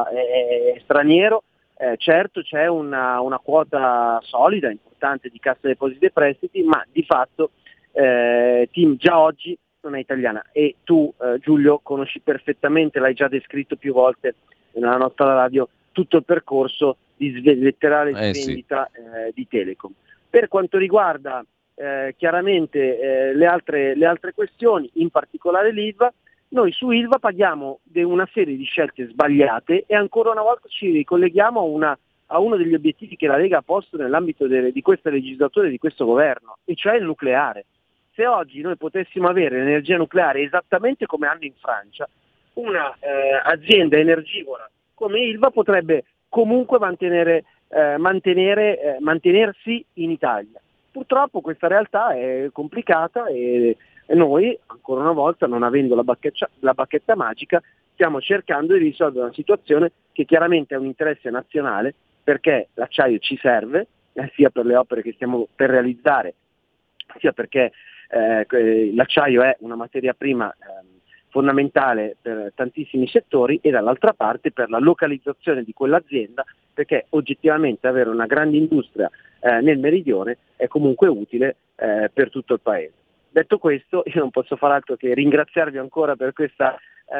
è, è straniero. Eh, certo c'è una, una, quota solida, importante di cassa depositi e prestiti, ma di fatto eh, team già oggi non è italiana e tu eh, Giulio conosci perfettamente, l'hai già descritto più volte nella nostra radio, tutto il percorso di letterale eh, svendita sì. eh, di Telecom. Per quanto riguarda eh, chiaramente eh, le altre, le, altre, questioni, in particolare l'ILVA, noi su ILVA paghiamo una serie di scelte sbagliate e ancora una volta ci ricolleghiamo a, una, a uno degli obiettivi che la Lega ha posto nell'ambito de, di questa legislatura e di questo governo, e cioè il nucleare se oggi noi potessimo avere l'energia nucleare esattamente come hanno in Francia, un'azienda eh, energivora come Ilva potrebbe comunque mantenere, eh, mantenere, eh, mantenersi in Italia. Purtroppo questa realtà è complicata e, noi, ancora una volta, non avendo la bacchetta, la bacchetta magica, stiamo cercando di risolvere una situazione che chiaramente è un interesse nazionale perché l'acciaio ci serve, eh, sia per le opere che stiamo per realizzare, sia perché eh, l'acciaio è una materia prima eh, fondamentale per tantissimi settori e dall'altra parte per la localizzazione di quell'azienda perché oggettivamente avere una grande industria eh, nel meridione è comunque utile eh, per tutto il paese. Detto questo, io non posso fare altro che ringraziarvi ancora per questa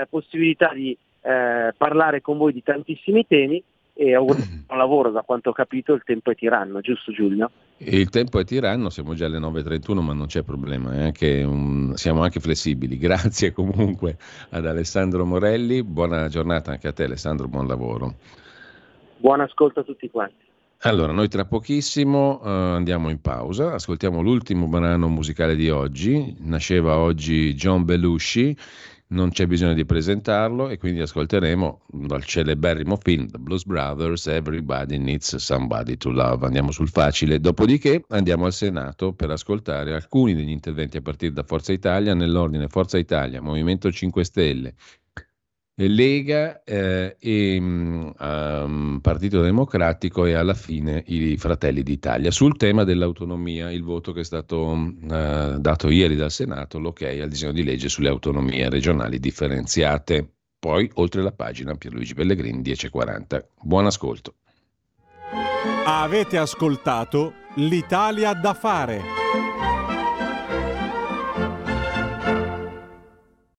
possibilità di parlare con voi di tantissimi temi e avuto un lavoro, da quanto ho capito, il tempo è tiranno, giusto Giulio? Il tempo è tiranno, siamo già alle 9.31 ma non c'è problema, anche un, siamo anche flessibili. Grazie comunque ad Alessandro Morelli, buona giornata anche a te Alessandro, buon lavoro. Buon ascolto a tutti quanti. Allora, noi tra pochissimo uh, andiamo in pausa, ascoltiamo l'ultimo brano musicale di oggi, nasceva oggi John Belushi non c'è bisogno di presentarlo e quindi ascolteremo dal celeberrimo film The Blues Brothers Everybody Needs Somebody to Love. Andiamo sul facile, dopodiché andiamo al Senato per ascoltare alcuni degli interventi a partire da Forza Italia nell'ordine Forza Italia, Movimento 5 Stelle, Lega eh, e um, Partito Democratico e alla fine i Fratelli d'Italia sul tema dell'autonomia, il voto che è stato uh, dato ieri dal Senato, l'ok al disegno di legge sulle autonomie regionali differenziate. Poi oltre la pagina Pierluigi Pellegrini 10.40. Buon ascolto. Avete ascoltato l'Italia da fare.